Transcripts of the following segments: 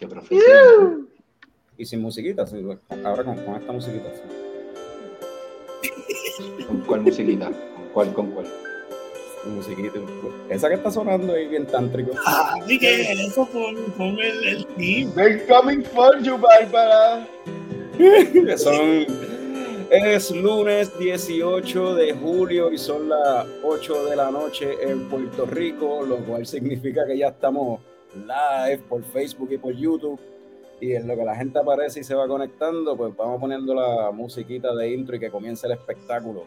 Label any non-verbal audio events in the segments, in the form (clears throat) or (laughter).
Qué profesional. Y sin musiquita, sí, ahora con, con esta musiquita. sí. ¿Con cuál musiquita? ¿Con cuál? ¿Con cuál? Musiquita. Esa que está sonando ahí bien tántrico. Así que eso pon el, el team. They're coming for you, Bárbara. Son, es lunes 18 de julio y son las 8 de la noche en Puerto Rico, lo cual significa que ya estamos live por Facebook y por YouTube. Y en lo que la gente aparece y se va conectando, pues vamos poniendo la musiquita de intro y que comience el espectáculo.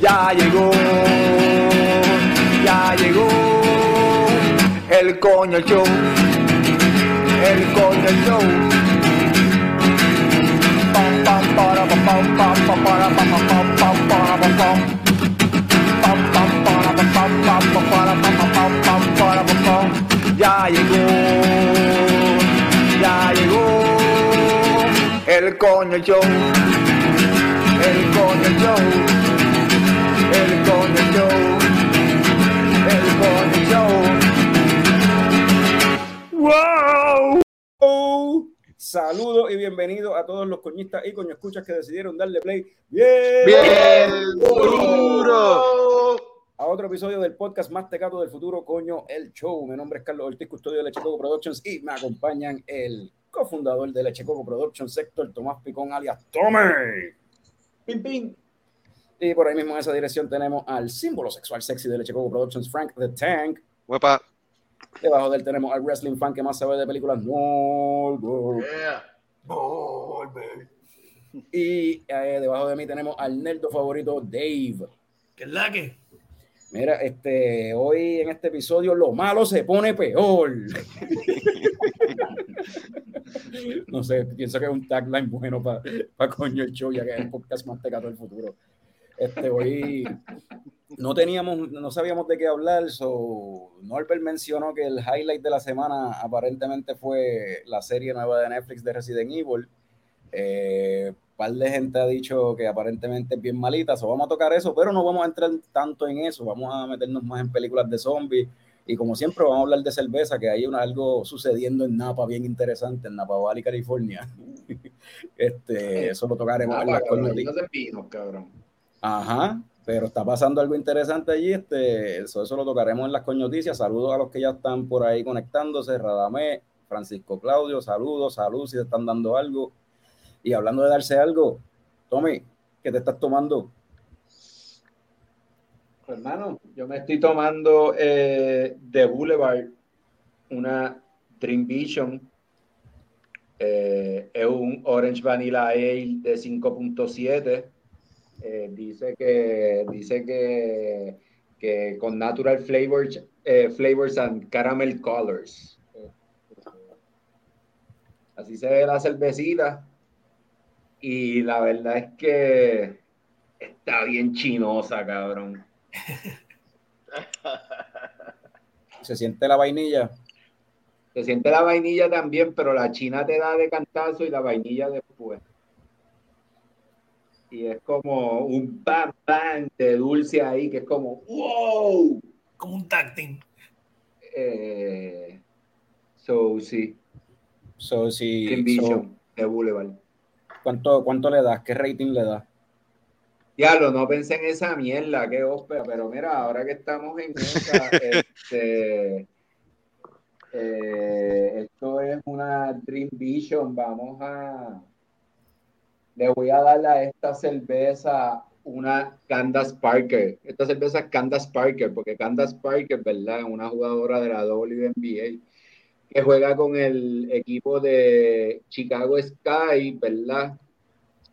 Ya llegó, ya llegó el coño show, el coño show. Ya llegó, ya llegó el coño show, el coño show, el coño show, el coño show. ¡Wow! Oh, Saludos y bienvenidos a todos los coñistas y coño escuchas que decidieron darle play bien, Bien duro. a otro episodio del podcast más tecato del futuro, coño, el show. Mi nombre es Carlos Ortiz, custodio de Leche Coco Productions y me acompañan el cofundador de Leche Coco Productions, Héctor Tomás Picón, alias Tome. Pim, pim. Y por ahí mismo en esa dirección tenemos al símbolo sexual sexy de Leche Coco Productions, Frank the Tank. Huepa. Debajo de él tenemos al wrestling fan que más sabe de películas. No, Yeah. Y eh, debajo de mí tenemos al nerdo favorito, Dave. ¿Qué es la que? Mira, este, hoy en este episodio lo malo se pone peor. no sé, pienso que es un tagline bueno para coño el show, ya que es el podcast más tecato del futuro. Este, hoy no teníamos, no sabíamos de qué hablar, so Norbert mencionó que el highlight de la semana aparentemente fue la serie nueva de Netflix de Resident Evil. Eh, par de gente ha dicho que aparentemente es bien malita, so vamos a tocar eso, pero no vamos a entrar tanto en eso, vamos a meternos más en películas de zombies y como siempre vamos a hablar de cerveza, que hay una, algo sucediendo en Napa bien interesante, en Napa Valley, California. (laughs) este, eso lo tocaremos en las cabrón, cornetitas. no cabrón. Ajá, pero está pasando algo interesante allí, este, eso, eso lo tocaremos en las coñoticias. Saludos a los que ya están por ahí conectándose, Radamé, Francisco Claudio, saludos, saludos si te están dando algo. Y hablando de darse algo, Tommy, ¿qué te estás tomando? Hermano, yo me estoy tomando eh, de Boulevard una Dream Vision. Eh, es un Orange Vanilla Ale de 5.7. Eh, dice que dice que, que con natural flavors, eh, flavors and caramel colors. Así se ve la cervecita. Y la verdad es que está bien chinosa, cabrón. (laughs) ¿Se siente la vainilla? Se siente la vainilla también, pero la china te da de cantazo y la vainilla después. Y es como un bam bam de dulce ahí, que es como wow. Como un team. Eh, so, sí, So, si, Dream so, Vision de Boulevard. ¿cuánto, ¿Cuánto le das? ¿Qué rating le das? Diablo, no pensé en esa mierda, qué ópera, pero mira, ahora que estamos en esa, (laughs) este, eh, esto es una Dream Vision, vamos a, le voy a dar a esta cerveza una Candace Parker, esta cerveza es Candace Parker, porque Candace Parker, ¿verdad? Es una jugadora de la WNBA que juega con el equipo de Chicago Sky, ¿verdad?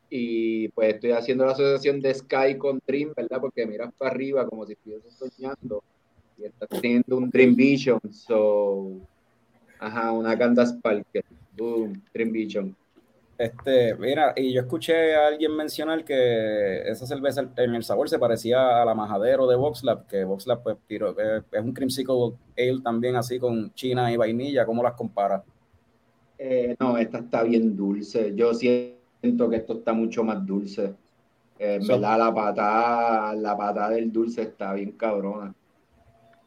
y pues estoy haciendo la asociación de Sky con Dream, ¿verdad? Porque miras para arriba como si estuvieses soñando y estás teniendo un Dream Vision, so, ajá, una Candace Parker, boom, Dream Vision. Este, mira, y yo escuché a alguien mencionar que esa cerveza en el sabor se parecía a la Majadero de VoxLab, que VoxLab pues tiró, eh, es un creamsicle ale también así con china y vainilla, ¿cómo las comparas? Eh, no, esta está bien dulce. Yo siento que esto está mucho más dulce. Eh, So- verdad, la patada, la patada del dulce está bien cabrona.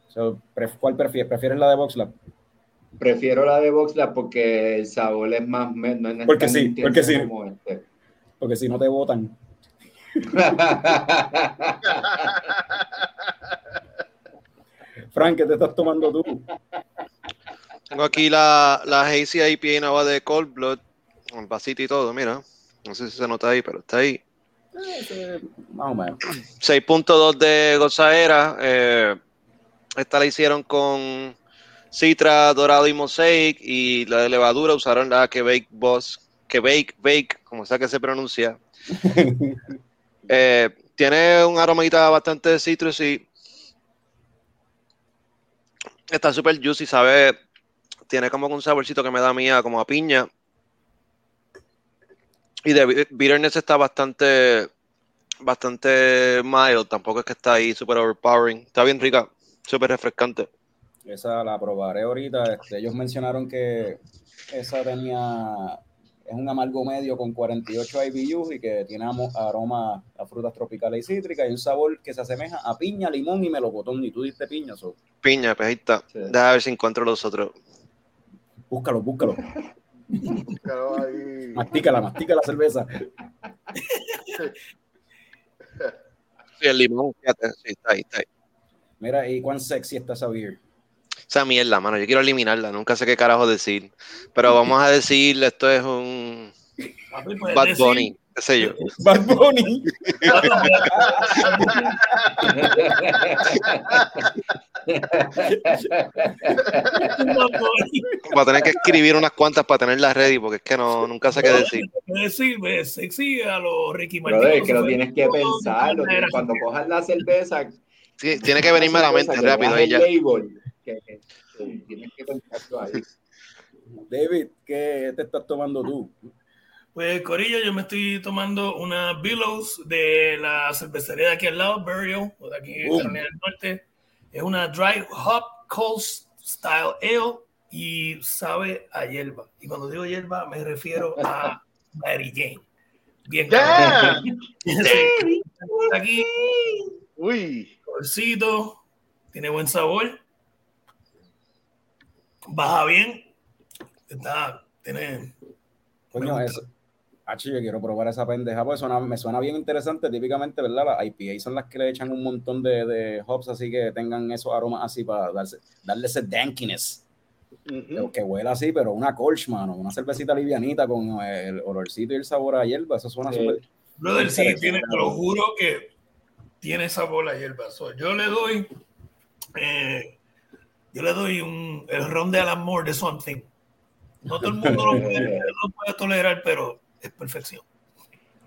So, ¿Cuál prefieres? ¿Prefieres la de Boxlab? Prefiero la de Boxlab porque el sabor es más... No es Porque sí, porque sí. este. Porque si no te votan. (laughs) Frank, ¿qué te estás tomando tú? Tengo aquí la, la Hazy IPA Nava de Cold Blood, con vasito y todo, mira. No sé si se nota ahí, pero está ahí. Eh, Más o menos. 6.2 de Gozaera. eh, esta la hicieron con Citra, Dorado y Mosaic. Y la de levadura usaron la Quebec Boss, Quebec Bake, como sea que se pronuncia. (laughs) Eh, tiene un aromatita bastante citrus y está súper juicy, sabe. Tiene como un saborcito que me da mía, como a piña. Y de bi- bitterness está bastante, bastante mild. Tampoco es que está ahí súper overpowering. Está bien rica, súper refrescante. Esa la probaré ahorita. Este, ellos mencionaron que esa tenía. Es un amargo medio con 48 IBUs y que tiene aroma a frutas tropicales y cítricas y un sabor que se asemeja a piña, limón y melocotón. Y tú diste piña, so, Piña, pues ahí está. Sí. Ver si encuentro los otros. búscalo, búscalo. Claro, ahí. Mastícala, mastica la cerveza. Sí, el limón, fíjate. Sí, está ahí, está ahí. Mira, y cuán sexy está esa beer. Esa mierda, mano. Yo quiero eliminarla. Nunca sé qué carajo decir. Pero vamos a decir, esto es un Bad Bunny. Qué sé yo. (laughs) Bad Bunny. Bad Bunny. Voy a tener que escribir unas cuantas para tenerlas ready, porque es que no, nunca sé qué decir. Decir, sexy a los Ricky Martin. Brother, que lo tienes que pensar. Cuando cojas la cerveza... Sí, tiene que venirme a la mente rápido ahí ya. el label, que- que- que tienes que pensarlo ahí. (laughs) David, ¿qué te estás tomando tú? Pues, Corillo, yo me estoy tomando una Billows de la cervecería de aquí al lado, Burial, o de aquí Boom. Carolina del Norte. Es una Dry Hop Cold Style Ale y sabe a hierba. Y cuando digo hierba, me refiero a (laughs) Mary Jane. Bien. Sí. Aquí, Uy, colorcito, tiene buen sabor, baja bien, está, tiene Coño, eso. Hacho, yo quiero probar esa pendeja, pues suena- me suena bien interesante. Típicamente, ¿verdad? Las IPA son las que le echan un montón de, de hops, así que tengan esos aromas así para darse, darle ese dankiness. ujú. Que huela así, pero una Kolsch, mano. Una cervecita livianita con el olorcito y el sabor a hierba. Eso suena Sí. súper. Brother, sí, tiene, te lo juro que tiene sabor a hierba. So, yo le doy, eh, yo le doy un, el ron de Alan Moore de Something. No todo el mundo lo puede, (laughs) lo puede tolerar, pero es perfección.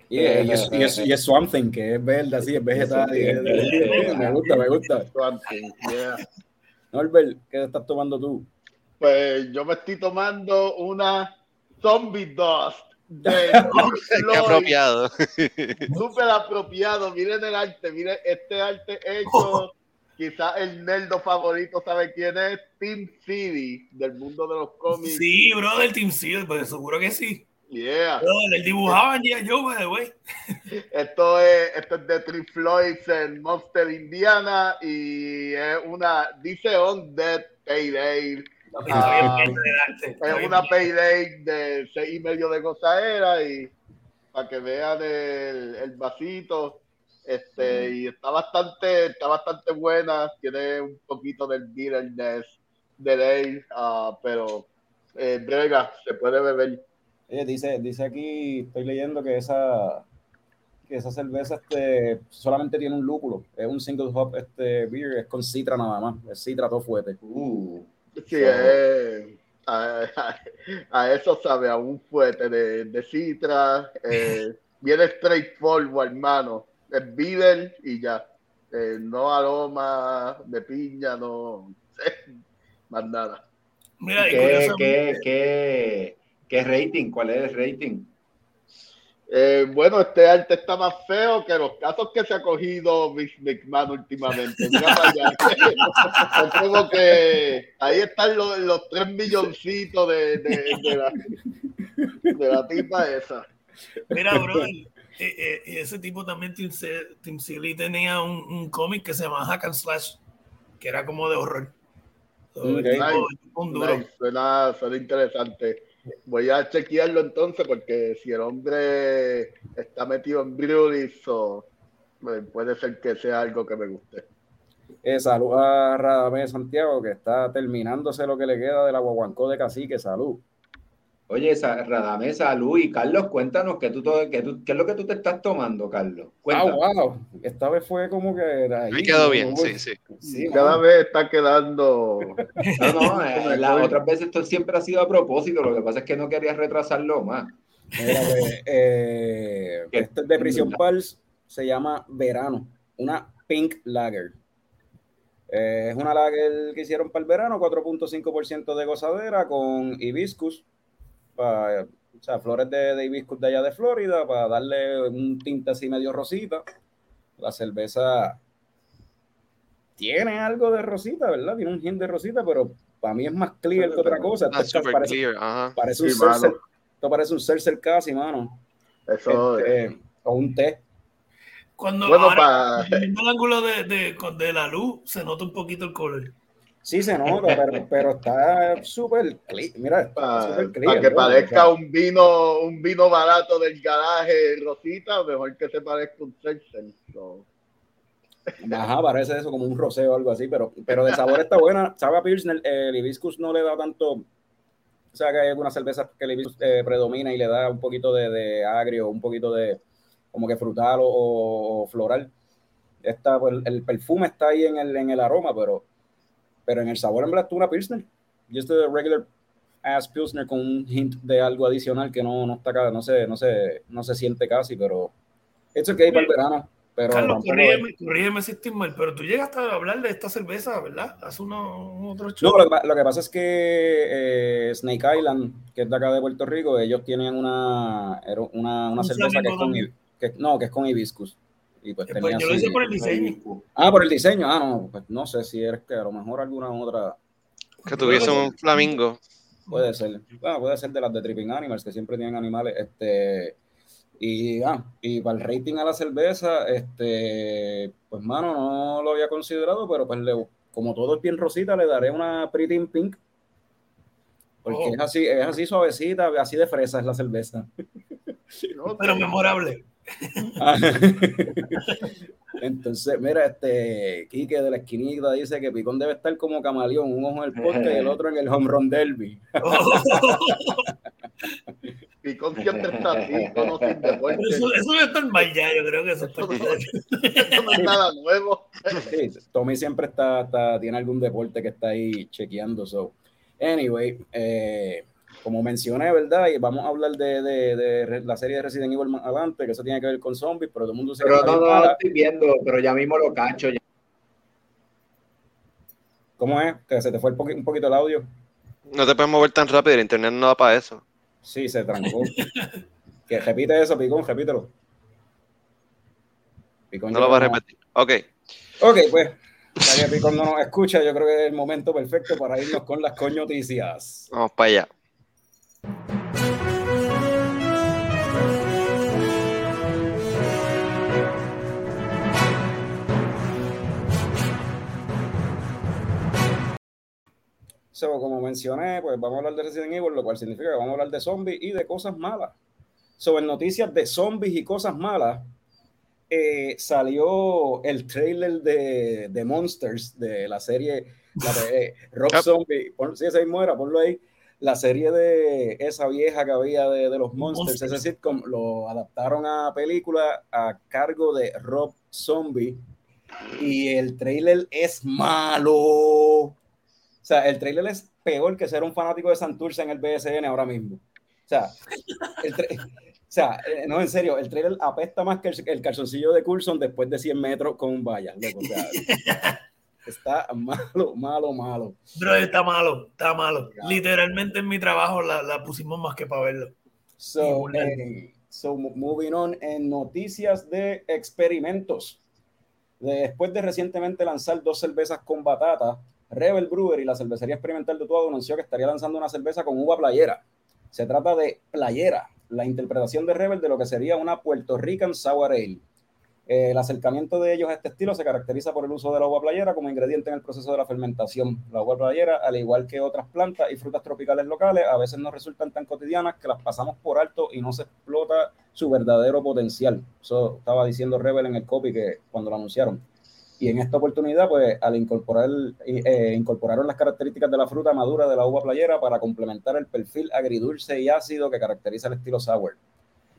Y, y es, y, es, y es Swamp Thing, que es verde, así, es vegetal. es- (laughs) me gusta, me gusta. Something, yeah. (laughs) Norbert, ¿qué estás tomando tú? Pues yo me estoy tomando una Zombie Dust de Qué apropiado. Súper apropiado. Miren el arte, miren este arte hecho. Quizás el nerdo favorito sabe quién es, Tim City, del mundo de los cómics. Sí, brother, Team Seal, pues seguro que sí. Yeah. Brother, él dibujaba en G.I. Joe, by the way. (laughs) Esto es, esto es de Three Floyds en Monster, Indiana, y es una, dice On Dead Payday. Ah, el está Es una payday de seis y medio de gozaera y para que vean el, el vasito. Este, y está bastante, está bastante buena, tiene un poquito del bitterness del ale, ah, pero eh, brega, se puede beber. Oye, dice, dice aquí, estoy leyendo que esa, que esa cerveza este, solamente tiene un lúpulo. Es un single hop este beer, es con citra nada más. Es citra todo fuerte. Uh, Sí, eh, a, a- a eso sabe, a un fuerte de, de citra, eh, (laughs) viene straightforward, hermano. Es bitter y ya. Eh, no aroma de piña, no. (laughs) más nada. Mira, y ¿Qué, qué, qué, qué rating? ¿Cuál es el rating? Eh, bueno, este arte está más feo que los casos que se ha cogido Vince McMahon últimamente. Mira para allá. (laughs) como que ahí están los, los tres milloncitos de, de, de la, de la tipa esa. Mira, bro, eh, eh, ese tipo también, Tim, Se- Tim Seeley, tenía un, un cómic que se llama Hack and Slash, que era como de horror. So, Nice. un duro. Nice, suena, suena interesante. Voy a chequearlo entonces porque si el hombre está metido en Brewery, so, eh, puede ser que sea algo que me guste. Eh, salud a Radamés Santiago, que está terminándose lo que le queda de la guaguancó de cacique. Salud. Oye, esa, Radamés, salud. Y Carlos, cuéntanos ¿qué, tú, to- qué, tú- qué es lo que tú te estás tomando, Carlos. Ah, Cuéntanos. wow. Esta vez fue como que. era ahí, Me quedó ¿no? bien, sí, sí. Sí, Cada vez está quedando. No, no, (laughs) eh, las otras veces esto siempre ha sido a propósito. Lo que pasa es que no querías retrasarlo más. Mira, pues, eh, este es de Prison Pals, se llama Verano, una Pink Lager. Eh, es una lager que hicieron para el verano, 4.5% de gozadera con hibiscus, pa- o sea, flores de, de hibiscus de allá de Florida, para darle un tinte así medio rosita. La cerveza tiene algo de rosita, ¿verdad? Tiene un hint de rosita, pero para mí es más clear que otra cosa. Esto Ah, está- super parece, clear, ajá. parece un Sí. Cercer- esto parece un Cercer casi, mano. Eso Este, o un té. Cuando Bueno, ahora, el ángulo de, de, de la luz, se nota un poquito el color. Sí se nota, pero, (laughs) pero está súper clear. Mira, está para clear. que parezca un vino, un vino barato del garaje rosita, mejor que se parezca un Seltzer. So, Ajá, parece eso como un roseo o algo así, pero, pero de sabor está buena. Sabe a Pilsner, eh, el hibiscus no le da tanto. O sea, que hay algunas cervezas que el hibiscus eh, predomina y le da un poquito de, de agrio, un poquito de como que frutal o, o floral. Esta, pues, el perfume está ahí en el, en el aroma, pero, pero en el sabor en verdad es una Pilsner. Just a regular ass Pilsner con un hint de algo adicional que no, no está acá, no se, no se, no se siente casi, pero it's okay para el verano. Pero Carlos, corrígeme, corrígeme si estoy mal, pero tú llegaste a hablar de esta cerveza, ¿verdad? Hace uno, un otro show. No, lo lo que pasa es que eh, Snake Island, que es de acá de Puerto Rico, ellos tienen una, una, una Un cerveza que es con, que- no, que es con hibiscus. Y pues Eh, tenía pues yo lo hice por el diseño. Ah, por el diseño. Ah, no, pues no sé si es que a lo mejor alguna otra Que tuviese un flamingo. puede ser. Bueno, puede ser de las de Tripping Animals, que siempre tienen animales. Este, y, ah, y para el rating a la cerveza, este, pues mano, no lo había considerado, pero pues le, como todo es bien rosita, le daré una Pretty in Pink. Porque Oh. es así, es así suavecita, así de fresa es la cerveza. no Pero memorable. (laughs) Entonces, mira, este Quique de la esquinita dice que Picón debe estar como camaleón, un ojo en el podcast y el otro en el home run derby. (laughs) Picón siempre está así, no sin deporte. eso, eso debe estar mal ya, yo creo que eso está Esto no es nada nuevo. Sí, Tommy siempre está, está- tiene algún deporte que está ahí chequeando. So. Anyway, eh, como mencioné, ¿verdad? Y vamos a hablar de, de- de la serie de Resident Evil más adelante, que eso tiene que ver con zombies, pero todo el mundo que Pero no, no, lo mala. estoy viendo, pero ya mismo lo cacho. ya. ¿Cómo es? Que se te fue un poquito el audio. No te puedes mover tan rápido, el internet no da para eso. Sí, se trancó. (laughs) que repite eso, Picón, repítelo. Picón No lo va a repetir. Ok. Ok, pues, ya que Picón no nos escucha, yo creo que es el momento perfecto para irnos con las coñoticias. Vamos para allá. So, como mencioné, pues vamos a hablar de Resident Evil, lo cual significa que vamos a hablar de zombies y de cosas malas. Sobre noticias de zombies y cosas malas, eh, salió el trailer de, de Monsters, de la serie la de, eh, Yep. Zombie. Pon, si ese mismo era, ponlo ahí. La serie de esa vieja que había de, de los Monsters, Monsters. ese sitcom, lo adaptaron a película a cargo de Rob Zombie. Y el trailer es malo. O sea, el trailer es peor que ser un fanático de Santurce en el BSN ahora mismo. O sea, el tra- (laughs) o sea, eh, no, en serio, el trailer apesta más que el, el calzoncillo de Coulson después de 100 metros con loco. O sea, (laughs) está malo, (laughs) malo, malo. Bro, está malo, está malo. Literalmente en mi trabajo la, la pusimos más que para verlo. So, eh, so, moving on en noticias de experimentos. Después de recientemente lanzar dos cervezas con batata, Rebel Brewery, la cervecería experimental de Tuado, anunció que estaría lanzando una cerveza con uva playera. Se trata de Playera, la interpretación de Rebel de lo que sería una Puerto Rican Sour Ale. El acercamiento de ellos a este estilo se caracteriza por el uso de la uva playera como ingrediente en el proceso de la fermentación. La uva playera, al igual que otras plantas y frutas tropicales locales, a veces no resultan tan cotidianas que las pasamos por alto y no se explota su verdadero potencial. Eso estaba diciendo Rebel en el copy que cuando lo anunciaron. Y en esta oportunidad, pues al incorporar, eh, incorporaron las características de la fruta madura de la uva playera para complementar el perfil agridulce y ácido que caracteriza el estilo sour.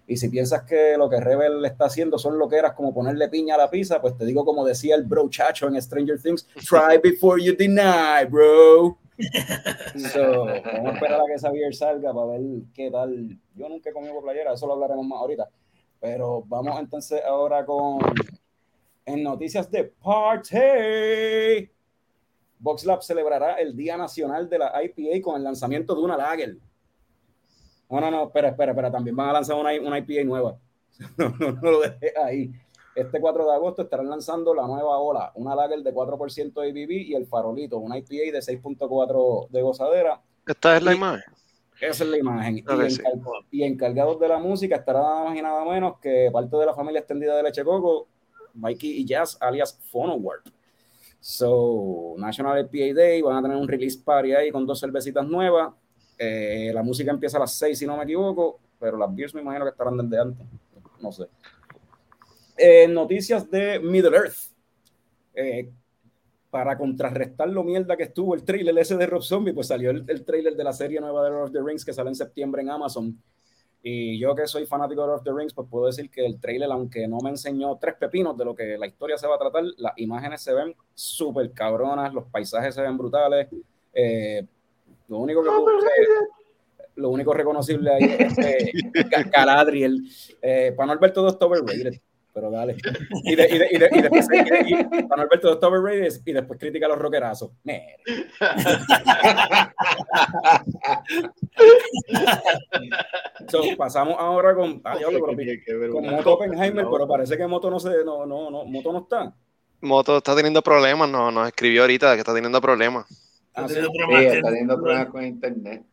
Y si piensas que lo que Rebel está haciendo son lo que eras como ponerle piña a la pizza, pues te digo como decía el bro chacho en Stranger Things, try before you deny, bro. (laughs) so, vamos a esperar a que Xavier salga para ver qué tal. Yo nunca he comido playera, eso lo hablaremos más ahorita. Pero vamos entonces ahora con en noticias de party. VoxLab celebrará el Día Nacional de la IPA con el lanzamiento de una lager. No, no, no, espera, espera, espera. También van a lanzar una, una IPA nueva. (laughs) No, no, no, lo dejé ahí. Este 4 de agosto estarán lanzando la nueva ola, una lager de 4% de ABV y el farolito, una IPA de 6.4 de gozadera. Esta es la Y- imagen. Esa es la imagen. Ver, y, sí. encar- y encargados de la música estará nada más y nada menos que parte de la familia extendida de Leche Coco, Mikey y Jazz, alias Phonowarp. So, National IPA Day, van a tener un release party ahí con dos cervecitas nuevas. Eh, la música empieza a las 6, si no me equivoco, pero las beers me imagino que estarán desde antes. No sé. Eh, noticias de Middle Earth. Eh, para contrarrestar lo mierda que estuvo el trailer ese de Rob Zombie, pues salió el, el trailer de la serie nueva de Lord of the Rings que sale en septiembre en Amazon. Y yo que soy fanático de Lord of the Rings, pues puedo decir que el trailer, aunque no me enseñó tres pepinos de lo que la historia se va a tratar, las imágenes se ven súper cabronas, los paisajes se ven brutales. Eh, lo único que puedo- lo único reconocible ahí es. Eh, (laughs) para no ver todo esto overrated, pero dale. Y, de, y, de, y, de, y después, y de- y después critica a los rockerazos. Mere. So, pasamos ahora con, ah, diablo, pero- con Moto Oppenheimer, pero parece que Moto no se, no, no, no, Moto no está. Moto está teniendo problemas, no, nos escribió ahorita que está teniendo problemas. Ah, sí. Está teniendo problemas con internet.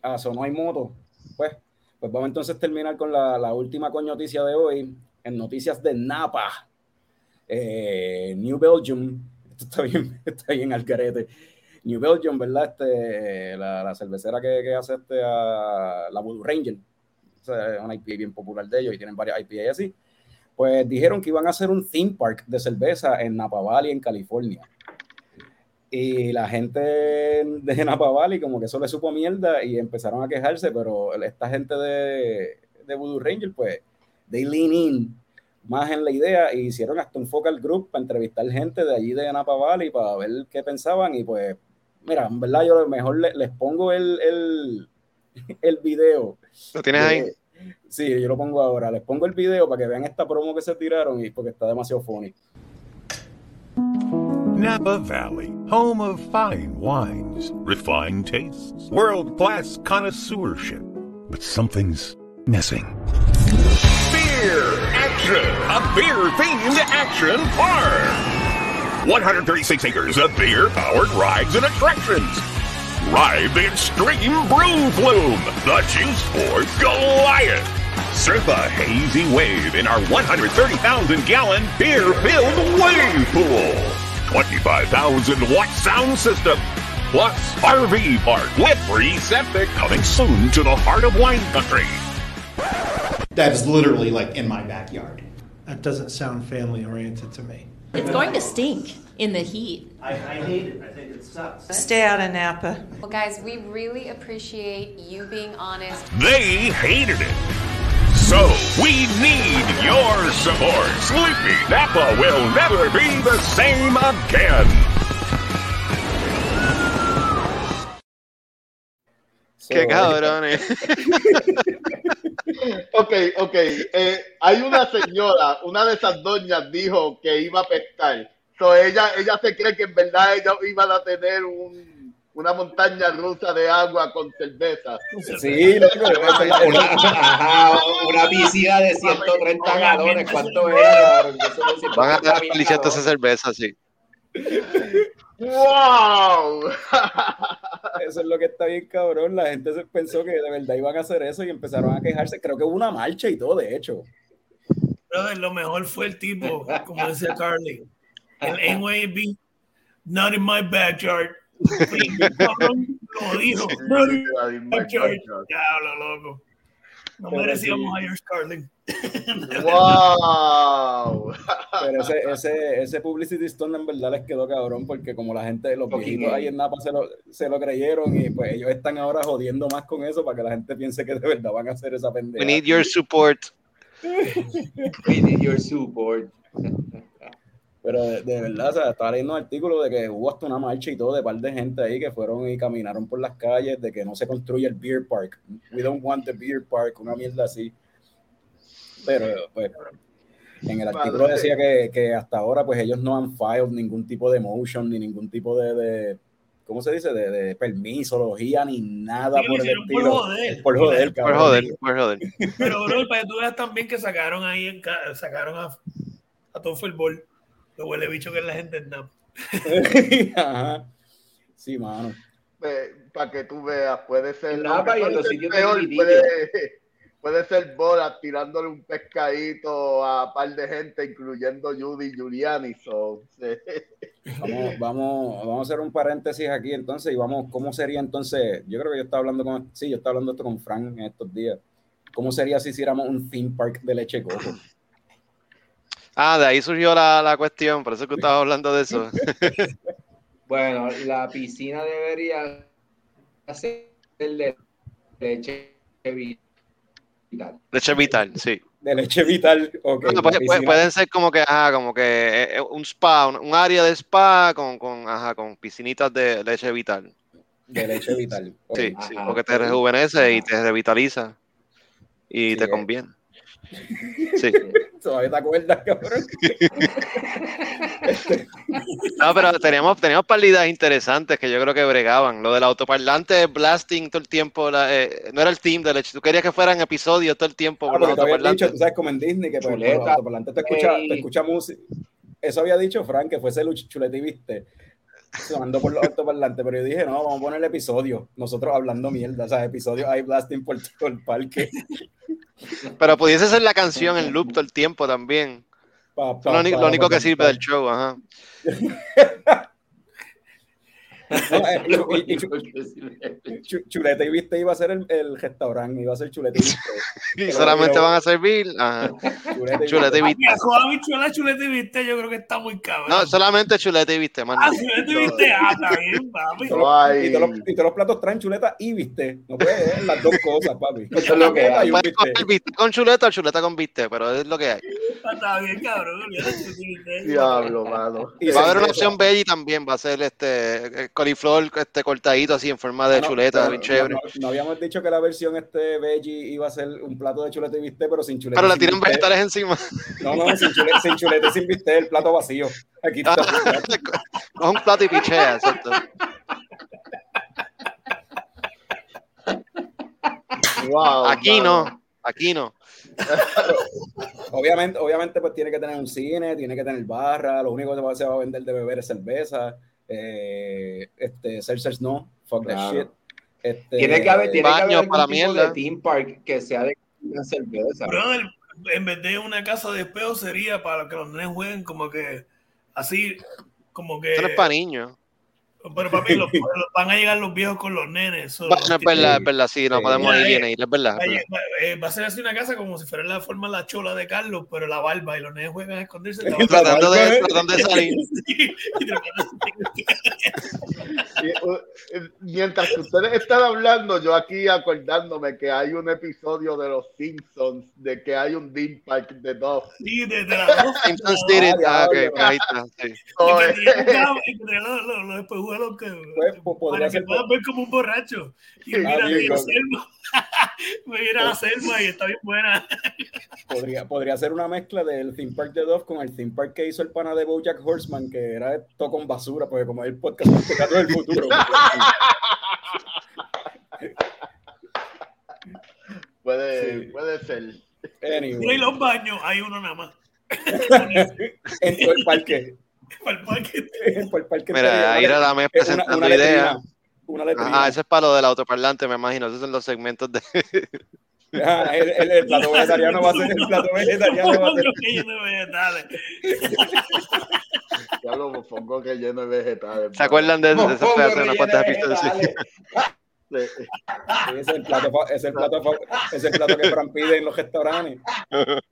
Ah, so no hay moto. Pues, pues vamos entonces a terminar con la, la última coñoticia de hoy, en noticias de Napa. Eh, New Belgium, (laughs) esto está bien, está bien al carete. New Belgium, ¿verdad? Este, la, la cervecera que, que hace este, a, la Voodoo Ranger, es una IPA bien popular de ellos y tienen varias IPA así. Pues dijeron que iban a hacer un theme park de cerveza en Napa Valley, en California. Y la gente de Napa Valley como que eso le supo mierda y empezaron a quejarse, pero esta gente de, de Voodoo Ranger, pues, they lean in más en la idea y hicieron hasta un focal group para entrevistar gente de allí de Napa Valley para ver qué pensaban y pues, mira, en verdad yo mejor le- les pongo el, el, el video. ¿Lo tienes ahí? de- Sí, yo lo pongo ahora. Les pongo el video para que vean esta promo que se tiraron y porque está demasiado funny. Napa Valley, home of fine wines, refined tastes, world class connoisseurship. But something's missing. Beer Action! A beer themed action park! 136 acres of beer powered rides and attractions. Ride the Extreme Brew Flume, the Juice Force Goliath. Surf a hazy wave in our 130,000 gallon beer filled wave pool. 25,000 watt sound system. Plus RV park with free septic coming soon to the heart of wine country. That's literally like in my backyard. That doesn't sound family oriented to me. It's going to stink in the heat. I, I hate it. I think it sucks. Stay out of Napa. Well, guys, we really appreciate you being honest. They hated it. So we need your support. Sleepy Napa will never be the same again. Qué cabrones. (laughs) Ok, ok. eh, hay una señora, una de esas doñas dijo que iba a pescar. So ella, ella se cree que en verdad ellos iban a tener un, una montaña rusa de agua con cerveza. Sí, loco, Una, una- ajá, una piscina de 130 galones, ¿cuánto era? Van a estar deliciando esa cerveza, sí. ¡Wow! Eso es lo que está bien cabrón. La gente se pensó que de verdad iban a hacer eso y empezaron a quejarse. Creo que hubo una marcha y todo, de hecho. Brother, lo mejor fue el tipo, como decía Carly. El NYB, not in my backyard. Lo dijo. Diablo, loco. No merecíamos a George Carlin. ¡Wow! Pero ese, ese, ese publicity stunt en verdad les quedó cabrón porque como la gente, los viejitos ahí en Napa se lo, se lo creyeron y pues ellos están ahora jodiendo más con eso para que la gente piense que de verdad van a hacer esa pendeja. (laughs) We need your support. We need your support. Pero de, de verdad, o sea, estaba leyendo un artículo de que hubo hasta una marcha y todo de par de gente ahí que fueron y caminaron por las calles de que no se construye el beer park. We don't want the beer park, una mierda así. Pero pues en el artículo decía que, que hasta ahora pues ellos no han filed ningún tipo de motion ni ningún tipo de, de ¿cómo se dice? De, de permisología ni nada Sí, por el hicieron por estilo. joder. Por joder, Por joder, por joder. Pero, bro, para que tú veas también que sacaron ahí, en sacaron a, a todo fútbol. Lo huele bicho que es la gente en. (laughs) Ajá. Sí, mano. Para que tú veas, puede ser. Napa y en los sitios peor, puede, puede ser Borat tirándole un pescadito a un par de gente, incluyendo Judy Giuliani. So, sí. Vamos, vamos, vamos a hacer un paréntesis aquí entonces y vamos, ¿cómo sería entonces? Yo creo que yo estaba hablando con, sí, yo estaba hablando esto con Frank en estos días. ¿Cómo sería si hiciéramos un theme park de leche coco? Ah, de ahí surgió la, la cuestión, por eso que estaba hablando de eso. (laughs) Bueno, la piscina debería ser de leche vital. Leche vital, sí. De leche vital, ok. Bueno, piscina- pueden ser como que, ajá, como que eh, eh, un spa, un, un área de spa con, con, ajá, con piscinitas de leche vital. De leche vital. Sí, sí, porque te rejuvenece y te revitaliza y Sí, te eh. conviene. Sí. (laughs) ¿Todavía te acuerdas, cabrón? No, pero teníamos, teníamos palidas interesantes que yo creo que bregaban. Lo del autoparlante blasting todo el tiempo, la- eh, no era el team de leche. Tú querías que fueran episodios todo el tiempo Ah, por los dicho, tú sabes, como en Disney, que por, los autoparlantes te escucha, Ey. te escucha música. Eso había dicho Frank, que fuese chuleta y viste. Sonando por los autoparlantes, pero yo dije, no, vamos a poner el episodio. Nosotros hablando mierda, o sea, episodio ahí blasting por todo (laughs) el parque. Pero pudiese ser la canción en loop todo el tiempo también. Pa- lo, único- lo único que sirve del show, ajá. (laughs) No, eh, y- y chu- chu- chuleta y viste iba a ser el, el restaurante, iba a ser chuleta y viste. Y solamente van a servir, ajá. Chuleta y Chuleta y viste. viste. Habichuela, chuleta y viste, yo creo que está muy cabrón. No, solamente chuleta y viste, man. Ah, chuleta y viste, ah, está bien, papi. Y todos los- y todos los- y platos traen chuleta y viste. No puedes ver las dos cosas, papi. Eso es lo que hay. Y un Puedes comer bistec con chuleta o chuleta con bistec, pero es lo que hay. Ah, Está bien, cabrón. y viste. Diablo, mano. Y Va a haber una opción veggie también, va a ser este eh, coliflor este cortadito así en forma de Ah, no, chuleta, pero bien no- chévere. No, no habíamos dicho que la versión este veggie iba a ser un plato de chuleta y bistec, pero sin chuleta. Pero tiran bistec. vegetales encima. No, no, sin chuleta, sin chuleta y sin bistec, el plato vacío. Aquí está. Coge un plato y pichea, exacto. Wow, Aquí mano. no, aquí no. obviamente, obviamente, pues tiene que tener un cine, tiene que tener barra, lo único que se va- se va a vender de beber es cerveza. Eh, este, seltzers no, fuck that Claro. shit. Este, Tiene que haber, tiene que haber para mierda. de theme park que sea de una cerveza. Brother, en vez de una casa de espejos sería para que los nenes jueguen como que así, como que. Eso no es para niños. Pero papi, los- (laughs) los- van a llegar los viejos con los nenes. so, Bueno, es verdad, es verdad, sí, no Sí. podemos ir bien ir, es verdad. Es va- eh, va a ser así una casa como si fuera la forma de la chola de Carlos, pero la barba y los nenes juegan a esconderse. (laughs) Tratando de, barba, tratando de (laughs) salir. Sí, y eh, Mientras que ustedes están hablando, yo aquí acordándome que hay un episodio de Los Simpsons de que hay un Dean Park de dos. sí, de- de la voz. Simpson Spirit, ah, ok, ahí está, sí. Los, los, los espejuelos que, Pues, pues, podría para que ser- puedan ver como un borracho. Y Sí, mira, amigo. Mira, Selma. mira a Selma y está bien buena. Podría, podría ser una mezcla del theme park de Dove con el theme park que hizo el pana de Bojack Horseman, que era todo con basura, porque como es el podcast del futuro. (laughs) puede, Sí. puede ser. Anyway, Mira, y los baños, hay uno nada más. (laughs) en todo el parque. (laughs) Para el parque. Por el parque Mira, ahí la mes Es una- presentando una letrina, ideas. Una letrina. Ah, ese es para lo del autoparlante, me imagino. Esos son los segmentos de. (laughs) Ah, el, el- el plato vegetariano va a ser el plato vegetariano va a ser. Lleno de vegetales. Ya lo mofongo que lleno de vegetales. ¿Se acuerdan de, de unos relleno cuantos de episodios? Sí. es el plato, es el plato, es el plato que Fran pide en los restaurantes. (laughs)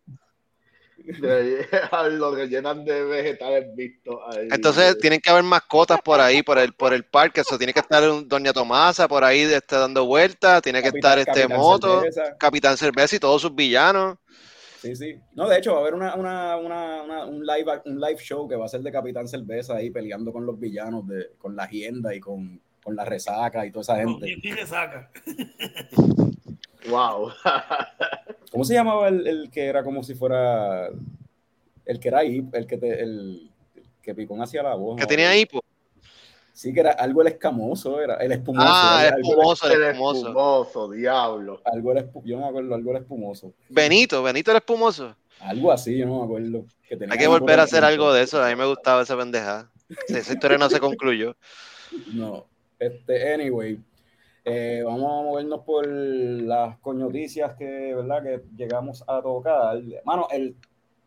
(laughs) Lo rellenan de vegetales vistos ahí. Entonces tienen que haber mascotas por ahí, por el, por el parque. Eso tiene que estar un Doña Tomasa por ahí este, dando vueltas. Tiene que Capitán- estar este Capitán moto, Cerveza. Capitán Cerveza y todos sus villanos. Sí, sí. No, de hecho, va a haber una, una, una, una- un, live, un live show que va a ser de Capitán Cerveza ahí peleando con los villanos, de, con la agenda y con, con la resaca y toda esa gente. ¿Quién quién se saca? Wow. (laughs) ¿Cómo se llamaba el, el que era como si fuera el que era ahí, el que te, el, que Picón hacía la voz? Que ¿no? tenía hipo. Sí, que era algo el escamoso, era el espumoso. Ah, era el espumoso, el El espumoso. espumoso, diablo. algo el espu- yo no me acuerdo, algo el espumoso. Benito, Benito el espumoso. Algo así, yo no me acuerdo. que tenía Hay que volver a hacer algo de eso. A mí me gustaba esa pendeja. Sí, esa historia no se concluyó. (laughs) No. Este, anyway, eh, vamos a movernos por las coñoticias que, ¿verdad? Que llegamos a tocar. Mano, el,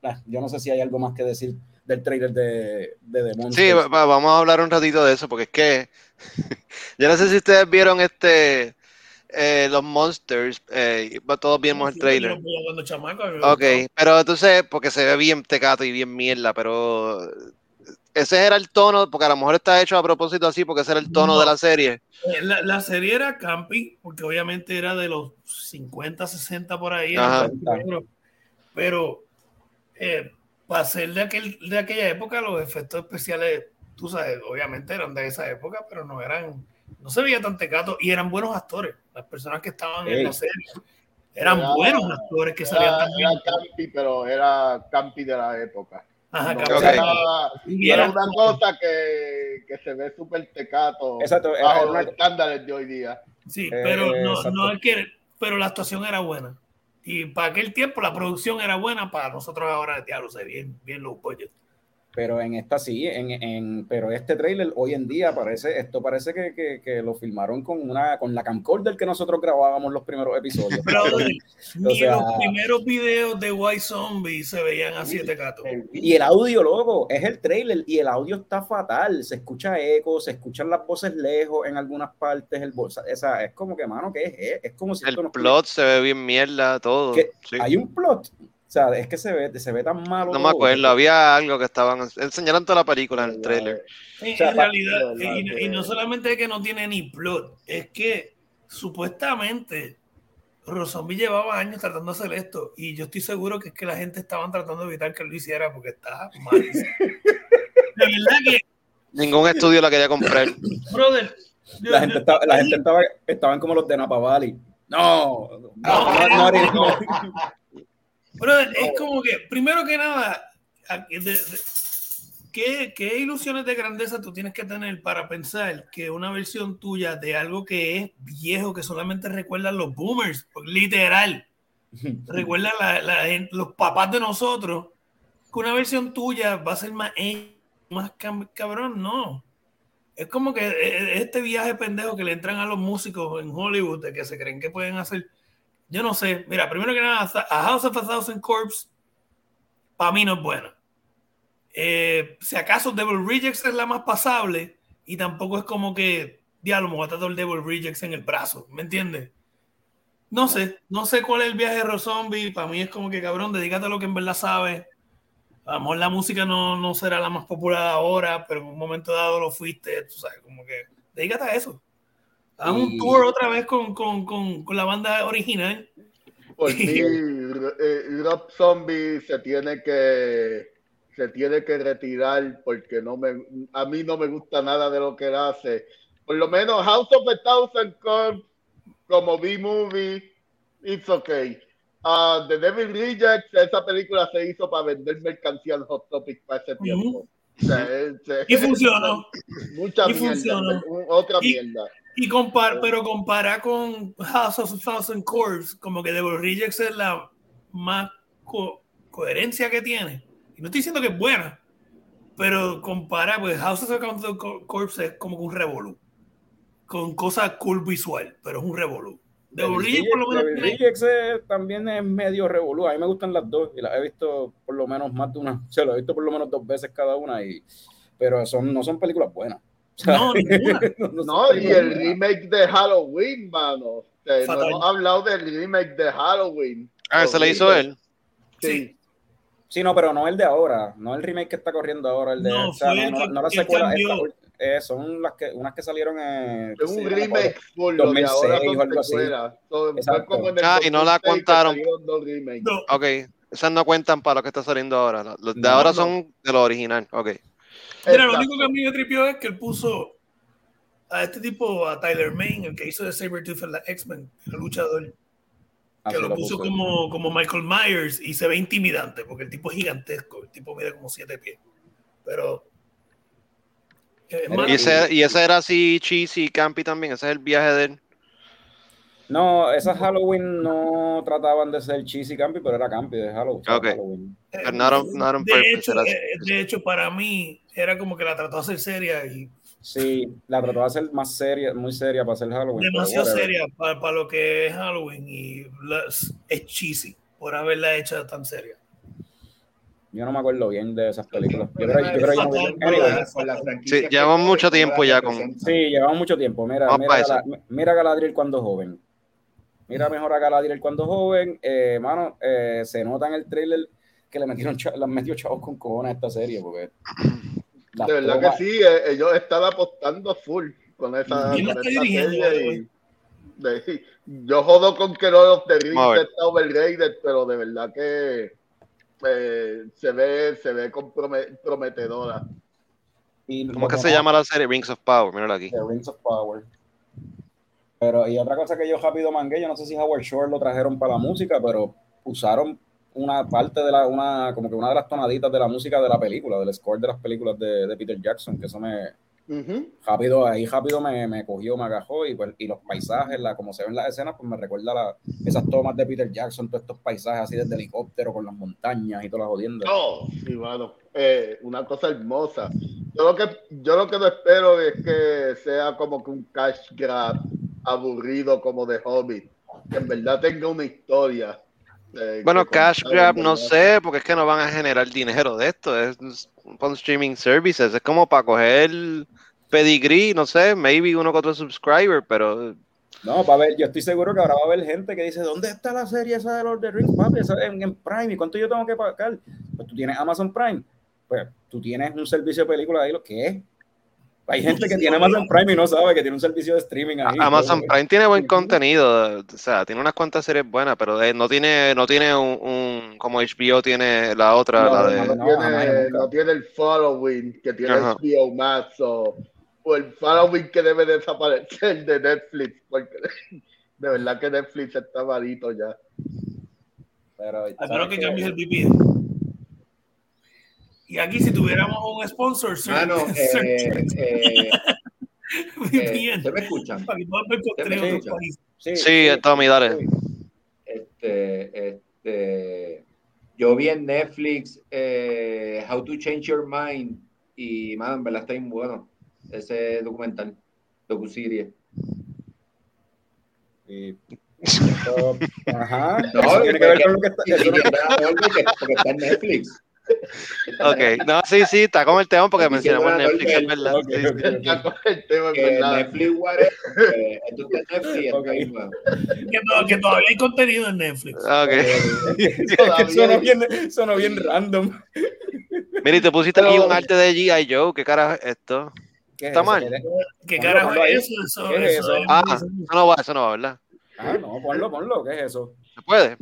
ah, yo no sé si hay algo más que decir del trailer de, de The Sí, Monsters. va- va- vamos a hablar un ratito de eso, porque es que (laughs) yo no sé si ustedes vieron este eh, los Monsters, eh, todos vimos el Yo trailer. chamaco, mí me Ok, pero entonces, porque se ve bien tecato y bien mierda, pero ese era el tono, porque a lo mejor está hecho a propósito así, porque ese era el tono No. de la serie. Eh, La, la serie era campi, porque obviamente era de los 50, 60 por ahí. Ajá. negro. Pero eh, para ser de, aquel, de aquella época, los efectos especiales, tú sabes, obviamente eran de esa época, pero no eran, no se veía tan tecato y eran buenos actores. Las personas que estaban en la serie eran Era- buenos actores que salían Era, también. era campi, pero era campi de la época. Ajá, No campi. era, una cosa que, que se ve súper tecato Exacto, bajo los estándares de hoy día. Sí, Eh, pero no, no es que, pero la actuación era buena. Y para aquel tiempo la producción era buena, para nosotros ahora, diablo, se bien, bien low budget. Pero en esta sí, en, en, pero este trailer hoy en día parece, esto parece que, que, que lo filmaron con una, con la camcorder que nosotros grabábamos los primeros episodios. Pero (laughs) ni sea- los primeros videos de White Zombie se veían así de gato. Y el audio, loco, es el trailer y el audio está fatal. Se escucha eco, se escuchan las voces lejos en algunas partes. El bolsa, esa, es como que, mano, ¿qué es? Es como si El plot se ve bien mierda, todo. que sí. Hay un plot. O sea, es que se ve, se ve tan malo. No me todo. acuerdo, había algo que estaban. Enseñaron toda la película en el trailer. O sea, en realidad, y, no solamente es que no tiene ni plot, es que supuestamente Rozombie llevaba años tratando de hacer esto y yo estoy seguro que es que la gente estaban tratando de evitar que lo hiciera porque está mal. De verdad que, Ningún estudio la quería comprar. brother, yo- La gente, yo- estaba, la gente estaba, estaban como los de Napa Valley. No, no, no, no, no, no. Es como que, primero que nada, ¿qué, qué ilusiones de grandeza tú tienes que tener para pensar que una versión tuya de algo que es viejo, que solamente recuerdan los boomers, pues, literal, (laughs) recuerda la- la los papás de nosotros, que una versión tuya va a ser más, eh, más cabrón, no. Es como que eh, este viaje pendejo que le entran a los músicos en Hollywood, de que se creen que pueden hacer yo no sé. Mira, primero que nada, A House of a Thousand Corps, para mí no es buena. Eh, si acaso Devil Rejects es la más pasable, y tampoco es como que, diablo, me tratar el Devil Rejects en el brazo, ¿me entiendes? No sé, no sé cuál es el viaje de Rozombie. Para mí es como que, cabrón, dedícate a lo que en verdad sabes. A lo mejor la música no, no será la más popular ahora, pero en un momento dado lo fuiste, tú sabes, como que dedícate a eso. Haz un tour otra vez con, con, con, con la banda original. Por mí, eh, Rob Zombie se tiene que se tiene que retirar porque no me a mí no me gusta nada de lo que él hace. Por lo menos House of a Thousand Corps como B-movie, it's okay. Ah, The Devil Rejects, esa película se hizo para vender mercancía en Hot Topic para ese tiempo. O sea, es- es- Y funcionó. (laughs) Mucha Y mierda, funcionó. un- otra Y- mierda. Y compar, pero compara con House of Thousand Corps, como que Devil Rejects es la más co- coherencia que tiene. Y no estoy diciendo que es buena, pero compara, pues House of the Counter Corpse es como un revolú. Con cosas cool visual, pero es un revolú. De Devil Origin, por lo menos, Devil Rejects, también es medio revolú. A mí me gustan las dos y las he visto por lo menos más de una. O sea, lo he visto por lo menos dos veces cada una, y, pero son, no son películas buenas. No, (laughs) ninguna. no y el remake de Halloween, mano. Eh, no hemos hablado del remake de Halloween. Ah, ese le hizo él. Sí. Sí, no, pero no el de ahora, no el remake que está corriendo ahora, el de, No, o sea, fue no, el no, no la que secuela, cambió. esta- eh, son las que, unas que salieron en Es un remake full, lo de 2006 ahora o son algo así. secuelas. So, fue Exacto. como en el Ah, y no la 2006 que contaron. No, Ok, esas no cuentan para lo que está saliendo ahora. Los de No, ahora no. son de lo original. Ok. Mira, lo único que a mí me tripió es que él puso a este tipo, a Tyler Main, el que hizo de Sabretooth en la X-Men, el luchador, que Así lo puso como, como Michael Myers y se ve intimidante porque el tipo es gigantesco, el tipo mide como siete pies. Pero. eh, Y ese, y ese era así cheesy, campy también. Ese es el viaje de él. No, esas Halloween no trataban de ser cheesy campy, pero era campy de Halloween. o sea, Ok. Halloween. eh, not on- not on de, purpose, hecho, era- eh, de hecho, para mí era como que la trató de hacer seria y Sí, la trató de hacer más seria, muy seria para hacer Halloween. demasiado seria para, para lo que es Halloween y las- es cheesy por haberla hecho tan seria. Yo no me acuerdo bien de esas películas. Yo creo, yo creo que Sí, llevamos mucho tiempo ya con-. Sí, llevamos mucho tiempo. Mira, mira, Galadriel cuando joven. Mira mejor a Galadriel cuando joven. Eh, mano, eh, se nota en el trailer que le metieron le han metido chavos con cojones a esta serie. Porque De verdad tomas- que sí, eh, ellos están apostando full con esa, ¿Quién la con esta serie. y- de- yo jodo con que Vamos a ver. está overrated, pero de verdad que eh, se ve, se ve comprome- prometedora. y ¿Cómo que se llama la serie? Rings of Power. Míralo aquí. The Rings of Power. Pero, y otra cosa que yo rápido mangué, yo no sé si Howard Shore lo trajeron para la música, pero usaron una parte de la, una, como que una de las tonaditas de la música de la película, del score de las películas de, de Peter Jackson, que eso me, Ujú. rápido, ahí rápido me, me cogió, me agajó, y pues, y los paisajes, la, como se ven las escenas, pues me recuerda la, esas tomas de Peter Jackson, todos estos paisajes así desde helicóptero, con las montañas y todas las jodiendas. Oh, sí, mano. Eh, una cosa hermosa. Yo lo que yo lo que no espero es que sea como que un cash grab aburrido como de Hobbit, que en verdad tenga una historia. eh, Bueno, Cash Grab no sé, porque es que no van a generar dinero de esto. Es con streaming services. Es como para coger pedigree, no sé, maybe uno con otro subscriber, pero No, va a ver, yo estoy seguro que ahora va a haber gente que dice, ¿dónde está la serie esa de Lord of the Rings, papi? Esa en, en Prime, ¿y cuánto yo tengo que pagar? Pues tú tienes Amazon Prime, pues tú tienes un servicio de película ahí, ¿lo que es? Hay gente que tiene Amazon Prime y no sabe que tiene un servicio de streaming ahí. Amazon Prime tiene buen contenido, o sea, tiene unas cuantas series buenas, pero eh, no tiene, no tiene un, un- como HBO tiene la otra, No, la de, no, tiene, no el following que tiene Ajá. HBO Max o, o el following que debe desaparecer de Netflix, porque (laughs) de verdad que Netflix está malito ya. Pero, A menos ¿sabes que cambies el VPN. Y aquí, si tuviéramos un sponsor, Mano, search- (laughs) eh, eh, eh, VPN, ¿se me escuchan? que puedas ver contenido Sí. Sí, Sí, Tommy, dale. sí. Este, este, yo vi en Netflix eh, How to Change Your Mind y, mano, en verdad está bien bueno ese documental, docuserie. Y- esto- ajá, No, eso tiene que ver con lo que está... No- que está- porque está en Netflix. (laughs) Ok, no, sí, sí, está con el tema porque mencionamos una Netflix, es verdad. Sí, con el tema. Netflix, whatever, eh, esto está en Netflix, está Ok. bien bueno. Que, to- que todavía hay contenido en Netflix. Ok. (laughs) que sonó bien, sonó bien random. Mira, y te pusiste aquí un arte de G.I. Joe, ¿qué carajo es esto? ¿Qué es Está eso? mal. ¿Qué es? ¿Qué Ponlo, carajo es eso? Eso, ¿Qué es eso eso? es- Ah, eso no va, eso no va, ¿verdad? Ah, no, ponlo, ponlo, ¿qué es eso? ¿Se puede?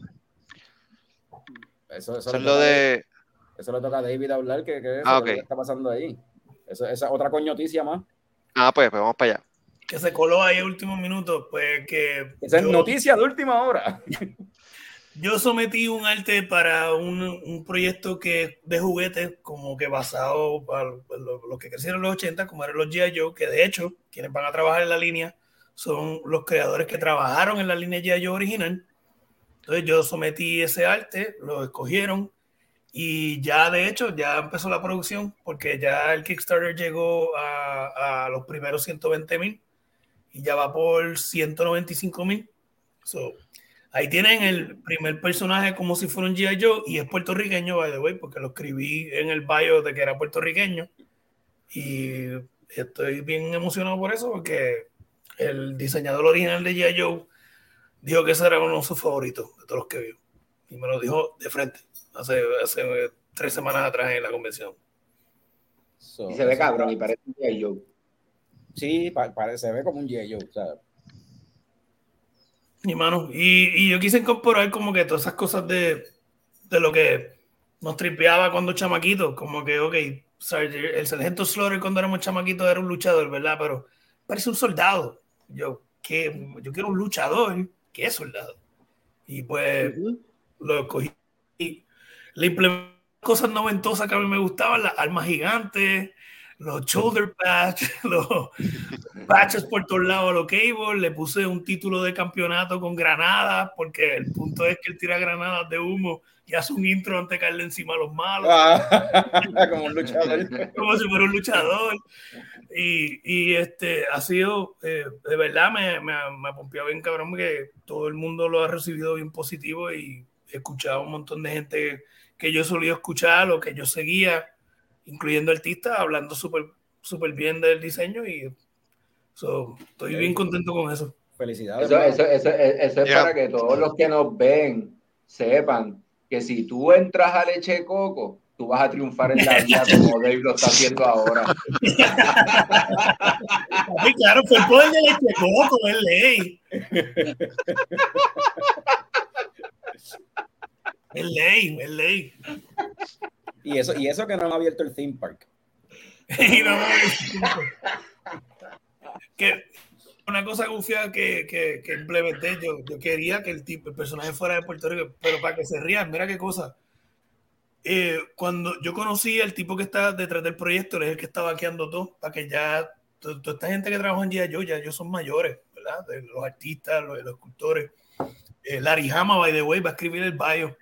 Eso, eso, Eso es lo de... eso le toca a David hablar, que, que eso, Ah, ¿qué ok. está pasando ahí? Eso, esa es otra coñoticia más. Ah, pues, pues vamos para allá. que se coló ahí a último minuto, pues que Esa es yo, noticia de última hora. (laughs) yo sometí un arte para un, un proyecto que de juguetes como que basado para lo, lo que crecieron en los 80, como eran los G.I. Joe, que de hecho quienes van a trabajar en la línea son los creadores que trabajaron en la línea G.I. Joe original. Entonces yo sometí ese arte, lo escogieron Y ya de hecho, ya empezó la producción porque ya el Kickstarter llegó a, a los primeros 120 mil y ya va por 195 mil. So, ahí tienen el primer personaje como si fuera un G.I. Joe y es puertorriqueño, by the way, porque lo escribí en el bio de que era puertorriqueño. Y estoy bien emocionado por eso porque el diseñador original de G.I. Joe dijo que ese era uno de sus favoritos de todos los que vio. Y me lo dijo de frente hace, hace tres semanas atrás en la convención. So, Y se ve cabrón y parece un G.I. Joe. Sí, pa- parece, se ve como un G.I. Joe, sea, Mi mano. Y, y yo quise incorporar como que todas esas cosas de, de lo que nos tripeaba cuando chamaquitos. Como que, ok, el sargento Slaughter cuando éramos chamaquitos era un luchador, ¿verdad? Pero parece un soldado. Yo, ¿qué? yo quiero un luchador. ¿Qué es soldado? Y pues lo cogí. Le implementé cosas noventosas que a mí me gustaban, las armas gigantes, los shoulder patch, (laughs) los patches por todos lados a los cable, le puse un título de campeonato con granadas, porque el punto es que él tira granadas de humo y hace un intro antes de caerle encima a los malos, Ah, (laughs) como un luchador. como si fuera un luchador. Y, y, este ha sido, eh, de verdad, me, me, ha- me pompeado bien cabrón, porque todo el mundo lo ha recibido bien positivo y he escuchado un montón de gente que yo solía escuchar o que yo seguía, incluyendo artistas, hablando súper súper bien del diseño y so, estoy bien contento con eso. Felicidades. Eso, eso, eso, eso es Yeah. para que todos los que nos ven sepan que si tú entras a leche coco, tú vas a triunfar en la vida (laughs) como Dave lo está haciendo ahora. Sí, claro, fue el poder de leche coco, es ley. (laughs) Es ley, es ley. Y eso, y eso que no han abierto el theme park. (laughs) Y no, que una cosa gufia que, que, que implementé, yo, yo quería que el tipo, el personaje fuera de Puerto Rico, pero para que se rían, mira qué cosa. Eh, cuando yo conocí al tipo que está detrás del proyecto, él es el que está vaqueando todo, para que ya to- toda esta gente que trabaja en G.I. Ya ellos son mayores, ¿verdad? De los artistas, los, los escultores. Eh, Larry Hama, by the way, va a escribir el bio.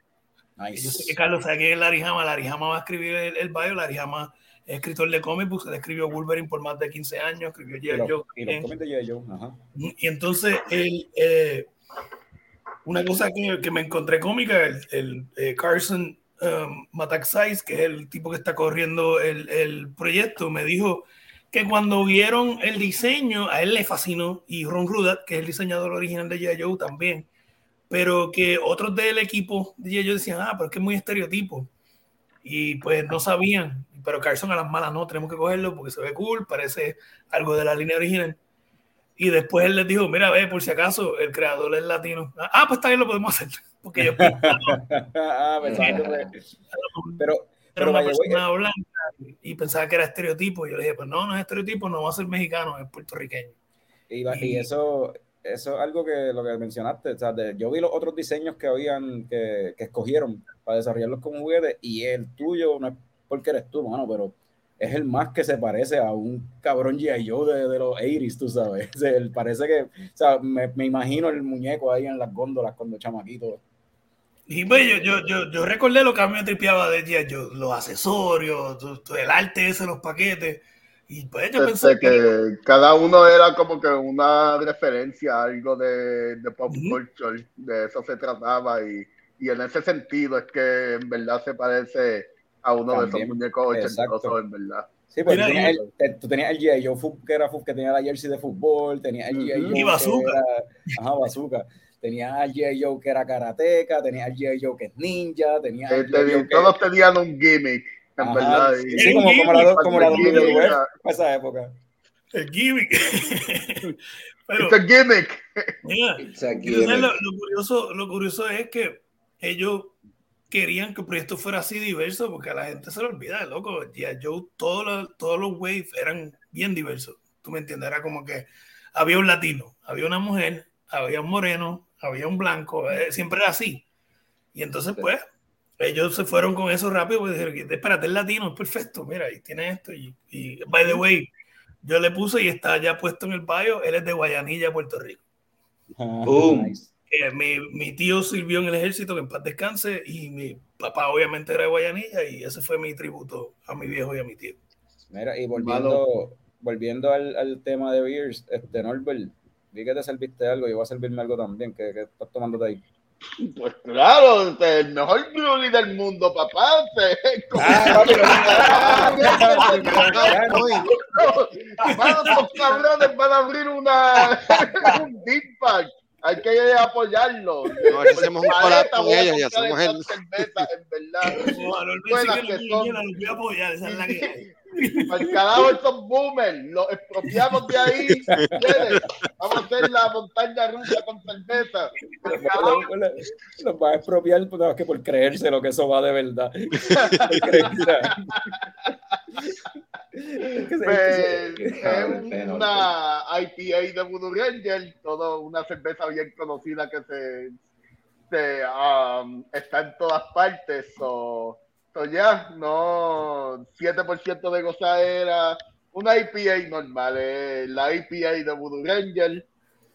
Y Yo sé que Carlos sabe quién es. Larry Hama va a escribir el, el bio. Larry Hama es escritor de comic books. Él escribió Wolverine por más de 15 años. Escribió G.I. Joe. y los también. cómics de G.I. Joe, ajá. Y entonces, él, eh, una cosa que, que me encontré cómica, el, el, eh, Carson um, Mataxais, que es el tipo que está corriendo el, el proyecto, me dijo que cuando vieron el diseño, a él le fascinó, y Ron Rudat, que es el diseñador original de G.I. Joe también, pero que otros del equipo de. Joe decían, ah, pero es que es muy estereotipo. Y pues no sabían, pero Carson a las malas no, tenemos que cogerlo porque se ve cool, parece algo de la línea original. Y después él les dijo, mira, ve, por si acaso, el creador es latino. Ah, pues también lo podemos hacer. (laughs) Porque yo (laughs) ah, (laughs) Pero, pero una persona blanca y pensaba que era estereotipo. Y yo le dije, pues no, no es estereotipo, no va a ser mexicano, es puertorriqueño. Y, y Y- eso, eso es algo que lo que mencionaste. o sea, de- yo vi los otros diseños que habían, que, que escogieron para desarrollarlos como juguetes, y el tuyo no es porque eres tú, mano, pero es el más que se parece a un cabrón G.I. Joe de, de los 80s, tú sabes. (laughs) Él parece que, o sea, me, me imagino el muñeco ahí en las góndolas cuando chamaquito. Y pues yo, yo, yo, recordé lo que a mí me tripeaba de G.I. Joe, los accesorios, el arte ese, los paquetes. Y pues yo pensé Este, que cada uno era como que una referencia a algo de, de pop culture, de eso se trataba y, y en ese sentido es que en verdad se parece a uno de esos muñecos ochentosos en verdad. Sí, pues Mira, tú tenías, el, te- tú tenías el G.I. Joe que era que tenía la jersey de fútbol, tenías el G.I. Joe Y bazooka. que era, ajá, bazooka. Tenías al G.I. Joe que era karateca, tenías al G.I. Joe que es ninja, tenías al Eh, G.I. te- Joe que... todos tenían un gimmick, en Ajá, verdad. sí, y- sí, como, como la, como la WWF era- para esa época. el gimmick. (laughs) Pero, It's a gimmick. mira, (laughs) It's a gimmick. lo, lo curioso, lo curioso es que ellos querían que el proyecto fuera así diverso porque a la gente se le olvida, loco. Ya yo, todos los, todos los waves eran bien diversos. Tú me entiendes, era como que había un latino, había una mujer, había un moreno, había un blanco, eh, siempre era así. Y entonces, pues, ellos se fueron con eso rápido porque dijeron, espérate, el latino es perfecto, mira, y tiene esto. Y, y, by the way, yo le puse y está ya puesto en el bio, él es de Guayanilla, Puerto Rico. Boom. Nice. que mi, mi tío sirvió en el ejército, que en paz descanse, y mi papá obviamente era de Guayanilla, y ese fue mi tributo a mi viejo y a mi tío. Mira, y volviendo, volviendo al, al tema de Beers, este, Norbert, vi que te serviste algo, yo voy a servirme algo también, que, que estás tomándote ahí. Pues claro, el mejor brewly del mundo, papá. como- Mano, estos cabrones van a abrir una (laughs) un deep pack. Hay que apoyarlo. No, aquí hacemos un collab con Voy a ellos y comprar hacemos esas el- cervezas, en verdad. Como a Norbert Buenas sí que que lo son. quiera, los voy a apoyar, esa es la que hay. (laughs) Al carajo estos boomers, los expropiamos de ahí. Vamos a hacer la montaña rusa con cerveza. Los va a expropiar pues, no, es que por creerse lo que eso va de verdad. (laughs) Pues, es es una IPA de Voodoo Ranger, todo una cerveza bien conocida que se, se, um, está en todas partes. So, so ya, no 7% de gozadera, una IPA normal, eh, la IPA de Voodoo Ranger.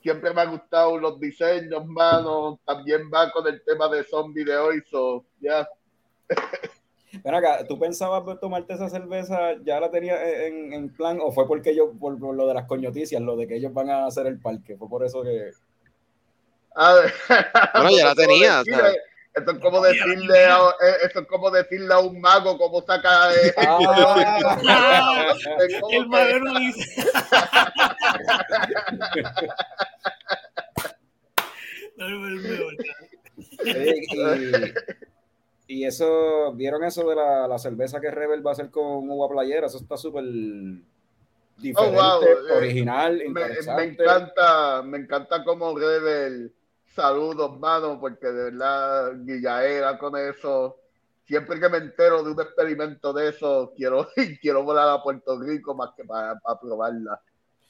Siempre me han gustado los diseños, mano. También va con el tema de zombie de hoy, so ya. (laughs) Ven acá, ¿tú pensabas tomarte esa cerveza, ya la tenías en, en plan, o fue porque ellos, por, por lo de las coñoticias, lo de que ellos van a hacer el parque? Fue por eso que. A ver, Bueno, ya la (laughs) tenía. Esto es como decirle a, eh, esto es como decirle a un mago cómo saca eh, (laughs) Ah. Es como El mago no dice. (laughs) Y, y eso, ¿vieron eso de la, la cerveza que Rebel va a hacer con uva playera? Eso está súper diferente, Oh, wow, eh, original, me, me interesante. encanta, me encanta como Rebel saludos, mano, porque de verdad Guillaera con eso. Siempre que me entero de un experimento de eso, quiero, (laughs) quiero volar a Puerto Rico más que para, para probarla.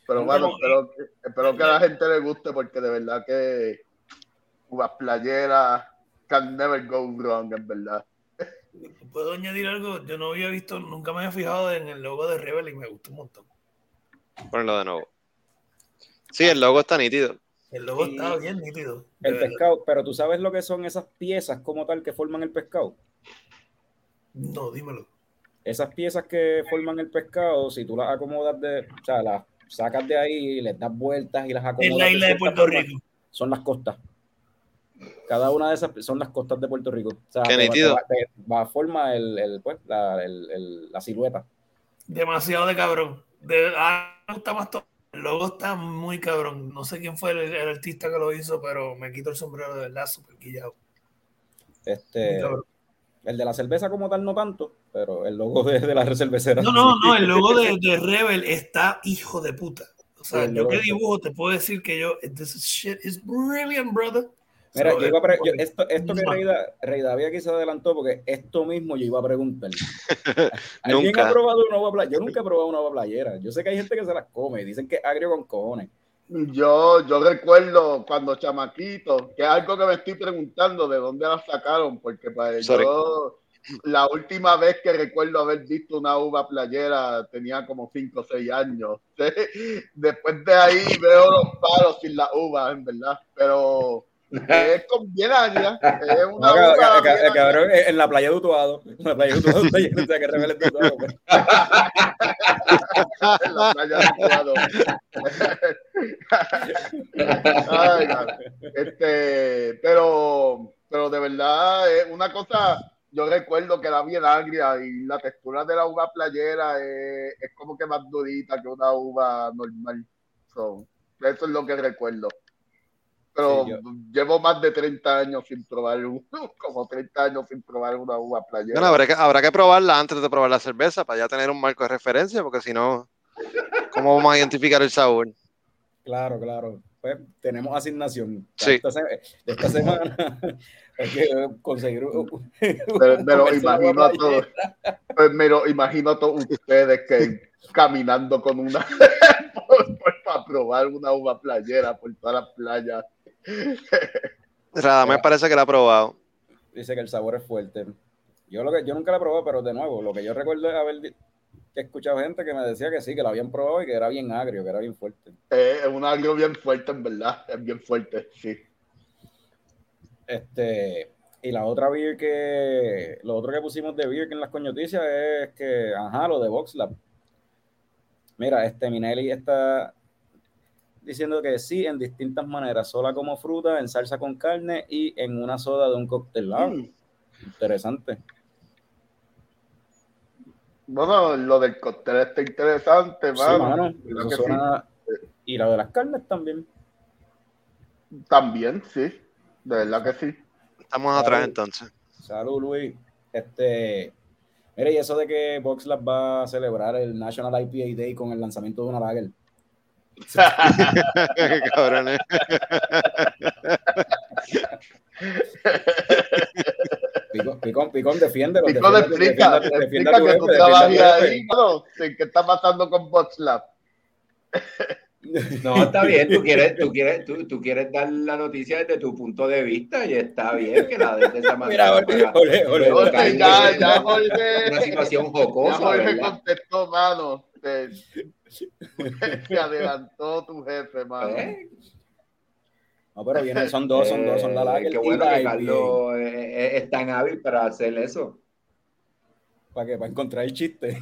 Pero No, bueno, no, espero, que- espero que a la gente le guste porque de verdad que uvas playeras can never go wrong, en verdad. ¿Puedo añadir algo? Yo no había visto, nunca me había fijado en el logo de Rebel y me gustó un montón. Ponlo de nuevo. Sí, el logo está nítido. El logo Y- estaba bien nítido. El verdad. pescado, pero tú sabes lo que son esas piezas como tal que forman el pescado. No, dímelo. Esas piezas que forman el pescado, si tú las acomodas de, o sea, las sacas de ahí, les das vueltas y las acomodas. En la isla de Puerto forma, Rico. Son las costas. Cada una de esas son las costas de Puerto Rico. O sea, Qué te va- nítido. te va, te va a formar el, el, pues, la, el- el- la silueta. Demasiado de cabrón. De, ah, me gusta más todo. El logo está muy cabrón. No sé quién fue el, el artista que lo hizo, pero me quito el sombrero de verdad, súper quillado. Este, el de la cerveza como tal no tanto, pero el logo de, de la (laughs) cervecera. No, no, no, el logo de, de Rebel está hijo de puta. O sea, Sí, yo que dibujo te puedo decir que yo, this shit is brilliant, brother. Mira, So, yo iba a pre- eh, yo- esto, esto que. Rey, Da- Rey David aquí se adelantó, porque esto mismo yo iba a preguntar. (laughs) ¿Alguien Nunca. ha probado una uva playera? Yo nunca he probado una uva playera. Yo sé que hay gente que se las come y dicen que es agrio con cojones. Yo, yo recuerdo cuando chamaquito, que es algo que me estoy preguntando de dónde la sacaron, porque pues, Sorry. yo la última vez que recuerdo haber visto una uva playera tenía como 5 o 6 años. (laughs) Después de ahí veo los palos sin la uva, en verdad, pero es (laughs) con bien agria, es una No, ca- ca- ca- cabrón, en la playa de Utuado. En la playa de Utuado (laughs) rebelde Utuado, pues. en la playa de Utuado. (laughs) Ay, este, pero, pero de verdad, es una cosa, yo recuerdo que era bien agria y la textura de la uva playera es, es como que más durita que una uva normal. So, eso es lo que recuerdo. Pero Sí, yo- llevo más de 30 años sin probar, un- (laughs) como 30 años sin probar una uva playera. Bueno, habrá que, habrá que probarla antes de probar la cerveza para ya tener un marco de referencia, porque si no, ¿cómo vamos a identificar el sabor? Claro, claro. Pues tenemos asignación. Sí. Esta, se- de esta semana (laughs) hay que conseguir un- Me, me lo imagino a todos. Pues me lo imagino a todos ustedes que caminando con una (laughs) para probar una uva playera por todas las playas. Radamés parece que la ha probado. Dice que el sabor es fuerte. Yo lo que yo nunca la he probado, pero de nuevo, lo que yo recuerdo es haber he escuchado gente que me decía que sí, que la habían probado y que era bien agrio, que era bien fuerte. Eh, es un agrio bien fuerte, en verdad. Es bien fuerte, sí. Este, y la otra beer que, lo otro que pusimos de beer que en las coñoticias es que, ajá, lo de VoxLab. Mira, este Minelli está diciendo que sí, en distintas maneras, sola como fruta, en salsa con carne y en una soda de un cóctel. Ah, Mm. Interesante. Bueno, lo del cóctel está interesante, Sí, mano. mano, que suena- Y la de las carnes también. sí. También, sí. De verdad que sí. Estamos atrás entonces. Salud, Luis. Este, mire, y eso de que VoxLab va a celebrar el National IPA Day con el lanzamiento de una lager. (laughs) Cabrones. Picón, Picón, Picón, defiende- explica, defiende- defiende explica que tú trabajas ahí, mano. Sí, ¿Qué está pasando con BotSlab? (laughs) No, está bien, tú quieres, tú quieres, tú, tú quieres dar la noticia desde tu punto de vista y está bien que la des de esa manera. Mira, Jorge, Jorge, Jorge, ya, una- ya, Jorge. Una situación Ya jocosa, Jorge ¿verdad? contestó, mano. Se adelantó tu jefe, mano. ¿Eh? No, pero vienen, son dos, son dos, son la Eh, lager Qué bueno la que. Carlos es, es- tan hábil para hacer eso. ¿Para qué? Para encontrar el chiste.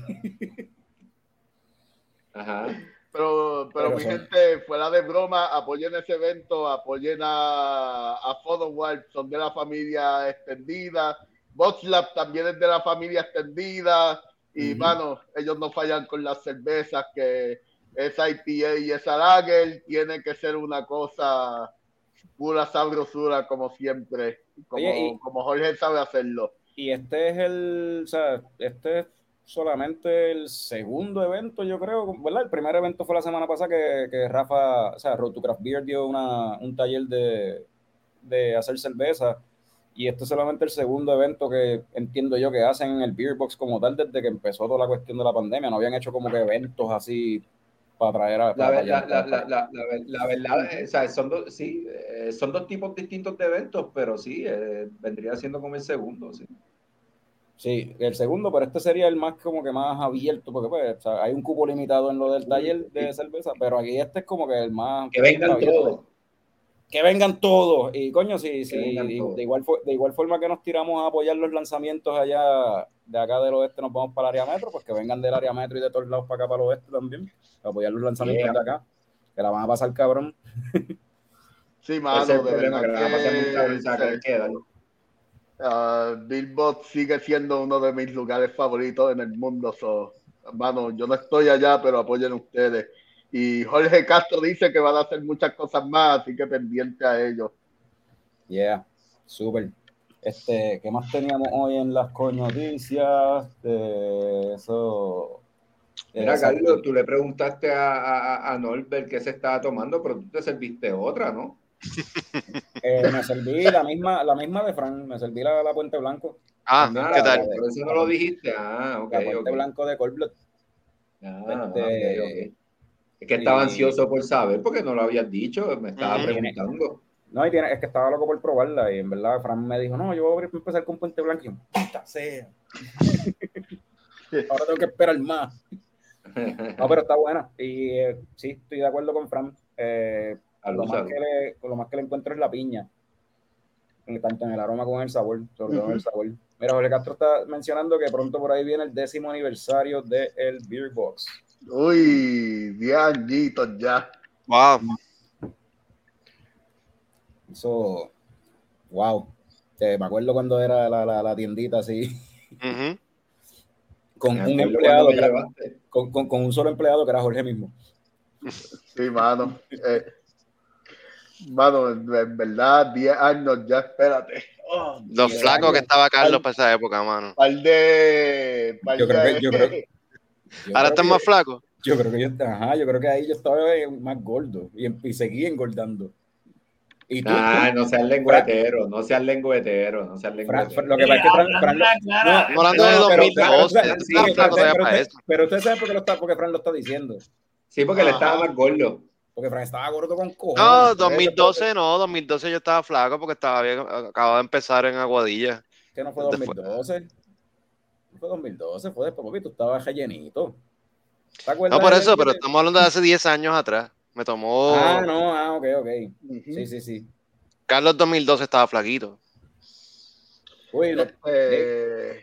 Ajá. Pero, pero, Pero mi son- gente, fuera de broma, apoyen ese evento, apoyen a, a Photowalk, son de la familia extendida. BoxLab también es de la familia extendida. Y, Ujú. mano, ellos no fallan con las cervezas, que esa IPA y esa lager tiene que ser una cosa pura sabrosura, como siempre. Como, Oye, y- como Jorge sabe hacerlo. Y este es el, o sea, este es solamente el segundo evento, yo creo, ¿verdad? El primer evento fue la semana pasada que, que Rafa, o sea, Road to Craft Beer dio una, un taller de, de hacer cerveza. Y este es solamente el segundo evento que entiendo yo que hacen en el Beer Box como tal desde que empezó toda la cuestión de la pandemia. No habían hecho como que eventos así para traer a... La, para la, tallar- la, la, la, la ver- la verdad, o sea, son dos, sí, eh, son dos tipos distintos de eventos, pero sí, eh, vendría siendo como el segundo, sí. Sí, el segundo, pero este sería el más como que más abierto, porque pues, o sea, hay un cupo limitado en lo del taller de cerveza, pero aquí este es como que el más Que vengan todos. Que vengan todos. Y coño, sí, sí, de igual, de igual forma que nos tiramos a apoyar los lanzamientos allá de acá del oeste, nos vamos para el área metro, pues que vengan del área metro y de todos lados para acá para el oeste también, a apoyar los lanzamientos Yeah. de acá, que la van a pasar cabrón. (laughs) Sí, mano, de problema, verdad que Billboard sigue siendo uno de mis lugares favoritos en el mundo. So, mano, yo no estoy allá, pero apoyen ustedes. Y Jorge Castro dice que van a hacer muchas cosas más, así que pendiente a ellos. Yeah, súper. Este, ¿qué más teníamos hoy en las noticias? De eso. Mira. Carlos, tú le preguntaste a, a, a Norbert qué se estaba tomando, pero tú te serviste otra, ¿no? (laughs) Eh, me serví la misma, la misma de Fran, me serví la, la Puente Blanco. Ah, Ah, ¿qué la- tal? Por eso no lo dijiste. Ah, ok, la Puente. Blanco de Cold Blood. Ah, Este, ok, ok. Es que estaba y- ansioso por saber porque no lo habías dicho, me estaba preguntando. No, y tiene, es que estaba loco por probarla y en verdad Fran me dijo, no, yo voy a empezar con Puente Blanco y yo, puta sea. (laughs) Ahora tengo que esperar más. No, pero está buena. Y eh, sí, estoy de acuerdo con Fran. Eh, lo, más que le, lo más que le encuentro es la piña. En- Tanto en el aroma como en el sabor, sobre todo en el sabor. Mira, Jorge Castro está mencionando que pronto por ahí viene el décimo aniversario del Beer Box. Uy, 10 añitos ya. Wow. Eso, wow. Eh, me acuerdo cuando era la, la, la tiendita así, con un empleado, que era- con, con, con un solo empleado que era Jorge mismo. Sí, mano. Eh, mano, en, en verdad, 10 años ya, espérate. Oh, Lo Diez flaco años. que estaba Carlos para esa época, mano. par de. par Yo creo de- que- yo creo (laughs) Ahora estás más flaco. Yo creo que yo, ajá, yo creo que ahí yo estaba eh, más gordo y, em- y seguí engordando. Y tú, Ah, tú, no seas lengüetero, no seas lengüetero, no seas lengüetero. Lo que pasa es que Fran, Fran hablando de no, pero- 2012. pero- usted- sabe por qué, lo está, porque Fran lo está diciendo. Sí, porque él Ajá. estaba más gordo. Porque Fran estaba gordo con cojones. No, Ese 2012 no, 2012 yo estaba flaco porque estaba bien, acababa de empezar en Aguadilla. Que no fue Después- 2012. No fue 2012, fue después, papi, tú estabas rellenito. ¿Te acuerdas No por eso, pero estamos hablando de hace 10 años atrás. Me tomó. Ah, no, ah, ok, ok. Ujú. Sí, sí, sí. Carlos 2012 estaba flaquito. Uy, no- Eh,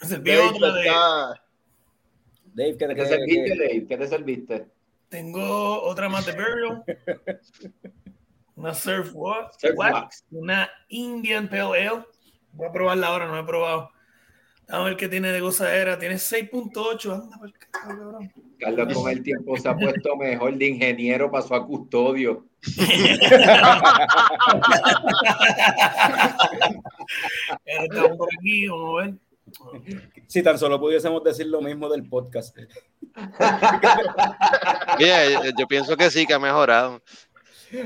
Se Dave otra de- está- Dave, ¿qué, ¿Qué te qué- serviste, qué- Dave? ¿Qué te serviste? Tengo otra más de Burial. (laughs) Una Surf Wax. Surf Wax, Wax. Una Indian Pale Ale. Voy a probarla ahora, no la he probado. Vamos a ver qué tiene de gozadera. Tiene 6.8. Anda, carajo, cabrón. Carlos con el tiempo se ha puesto mejor de ingeniero, pasó a custodio. (laughs) Estamos por aquí, vamos a ver. Si tan solo pudiésemos decir lo mismo del podcast. (laughs) Oye, yo, yo pienso que sí, que ha mejorado.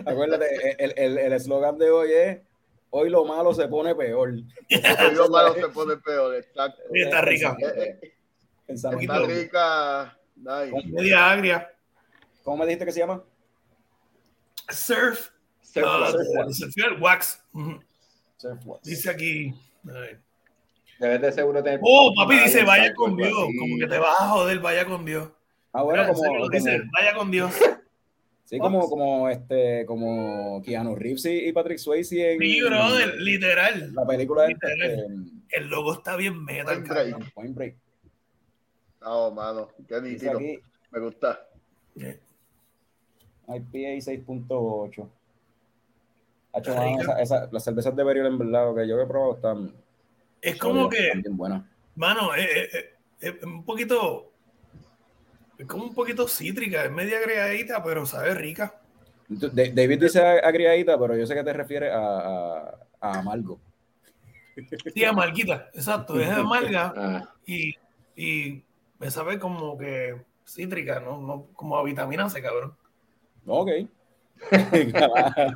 Acuérdate, el el- el eslogan de hoy es hoy lo malo se pone peor. (laughs) Hoy lo malo se pone peor, exacto. Está rica. Eh, eh. Está rica. Nice. Media agria. ¿Cómo me dijiste que se llama? Surf. Surf ah, Wax. de- de surfear, wax. Surf Wax. Dice aquí. Debes de seguro tener. Oh, papi, dice vaya con Dios. así. Como que te vas a joder, vaya con Dios. Ah, bueno, Mira, como, dice, vaya con Dios. (laughs) sí, como, como este, como Keanu Reeves y, Patrick Swayze en Sí, brother, literal. la película Literal. este, El logo está bien metal, Point Break. cabrón. Point Break. No, mano. Qué nítido. Me gusta. Eh, IPA 6.8. Hacho, Está mano, rica. esa- esa- las cervezas de Burial en verdad que yo he probado están, Es como que, están bien buenas. mano, eh, eh, eh, es un poquito. Es como un poquito cítrica, es media agregadita, pero sabe rica. David dice agriadita, pero yo sé que te refieres a, a, a amargo. Sí, amarguita, exacto, es (laughs) amarga Ah, y, y me sabe como que cítrica, ¿no? no como a vitamina C, cabrón. Ok.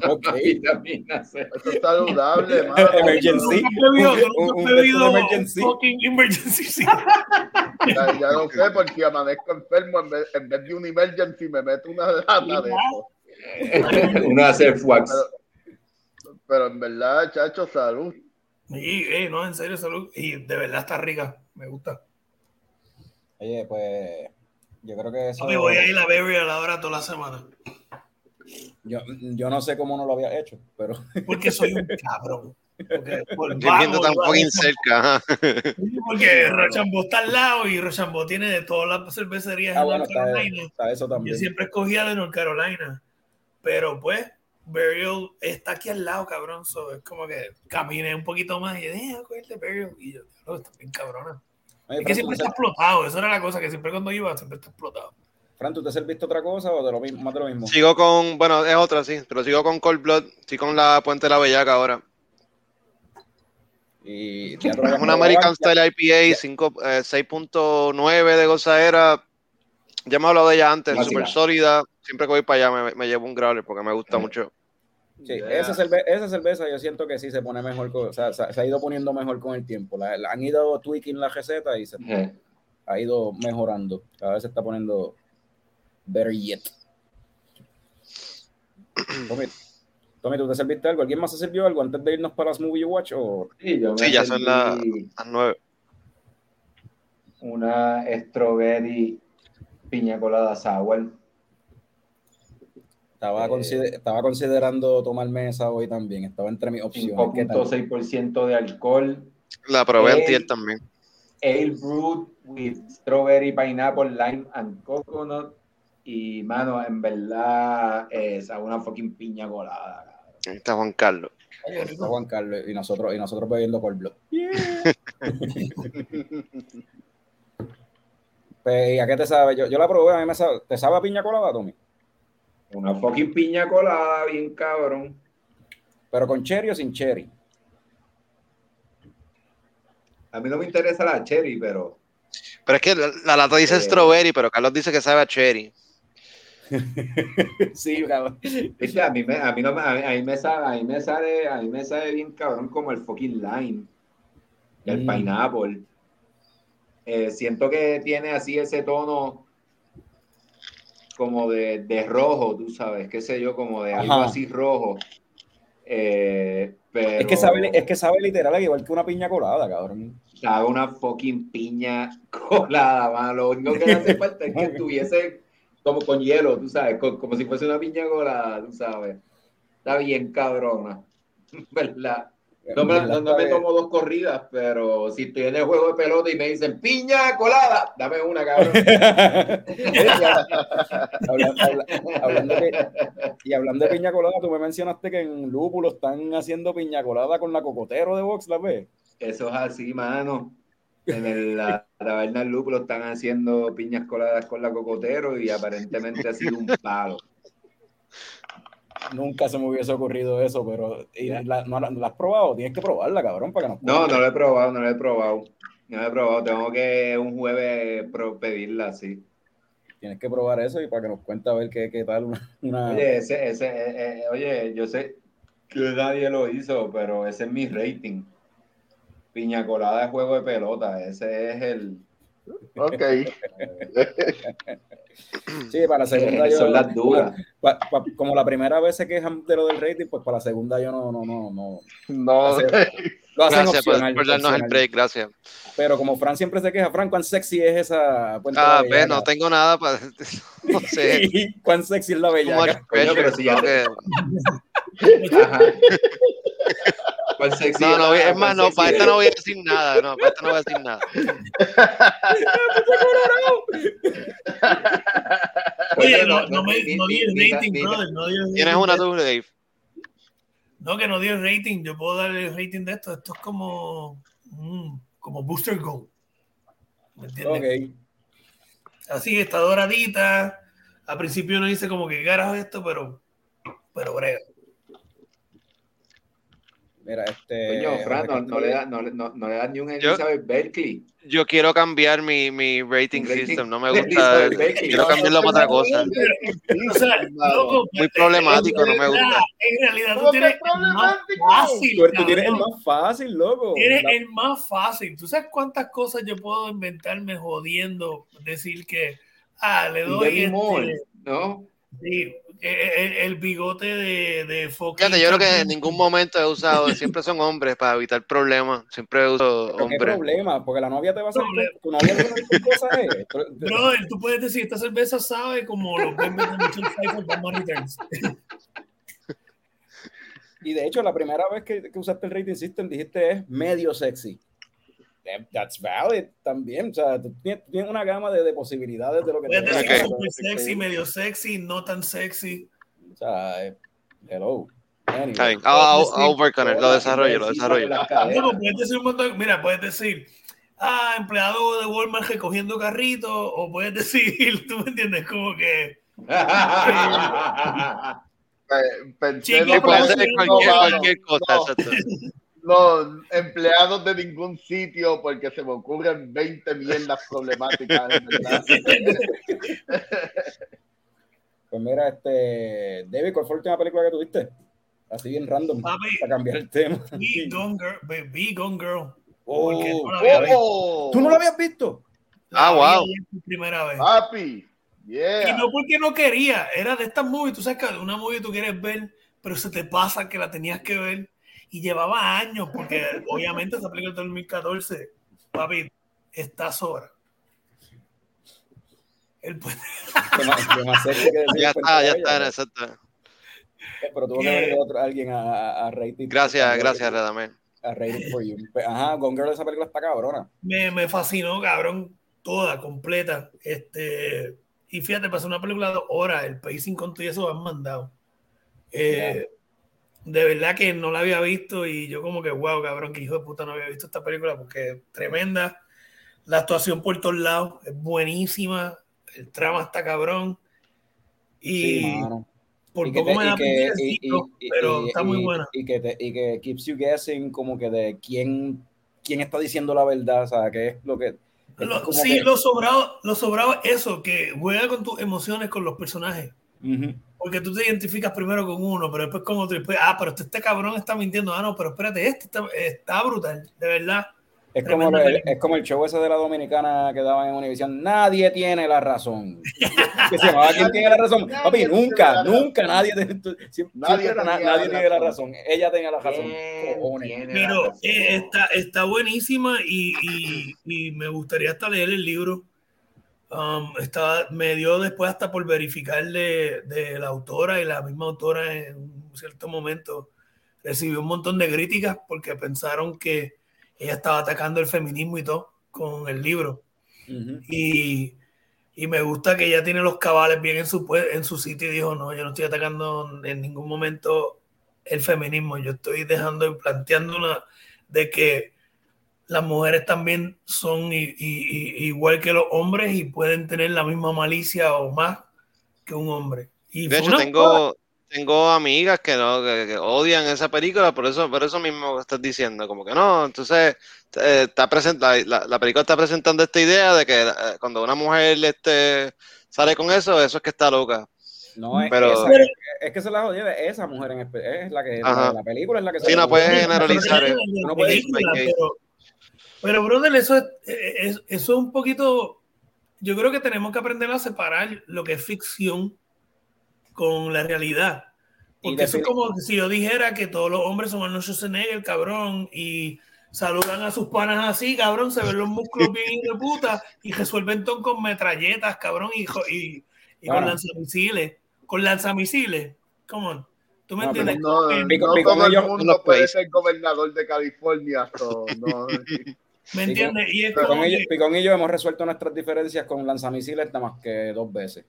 Ok. (laughs) vitamina C. Eso es saludable, (laughs) mano. Emergency. ¿Tú nunca has bebido, tú Un- bebido emergency. fucking emergency, sí. Ya, ya no sé, porque amanezco enfermo, en vez, en vez de un emergency me meto una lata de eso. (laughs) Una Surf Wax. Pero, pero en verdad, chacho, salud. Y, eh, no, en serio, salud. Y de verdad está rica, me gusta. Oye, pues yo creo que eso. Papi, voy a ir a Burial ahora toda la semana. Yo, yo no sé cómo no lo había hecho, pero (laughs) Porque soy un cabrón. Porque, (laughs) por vago, tan fucking cerca. Porque Rochambeau está al lado y Rochambeau tiene de todas las cervecerías ah, en bueno, North está, Carolina. está eso Yo también. siempre escogía de North Carolina. Pero pues, Burial está aquí al lado, cabrón. So, es como que caminé un poquito más y dije, eh, ¿cuál es de Burial? Y yo, "Diablo, está bien cabrona. Oye, Es que siempre ¿tú está explotado. Esa era la cosa, que siempre cuando iba, siempre está explotado. Fran, ¿tú te serviste otra cosa o de lo mismo, más de lo mismo? Sigo con, bueno, es otra, sí, pero sigo con Cold Blood, sí con la Puente de la Bellaca ahora. Y Es una American ya- Style IPA, cinco- eh, 6.9 de gozadera. Ya me he hablado de ella antes, Básica. súper sólida. Siempre que voy para allá me, me llevo un growler porque me gusta mucho. Sí, Yeah. esa, cerve- esa cerveza yo siento que sí se pone mejor, con- o sea, se, se ha ido poniendo mejor con el tiempo. La, la han ido tweaking la receta y se ha ido mejorando. Cada vez se está poniendo better yet. Tommy, Tommy, ¿tú te serviste algo? ¿Alguien más se sirvió algo antes de irnos para las movie watch? O... Sí, yo me Sí, ya son Las nueve. Una strawberry piña colada sour. Estaba, Eh. consider- estaba considerando tomarme esa hoy también. Estaba entre mis opciones. ¿Qué tal? 5.6% de alcohol. La probé Ey. antier también. Ale brewed with strawberry, pineapple, lime and coconut. Y, mano, en verdad, es una fucking piña colada. cabrón. Ahí está Juan Carlos. Está Juan Carlos y nosotros, y nosotros bebiendo cold blood. (laughs) Pues, ¿y a qué te sabe? Yo, yo la probé, a mí me sabe. ¿Te sabe a piña colada, Tommy? Una fucking piña colada, bien cabrón. ¿Pero con cherry o sin cherry? A mí no me interesa la cherry, pero Pero es que la, la lata dice Eh. strawberry, pero Carlos dice que sabe a cherry. (laughs) sí, cabrón. Viste, a mí me, a mí no a mí, a mí me sabe, a mí me sale, a mí me sabe bien cabrón como el fucking lime el Mm. pineapple. Eh, siento que tiene así ese tono como de, de rojo, tú sabes, qué sé yo, como de algo así rojo. Eh, pero Es que, sabe, es que sabe literal igual que una piña colada, cabrón. sabe una fucking piña (laughs) colada, mano. Lo único que le hace falta es que (laughs) estuviese como con hielo, tú sabes, co- como si fuese una piña colada, tú sabes. Está bien cabrona. (laughs) ¿Verdad? No me, no- no me tomo dos corridas, pero si estoy en el juego de pelota y me dicen piña colada, dame una, cabrón. (laughs) (laughs) Habla- habla- hablando de- y hablando de piña colada, tú me mencionaste que en Lúpulo están haciendo piña colada con la cocotero de Vox, ¿la ves? Eso es así, mano. En el- la taberna del lúpulo están haciendo piñas coladas con la cocotero y aparentemente ha sido un palo. Nunca se me hubiese ocurrido eso, pero la, no, la- la has probado, tienes que probarla, cabrón, para que nos No, no lo he probado, no lo he probado. No lo he probado, tengo que un jueves pedirla así. Tienes que probar eso y para que nos cuente a ver qué, qué tal una, una- Oye, ese, ese, eh, eh, oye, yo sé que nadie lo hizo, pero ese es mi rating. Piña colada de juego de pelota, ese es el. Ok. (laughs) Sí, para la segunda yo... son las duras. pa- pa- como la primera vez se quejan de lo del rating, pues para la segunda yo no, no, no, no. No, Lo hacen (laughs) Gracias por, opcional, por darnos el opcional. break, gracias. Pero como Fran siempre se queja, Fran, ¿cuán sexy es esa puente Ah, ve, no tengo nada para. (laughs) No sé. ¿Cuán sexy es la bellaca? Coño, pero si ya te- Ajá. ¿Cuál sexy No, no, era? es más, ¿Cuál no, para esta no voy a decir nada, no, para esta no voy a decir nada. Oye, no, no, no me no di rating, brother. No di el Tienes una tú, Dave. No, que no di el rating. Yo puedo dar el rating de esto. Esto es como, mm, como Booster Gold. ¿Me entiendes? Ok. Así, está doradita. Al principio uno dice como que carajo esto, pero, pero brega. Mira, este. Coño, Fran, no, le da, no, le- no, no le das ni un Yo- Elizabeth Berkeley. Yo quiero cambiar mi, mi rating system, no me (laughs) gusta. Quiero cambiarlo para otra cosa. O sea, (laughs) loco, Muy problemático, no me gusta. En realidad tú ¿Cómo que tienes el más fácil. Tú, tú tienes el más fácil, loco. Tienes La- el más fácil. ¿Tú sabes cuántas cosas yo puedo inventarme jodiendo? Decir que, ah, le doy este, ¿no? sí, el, el- bigote de, de fucking Fíjate, yo creo que en ningún momento he usado, (laughs) siempre son hombres para evitar problemas, siempre uso Pero qué hombres. problema, porque la novia te va a hacer. Tu novia te va a hacer cosas, eh. (laughs) Tú- Brother, tú puedes decir, esta cerveza sabe como los bembes de Michelle Pfeiffer Returns. Y de hecho, la primera vez que, que usaste el rating system dijiste es medio sexy. Eh, That's valid también. O sea, tú tienes, tienes una gama de, de posibilidades de lo que Puedes te decir Ok. super sexy, medio sexy, no tan sexy. O sea, eh, hello. Anyway. Está bien, I'll, I'll- I'll work on it, lo desarrollo, lo desarrollo. Las caderas. No, puedes decir un montón, mira, puedes decir, ah, empleado de Walmart recogiendo carritos, o puedes (laughs) decir, tú me entiendes, como que (laughs) Pe- pensé cualquier, cualquier cosa, no. (laughs) los empleados de ningún sitio porque se me ocurren 20 mierdas problemáticas. (laughs) Pues mira, este. David, ¿cuál fue la última película que tuviste? Así bien random. Papi. Para cambiar el tema. Be Gone Girl, be, be Gone Girl. Oh, no la. ¡Oh! ¿Tú no lo habías visto? Ah, La wow. primera vez. Papi, Y yeah. no porque no quería, era de estas movies, tú sabes que una movie tú quieres ver, pero se te pasa que la tenías que ver y llevaba años, porque obviamente esa película del 2014, papi, está sobra. El puente- (laughs) Ya el está, ya está, exacto. Pero tuvo que venir otro, alguien a, a, rating. Gracias, gracias, Radamel. A rating for you. Ajá, Gone Girl, esa película está cabrona. me, me fascinó, cabrón, toda, completa. Este, y fíjate, pasó una película de horas, el pacing con todo y eso han mandado. Eh, De verdad que no la había visto y yo como que, wow, cabrón, que hijo de puta no había visto esta película porque es tremenda. La actuación por todos lados es buenísima, el trama está cabrón. Y Sí, por Y que poco te- me y da que- y- y- pero está muy buena. Y que, te, y que keeps you guessing como que de quién, quién está diciendo la verdad, o sea, qué es lo que... es Lo- como sí, que- lo sobrado, lo sobrado es eso, que juega con tus emociones con los personajes. Ujú. Porque tú te identificas primero con uno, pero después con otro. y después, ah, pero este, este cabrón está mintiendo. Ah, no, pero espérate, este está, está brutal, de verdad. Es como, el, es como el show ese de la dominicana que daban en Univision. Nadie tiene la razón. que se llamaba ¿Quién tiene la razón? Nadie Papi, nunca, la razón. nunca nadie, siempre, Nadie siempre nadie la tiene la razón. razón. Ella tenía la razón. ¿Quién Cojones. tiene la Pero razón? eh, está, está buenísima y, y- y me gustaría hasta leer el libro. Um, está, me dio después hasta por verificar de, de la autora y la misma autora en un cierto momento recibió un montón de críticas porque pensaron que ella estaba atacando el feminismo y todo con el libro. Ujú. Y, y me gusta que ella tiene los cabales bien en su, en su sitio y dijo, no, yo no estoy atacando en ningún momento el feminismo, yo estoy dejando y planteando una de que las mujeres también son i- i- i- igual que los hombres y pueden tener la misma malicia o más que un hombre. Y De hecho, tengo, tengo amigas que no, que, que odian esa película, por eso, por eso mismo que estás diciendo, como que no, entonces eh, está present- la, la- la película está presentando esta idea de que eh, cuando una mujer este, sale con eso, eso es que está loca. No, es, Pero- esa, es, es que se la jodida de esa mujer en es la que Ajá. la, la película es la que Sí, no puedes generalizar. eh. No puedes-. Pero, brother, eso es, es- eso es un poquito. Yo creo que tenemos que aprender a separar lo que es ficción con la realidad. Porque eso es como si yo dijera que todos los hombres son Arnold Schwarzenegger, cabrón, y saludan a sus panas así, cabrón, se ven los músculos bien de puta y resuelven todo con metralletas, cabrón, y, y, con lanzamisiles. Con lanzamisiles. Come on. ¿Tú me No, entiendes? No, no pico todo el ellos- mundo los puede países. ser gobernador de California. so, no. (laughs) ¿Me entiendes? Y es Picón como y, yo, que- Picón y yo hemos resuelto nuestras diferencias con lanzamisiles nada más que dos veces.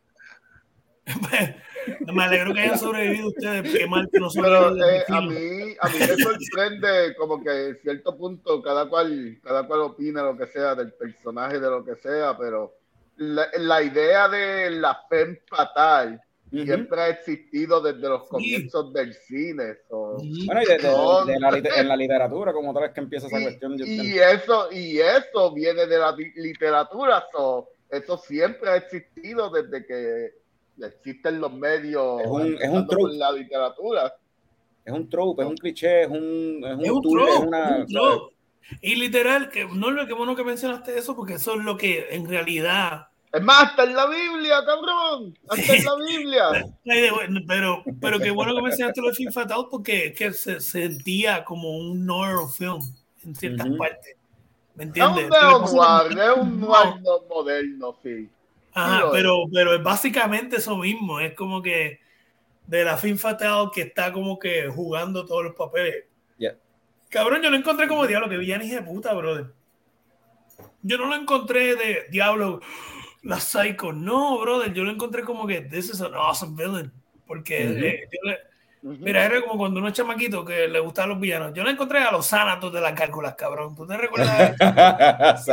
(laughs) Me alegro que hayan sobrevivido ustedes. Qué mal que no Pero eh, a mí a mí me sorprende como que en cierto punto cada cual cada cual opina lo que sea del personaje de lo que sea, pero la, la idea de la femme fatal. Siempre ha existido desde los comienzos del cine. so, Bueno, y de- de- No. de la en la literatura, como tal vez que empieza esa cuestión. yo- y eso y eso viene de la li- literatura, so, eso siempre ha existido desde que existen los medios Es un- es un la literatura. es un trope, es un cliché, es un, es un, Es un tool, trope, es una- un trope. Y literal, que no lo que bueno que mencionaste eso, porque eso es lo que en realidad. Es más, hasta en la Biblia, cabrón. Hasta en la Biblia. Pero, pero qué bueno que mencionaste lo de Film Fatal, porque es que se sentía como un noir film en ciertas partes. ¿Me Es entiendes? un Pero pasa neo-noir, que- es un noir no- moderno, sí. Ajá, Sí, pero, pero es básicamente eso mismo. Es como que de la Film Fatal que está como que jugando todos los papeles. Yeah. Cabrón, yo lo encontré como diablo, que villano hijo de puta, brother. Yo no lo encontré de diablo, la psycho. No, brother, yo lo encontré como que this is an awesome villain. Porque eh, yo le- Mira, era como cuando uno es chamaquito que le gustaban los villanos. Yo lo encontré a los sánatos de las cálculas, cabrón. ¿Tú te recuerdas? (laughs) (laughs)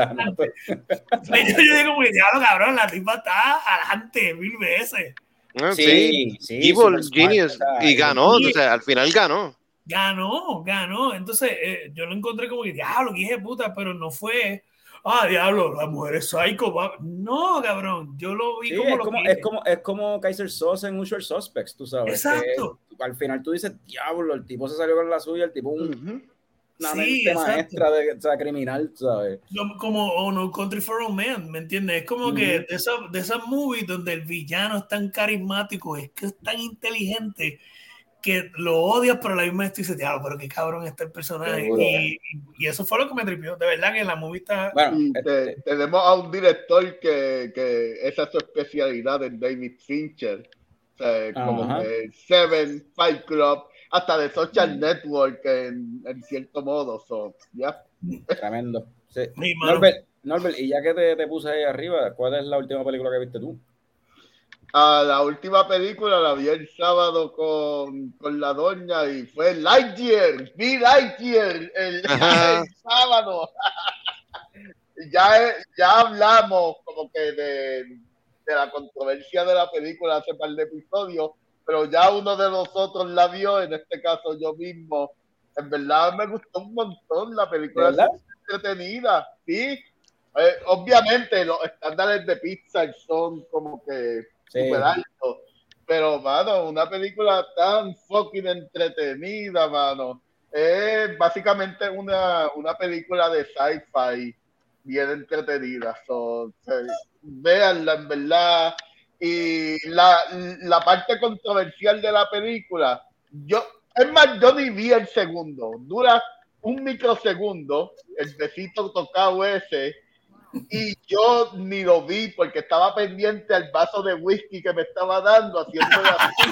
Yo, yo digo, como que diablo, cabrón, la tipa está adelante mil veces. Ah, Sí, Sí, sí, Evil smart, Genius. Y ganó, Sí. o sea, al final ganó. Ganó, ganó. Entonces, eh, yo lo encontré como que, diablo, que hija de puta, pero no fue, ah, diablo, la mujer es psycho. va". No, cabrón, yo lo vi Sí, como es lo como, es, como, es como Kaiser Sosa en Usual Suspects, tú sabes. Exacto. que al final tú dices, diablo, el tipo se salió con la suya, el tipo un- una Sí, mente exacto. maestra de, o sea, criminal, ¿sabes? Yo- como oh, no Country for Old Men, ¿me entiendes? Es como que de esas de esas movies donde el villano es tan carismático, es que es tan inteligente que lo odias, pero a la misma vez tú dices, diablo, pero qué cabrón está el personaje. Seguro. Y, y eso fue lo que me tripió. De verdad que la movie está. Bueno, Y te- este, tenemos a un director que, que esa es su especialidad en David Fincher. O sea, como que Seven, Fight Club, hasta de Social Network en, en cierto modo. So, ya. tremendo. Sí. Norbert, Norbert, y ya que te, te puse ahí arriba, ¿cuál es la última película que viste tú? A la última película la vi el sábado con, con la doña y fue Lightyear, vi Lightyear el, (laughs) el sábado. (laughs) ya, ya hablamos como que de, de la controversia de la película hace par de episodios, pero ya uno de nosotros la vio, en este caso yo mismo. En verdad me gustó un montón la película, es entretenida, sí. Eh, obviamente los estándares de Pixar son como que Altos, pero mano, una película tan fucking entretenida, mano. Es básicamente una, una película de sci-fi bien entretenida. So, véanla en verdad. Y la, la parte controversial de la película, yo, es más, yo ni el segundo. Dura un microsegundo, el besito tocado ese, y yo ni lo vi porque estaba pendiente al vaso de whisky que me estaba dando haciendo así.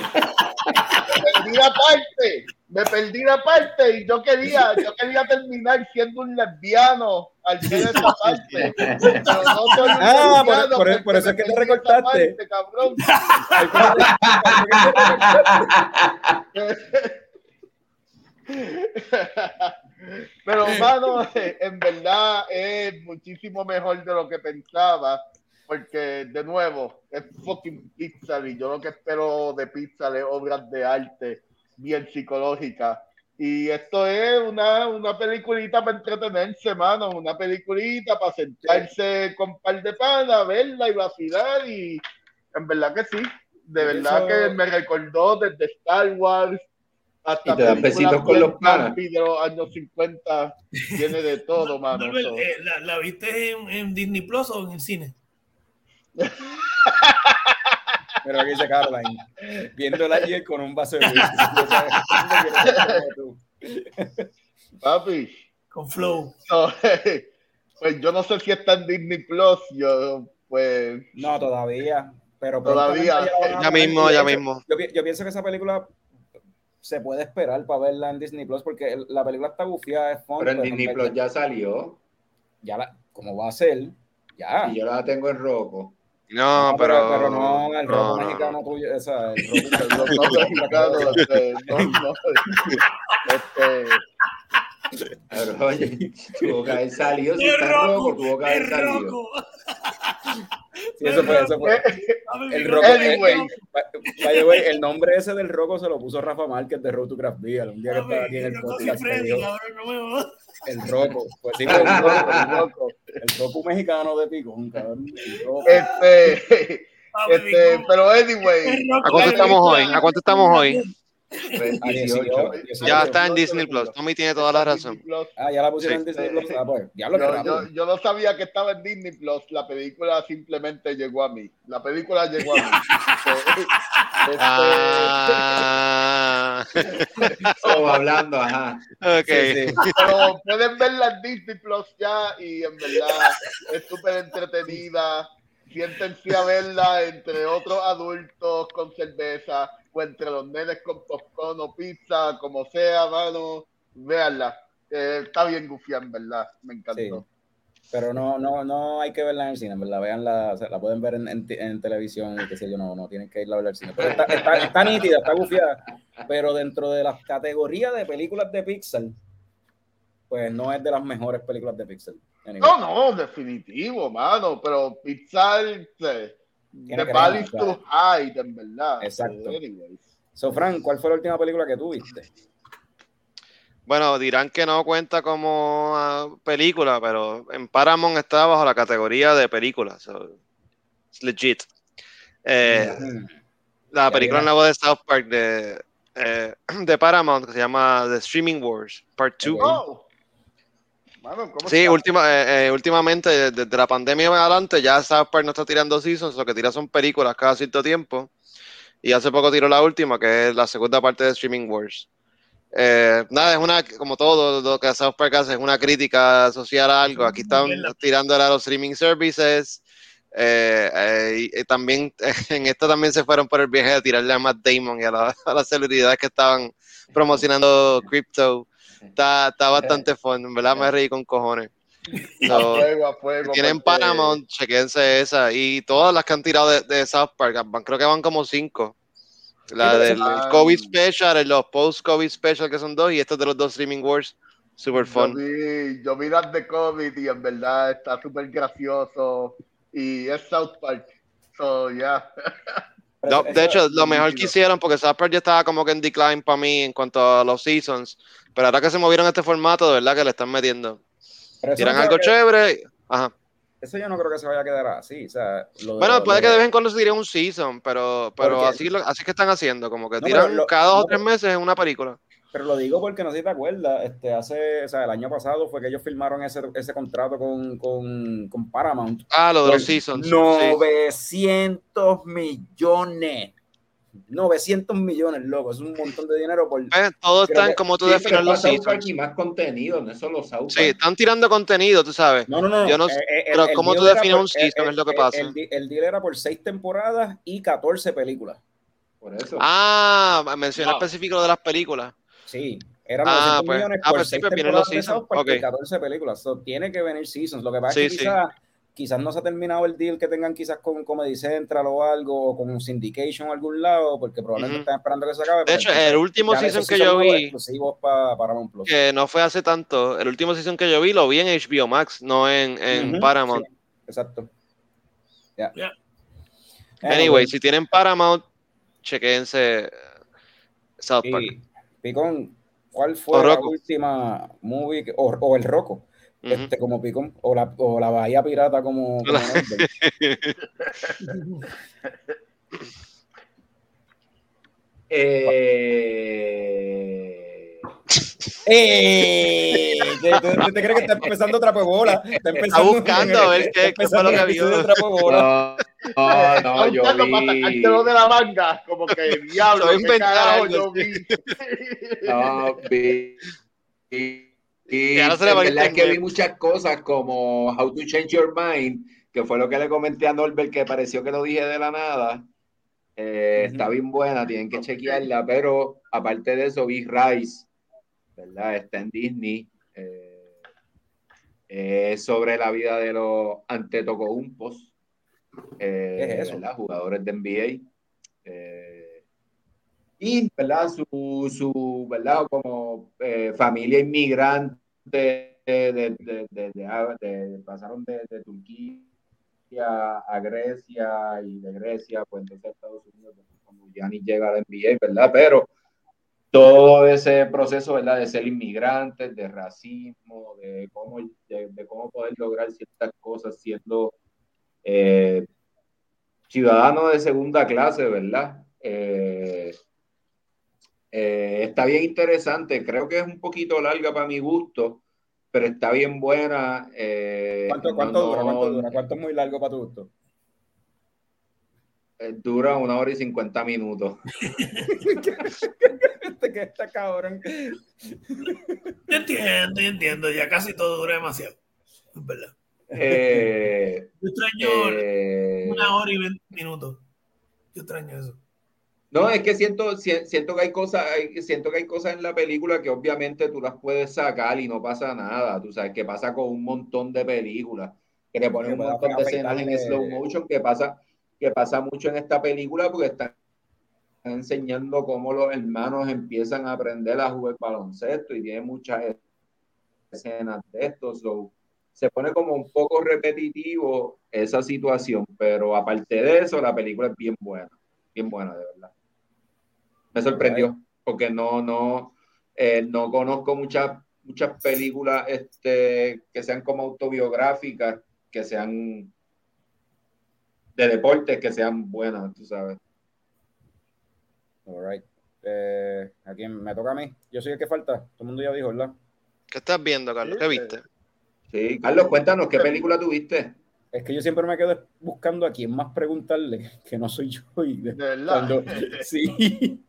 (laughs) Me perdí la parte, me perdí la parte y yo quería, yo quería terminar siendo un lesbiano al ver esa (laughs) parte. Pero no soy un Ah, por- lesbiano por- por eso es que te recortaste. parte, cabrón. (laughs) Pero, mano, en verdad es muchísimo mejor de lo que pensaba. Porque, de nuevo, es fucking Pixar y yo lo que espero de Pixar es obras de arte bien psicológicas. Y esto es una, una peliculita para entretenerse, mano. Una peliculita para sentarse con un par de panas, verla y vacilar. Y en verdad que sí. De verdad Eso- que me recordó desde Star Wars hasta Y te dan películas besitos con los panas. de los años 50. Tiene de todo, mano. Eh, ¿la, la viste en, en Disney Plus o en el cine? (laughs) Pero aquí dice Caroline, viéndola ayer con un vaso de. (laughs) Papi. Con Flow. No, (laughs) pues yo no sé si está en Disney Plus. Yo, pues. No, todavía. Pero Todavía. Ya mismo, ya mismo. Yo pienso que esa película se puede esperar para verla en Disney Plus porque el- la película está bufiada, es fun. Pero en pero Disney no- Plus ya salió Ya la, como va a ser, ya. y yo la tengo en rojo. No, No, pero. pero no, el robo (laughs) no, no, mexicano no. tuyo, esa, el robo, El robo mexicano, este, no, este, Pero, oye, tuvo que haber salido. Si ¡Es está rojo! rojo, tuvo que haber ¡Es salido. Sí, eso fue, eso fue. Dame El mi roco, Anyway. way, el nombre ese del roco se lo puso Rafa Márquez de Road to Craft Beer, un día que estaba aquí en el Roco podcast. el roco, pues sí, el roco, el roco, el roco mexicano de Picón, cabrón. El este, mi este, pero anyway, El ¿A cuánto estamos hoy? ¿A cuánto estamos hoy? Pues, A 18. 18, 18. Ya está en Disney Plus. Tommy tiene toda la razón. Ah, ya la pusieron en. Disney Plus. Ah, pues, Yo, rápido. yo, yo no sabía que estaba en Disney Plus. La película simplemente llegó a mí. La película llegó a mí. (laughs) Este, Ah, Estamos hablando, ajá. ok. Sí, sí. Pero pueden verla en Disney Plus ya y en verdad es súper entretenida. Siéntense a verla entre otros adultos con cerveza entre los nenes con popcorn o pizza, como sea, mano. Véanla. Eh, está bien gufia, en verdad. Me encantó. Pero no, no, no hay que verla en el cine, en verdad. Veanla, la pueden ver en, en, en televisión qué sé yo, no, no tienen que irla a ver al cine. Pero está, está, está nítida, está gufiada. Pero dentro de las categorías de películas de Pixar, pues no es de las mejores películas de Pixar. Anyway. No, no, definitivo, mano. Pero Pixar, eh, Is ganar, too high, en verdad. Exacto. So, Frank, ¿cuál fue la última película que tú viste? Bueno, dirán que no cuenta como ah, película, pero en Paramount está bajo la categoría de película. so, it's legit. Eh, Mm. la película nueva de South Park de, eh, (clears throat) de Paramount que se llama The Streaming Wars Part 2. Ok. Oh. Mano, ¿cómo Sí, última, eh, eh, últimamente, desde la pandemia en adelante, ya South Park no está tirando seasons, lo que tira son películas cada cierto tiempo. Y hace poco tiró la última, que es la segunda parte de Streaming Wars. Eh, nada, es una, como todo lo que South Park hace, es una crítica social a algo. Aquí están tirando a los streaming services. eh, eh, y, y también (laughs) en esta también se fueron por el viaje de tirarle a Matt Damon y a, la- a las celebridades que estaban promocionando crypto. Está, está bastante fun, en verdad me reí con cojones. (laughs) A So, fuego, a fuego. si tienen porque- Paramount, chequense esa. Y todas las que han tirado de, de South Park, van- creo que van como cinco. La del. COVID Special, los Post-COVID Special, que son dos, y estos de los dos Streaming Wars, super Yo fun. vi, yo vi las de COVID y en verdad está súper gracioso. Y es South Park. So, ya. (laughs) No, de hecho, lo mejor que hicieron, porque Park ya estaba como que en decline para mí en cuanto a los seasons, pero ahora que se movieron a este formato, de verdad que le están metiendo. Tiran no algo que- chévere. Ajá. Eso yo no creo que se vaya a quedar así. O sea, lo Bueno, lo puede de- que de vez en cuando se tire un season, pero, pero Porque- así, lo, así que están haciendo, como que No, tiran lo- cada dos no, o tres meses en una película. Pero lo digo porque no sé si te acuerdas, este, hace, o sea, el año pasado fue que ellos firmaron ese, ese contrato con, con, con Paramount. Ah, lo de los seasons. sí. 900 millones. 900 millones, loco. Es un montón de dinero por. Eh, todos están que como tú Sí, defines pero los seasons. y más contenido, no solo South Sí, están tirando contenido, tú sabes. No, no, no. Yo no- eh, eh, pero ¿cómo deal tú defines por- un season? eh, Es lo que pasa. El, el deal era por seis temporadas y 14 películas. Por eso. Ah, mencioné Wow. específico de las películas. Sí, eran Ah, 900 pues. millones Ah, por pues sí, pues vienen los temporadas de seasons. South Park y Ok. 14 películas. So, tiene que venir seasons. Lo que pasa Sí, es que sí. quizás, quizás no se ha terminado el deal que tengan quizás con Comedy Central o algo, o con Syndication o algún lado, porque probablemente están esperando que se acabe. De hecho, entonces el último season que season yo vi, exclusivos para Paramount Plus. que no fue hace tanto, el último season que yo vi lo vi en HBO Max, no en, Paramount. sí, exacto. Anyway, si tienen Paramount, chequense South Park. Y, Picón, ¿cuál fue la última movie que- o, o el Roco? Ujú. Este, como Picón, o la, o la Bahía Pirata como, (laughs) como. (laughs) Eh, ¡Eh! ¿Te, te- te crees que está empezando Trapo Bola? Está, empezando, buscando a ver qué- está qué fue lo que vio. no, (laughs) no, no, yo para vi. sacártelo de la manga, como que (laughs) diablo, qué carajo yo vi. (laughs) No, vi. vi- Y ahora se le en va a verdad es que vi muchas cosas como How to Change Your Mind, que fue lo que le comenté a Norbert, que pareció que lo dije de la nada. Eh. Está bien buena, tienen que chequearla, pero aparte de eso, vi Rise, ¿verdad? Está en Disney. eh, sobre la vida de los Antetokounmpos, eh, ¿Qué es eso? ¿verdad? Jugadores de NBA. eh, y, ¿verdad? Su, su ¿verdad? Como eh, familia inmigrante de, de, de, pasaron de, Turquía a Grecia y de Grecia, pues entonces a Estados Unidos, cuando Gianni llega a la NBA, ¿verdad? Pero todo ese proceso, ¿verdad? De ser inmigrantes, de racismo, de cómo, de, de cómo poder lograr ciertas cosas siendo eh, ciudadano de segunda clase, ¿verdad? Eh, eh, está bien interesante, creo que es un poquito larga para mi gusto, pero está bien buena. eh, ¿Cuánto, no- cuánto dura? ¿Cuánto dura? ¿Cuánto es muy largo para tu gusto? dura una hora y cincuenta minutos. (laughs) Este que está cabrón. Yo entiendo, yo entiendo. Ya casi todo dura demasiado. Es verdad. Eh, Yo extraño eh, una hora y veinte minutos. Yo extraño eso. No, es que siento, si- siento que hay cosas, siento que hay cosas en la película que obviamente tú las puedes sacar y no pasa nada. Tú sabes que pasa con un montón de películas, que te ponen un montón de escenas en slow motion que pasa, que pasa mucho en esta película porque están enseñando cómo los hermanos empiezan a aprender a jugar baloncesto y tiene muchas escenas de esto. so, se pone como un poco repetitivo esa situación, pero aparte de eso, la película es bien buena, bien buena, de verdad. Me sorprendió, porque no, no, eh, no conozco muchas, muchas películas este, que sean como autobiográficas, que sean de deportes, que sean buenas, tú sabes. All right. Eh, ¿A quién me toca a mí? Yo soy el que falta. Todo el mundo ya dijo, ¿verdad? ¿Qué estás viendo, Carlos? ¿Qué viste? Sí, Carlos, cuéntanos, ¿qué película tuviste? Es que yo siempre me quedo buscando a quién más preguntarle, que no soy yo. Y de- De verdad. cuando- (laughs) sí.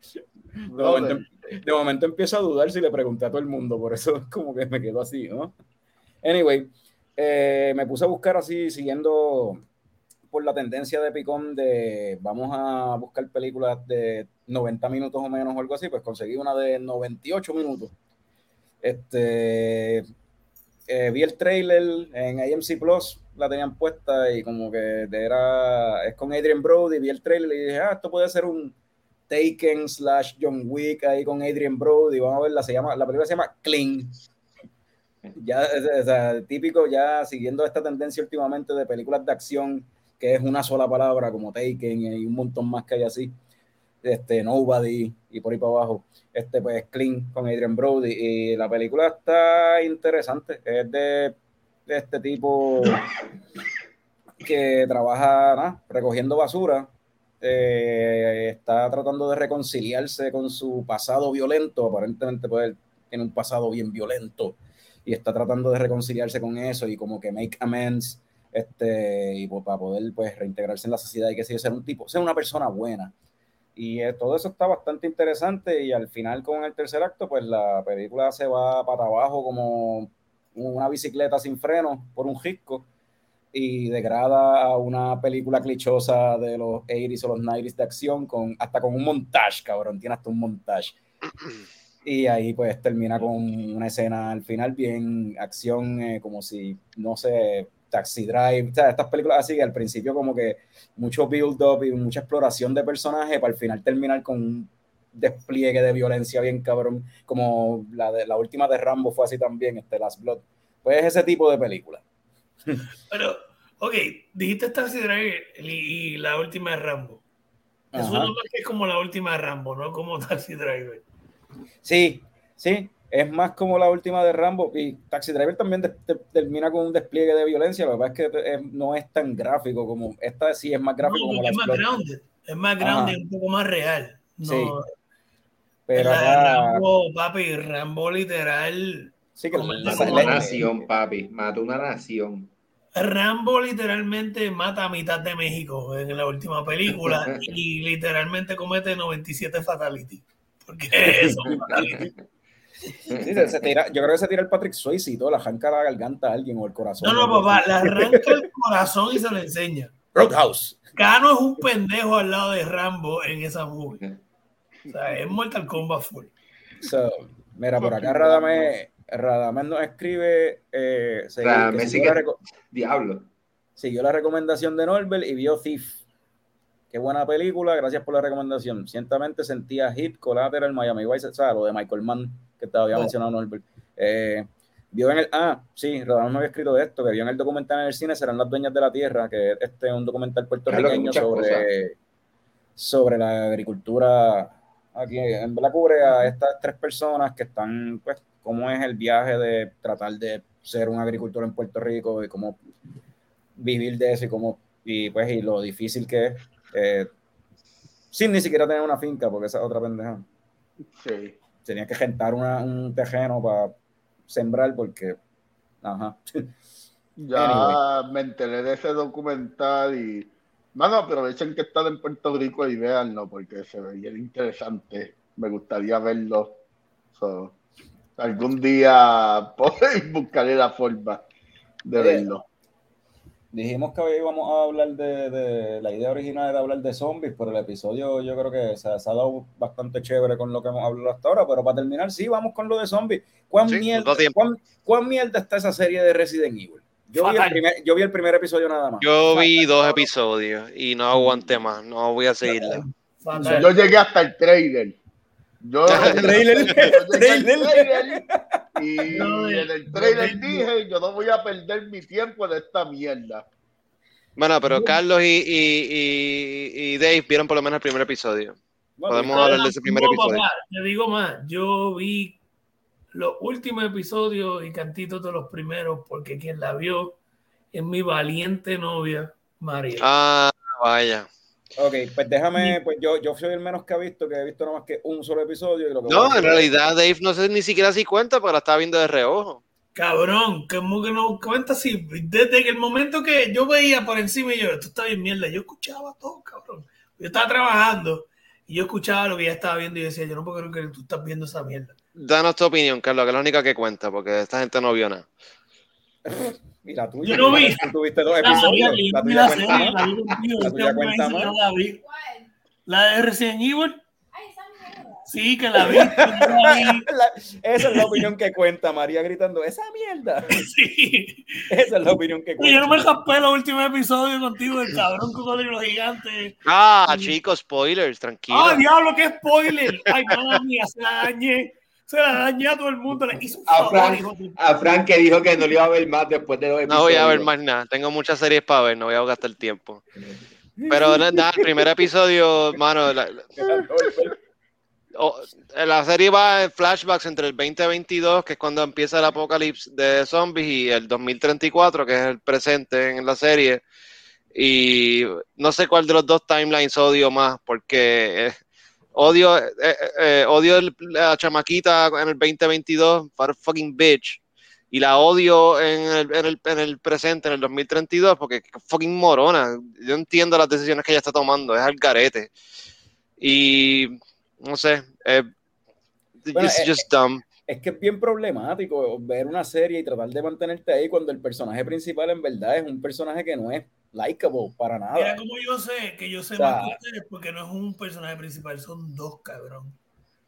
De momento, de momento empiezo a dudar si le pregunté a todo el mundo, por eso es como que me quedo así, ¿no? Anyway, eh, me puse a buscar así, siguiendo por la tendencia de Picón de vamos a buscar películas de 90 minutos o menos o algo así, pues conseguí una de 98 minutos. Este, eh, vi el trailer en AMC Plus, la tenían puesta y como que era, es con Adrian Brody, vi el trailer y dije, ah, esto puede ser un Taken slash John Wick ahí con Adrian Brody, vamos a verla, se llama, la película se llama Clean. Ya, o típico, ya siguiendo esta tendencia últimamente de películas de acción, que es una sola palabra, como Taken y un montón más que hay así. Este, Nobody y por ahí para abajo. Este, pues, Clean con Adrian Brody. Y la película está interesante. Es de, de este tipo que trabaja ¿no? recogiendo basura. Eh, está tratando de reconciliarse con su pasado violento. Aparentemente, pues, él tiene un pasado bien violento. Y está tratando de reconciliarse con eso y como que make amends. Este, y pues, para poder pues reintegrarse en la sociedad y que siga ser un tipo, ser una persona buena Y eh, todo eso está bastante interesante y al final con el tercer acto, pues la película se va para abajo como una bicicleta sin freno por un risco y degrada a una película clichosa de los 80s o los 90s de acción, con, hasta con un montaje, cabrón, tiene hasta un montaje. (clears throat) Y ahí pues termina con una escena al final bien acción, eh, como si, no sé, Taxi Drive, o sea, estas películas así que al principio como que mucho build-up y mucha exploración de personajes para al final terminar con un despliegue de violencia bien cabrón, como la, de, la última de Rambo fue así también, este Last Blood. Pues ese tipo de película. (laughs) Pero, ok, dijiste Taxi Driver y, la última de Rambo. Es una que es como la última de Rambo, no como Taxi Driver. Sí, sí, es más como la última de Rambo y Taxi Driver también termina con un despliegue de violencia, lo que pasa es que no es tan gráfico como esta sí es más gráfico como es, más grounded, es más grande, es un poco más real. No, sí. Pero Rambo, papi, Rambo literal. Sí, que mató una nación, papi, mató una nación. Rambo literalmente mata a mitad de México en la última película (laughs) y literalmente comete 97 fatalities. Porque (laughs) eso Sí, se, tira, yo creo que se tira el Patrick Swayze y todo, la arranca la garganta a alguien o el corazón. No, no, papá, le arranca el corazón y se lo enseña. Roadhouse. Cano es un pendejo al lado de Rambo en esa movie. O sea, es Mortal Kombat full. So, mira, por acá Radamés, Radamés nos escribe. Eh, sigue Diablo. Siguió la recomendación de Norbert y vio Thief. Qué buena película, gracias por la recomendación. Ciertamente sentía Hit, Collateral, Miami Vice, o sea, lo de Michael Mann que te había oh. mencionado Norbert. Eh, vio en el, ah, sí, Rodán me había escrito de esto, que vio en el documental en el cine, serán las dueñas de la tierra, que este es un documental puertorriqueño sobre, sobre la agricultura aquí. En verdad cubre a estas tres personas que están, pues, cómo es el viaje de tratar de ser un agricultor en Puerto Rico y cómo vivir de eso y cómo, y pues, y lo difícil que es, eh, sin ni siquiera tener una finca, porque esa es otra pendeja. Sí tenía que rentar un terreno para sembrar porque, ajá. (laughs) Ya me enteré de ese documental y, mano, aprovechen que están en Puerto Rico y véanlo porque se veía interesante. Me gustaría verlo. algún día (laughs) buscaré la forma de verlo dijimos que hoy íbamos a hablar de, la idea original de hablar de zombies, pero el episodio yo creo que se, ha dado bastante chévere con lo que hemos hablado hasta ahora, pero para terminar, sí, vamos con lo de zombies. ¿Cuán, mierda, ¿cuán, mierda está esa serie de Resident Evil? Yo vi, el primer, yo vi, el primer, episodio nada más. Yo vi dos episodios y no aguanté más, no voy a seguirla. Yo llegué hasta el trailer. Yo, el trailer, y (laughs) en el trailer dije, yo no voy a perder mi tiempo en esta mierda. Bueno, pero Carlos y, y, y, Dave vieron por lo menos el primer episodio. Podemos hablar de ese primer episodio. te digo más, yo vi los últimos episodios y cantitos de los primeros porque quien la vio es mi valiente novia, María. Ah, vaya. Ok, pues déjame, pues yo, yo soy el menos que ha visto, que he visto nada más que un solo episodio. no, en realidad Dave no sé ni siquiera si cuenta, pero la estaba viendo de reojo. Cabrón, como que no cuenta así. Desde el momento que yo veía por encima y yo, esto está bien mierda, yo escuchaba todo, cabrón. Yo estaba trabajando y yo escuchaba lo que ella estaba viendo y decía, yo no puedo creer que tú estás viendo esa mierda. Danos tu opinión, Carlos, que es la única que cuenta, porque esta gente no vio nada. (laughs) Mira, tú, yo no vi. Tú tuviste dos episodios. La, tuya cuenta más. La tuya cuenta más. La de Resident Evil. Sí, que la vi. (laughs) esa es la opinión que cuenta María gritando, esa mierda. (laughs) Sí. Esa es la opinión que cuenta. Yo no me escapé los últimos episodios contigo del cabrón cocodrilo gigante. Ah, chicos, spoilers, tranquilo. Ah, diablo, qué spoiler. Ay, madre mía, se la dañé se la dañó a todo el mundo. Le hizo a, Frank, a Frank que dijo que no le iba a ver más después de los No voy a ver más nada. Tengo muchas series para ver, no voy a gastar el tiempo. (laughs) Pero nada, el primer episodio, mano. La, la, serie va en flashbacks entre el 2022, que es cuando empieza el apocalipsis de zombies, y el 2034, que es el presente en la serie. Y no sé cuál de los dos timelines odio más, porque Odio, eh, eh, eh, odio la chamaquita en el 2022, for fucking bitch. Y la odio en el, en, el, en el, presente, en el 2032, porque fucking morona. Yo entiendo las decisiones que ella está tomando, es al garete. Y no sé, eh, Bueno, it's just dumb. Es que es bien problemático ver una serie y tratar de mantenerte ahí cuando el personaje principal en verdad es un personaje que no es likable para nada. Mira como yo sé que yo sé O sea, más que ustedes porque no es un personaje principal, son dos cabrón.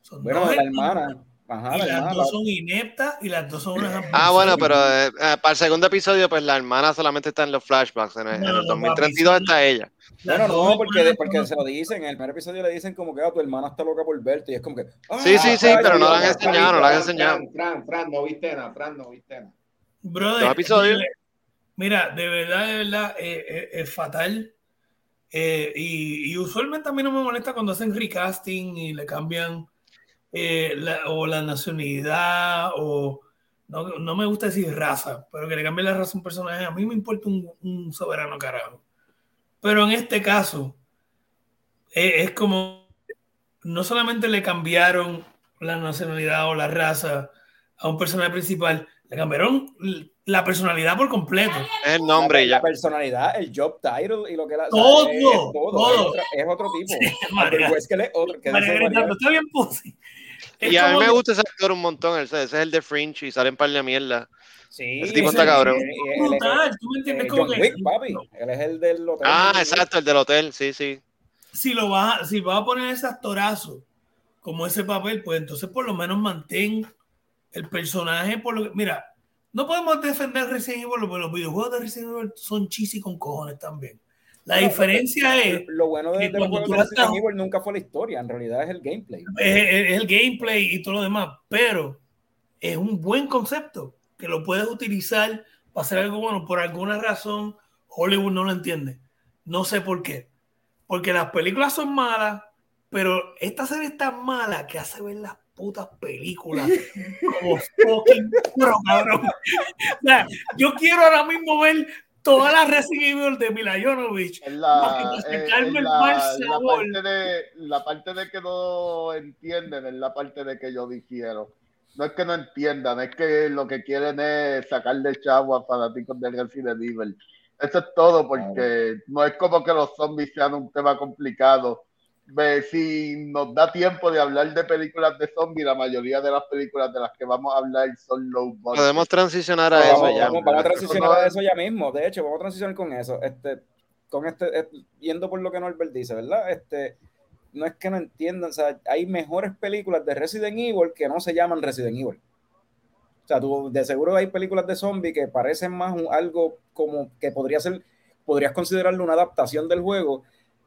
Son Bueno, dos la hermanas. hermana. Ajá, y la las hermana. dos son ineptas y las dos son unas Ah, bueno, pero eh, eh, para el segundo episodio, pues la hermana solamente está en los flashbacks. En el, en el No, 2032 papi, está ella. Bueno, no, porque, porque se lo dicen, en el primer episodio le dicen como que ah, tu hermana está loca por verte y es como que... ah, Sí, sí, sí, pero no la han enseñado, no la han enseñado. Fran, Fran, Fran, no viste nada, Fran, no viste nada. Brother, Dos episodios. mira, Mira, de verdad, de verdad, eh, eh, es fatal. Eh, y, y usualmente a mí no me molesta cuando hacen recasting y le cambian eh, la, o la nacionalidad o no, no me gusta decir raza, pero que le cambien la raza a un personaje, a mí me importa un, un soberano carajo. Pero en este caso, eh, es como no solamente le cambiaron la nacionalidad o la raza a un personaje principal, le cambiaron la personalidad por completo. Es el nombre la ya. personalidad, el job title y lo que la, o sea, Todo, es, es todo, todo. Es, otro, es otro tipo. María. Albert Wesker es otro. que María María- está bien pussy. Es Y a mí me gusta ese actor un montón. Ese, ese es el de Fringe y sale en par de mierda. Sí, Ese tipo está es cabrón. brutal, tú me entiendes Eh, como John que- Wick, papi. Él es el del hotel. Ah, exacto, el del hotel. Sí, sí. si lo vas a, si vas a poner ese actorazo como ese papel, pues entonces por lo menos mantén el personaje por lo que, mira, no podemos defender Resident Evil porque los videojuegos de Resident Evil son cheesy con cojones también. La No, diferencia es, Lo bueno de, que de cuando tú de Resident Evil nunca fue la historia, en realidad es el gameplay. es- es el gameplay y todo lo demás, pero es un buen concepto que lo puedes utilizar para hacer algo bueno. Por alguna razón, Hollywood no lo entiende. No sé por qué. Porque las películas son malas, pero esta serie es tan mala que hace ver las putas películas (laughs) como fucking pro, cabrón. O sea, yo quiero ahora mismo ver todas las Resident Evil de Mila Jovovich. Es la, Para es- sacarme es el la- mal la sabor. parte de, la parte de que no entienden es la parte de que yo difiero. No es que no entiendan, es que lo que quieren es sacarle chavo a fanáticos de Resident Evil. Eso es todo, porque no es como que los zombies sean un tema complicado. Ve, si nos da tiempo de hablar de películas de zombies, la mayoría de las películas de las que vamos a hablar son low budget. Podemos transicionar a Vamos, eso ya. vamos, vamos a transicionar No, a eso ya mismo. De hecho, vamos a transicionar con eso. Este, con este, eh, yendo por lo que Norbert dice, ¿verdad? Este, no es que no entiendan, o sea, hay mejores películas de Resident Evil que no se llaman Resident Evil. O sea, tú, de seguro hay películas de zombies que parecen más un- algo como que podría ser, podrías considerarlo una adaptación del juego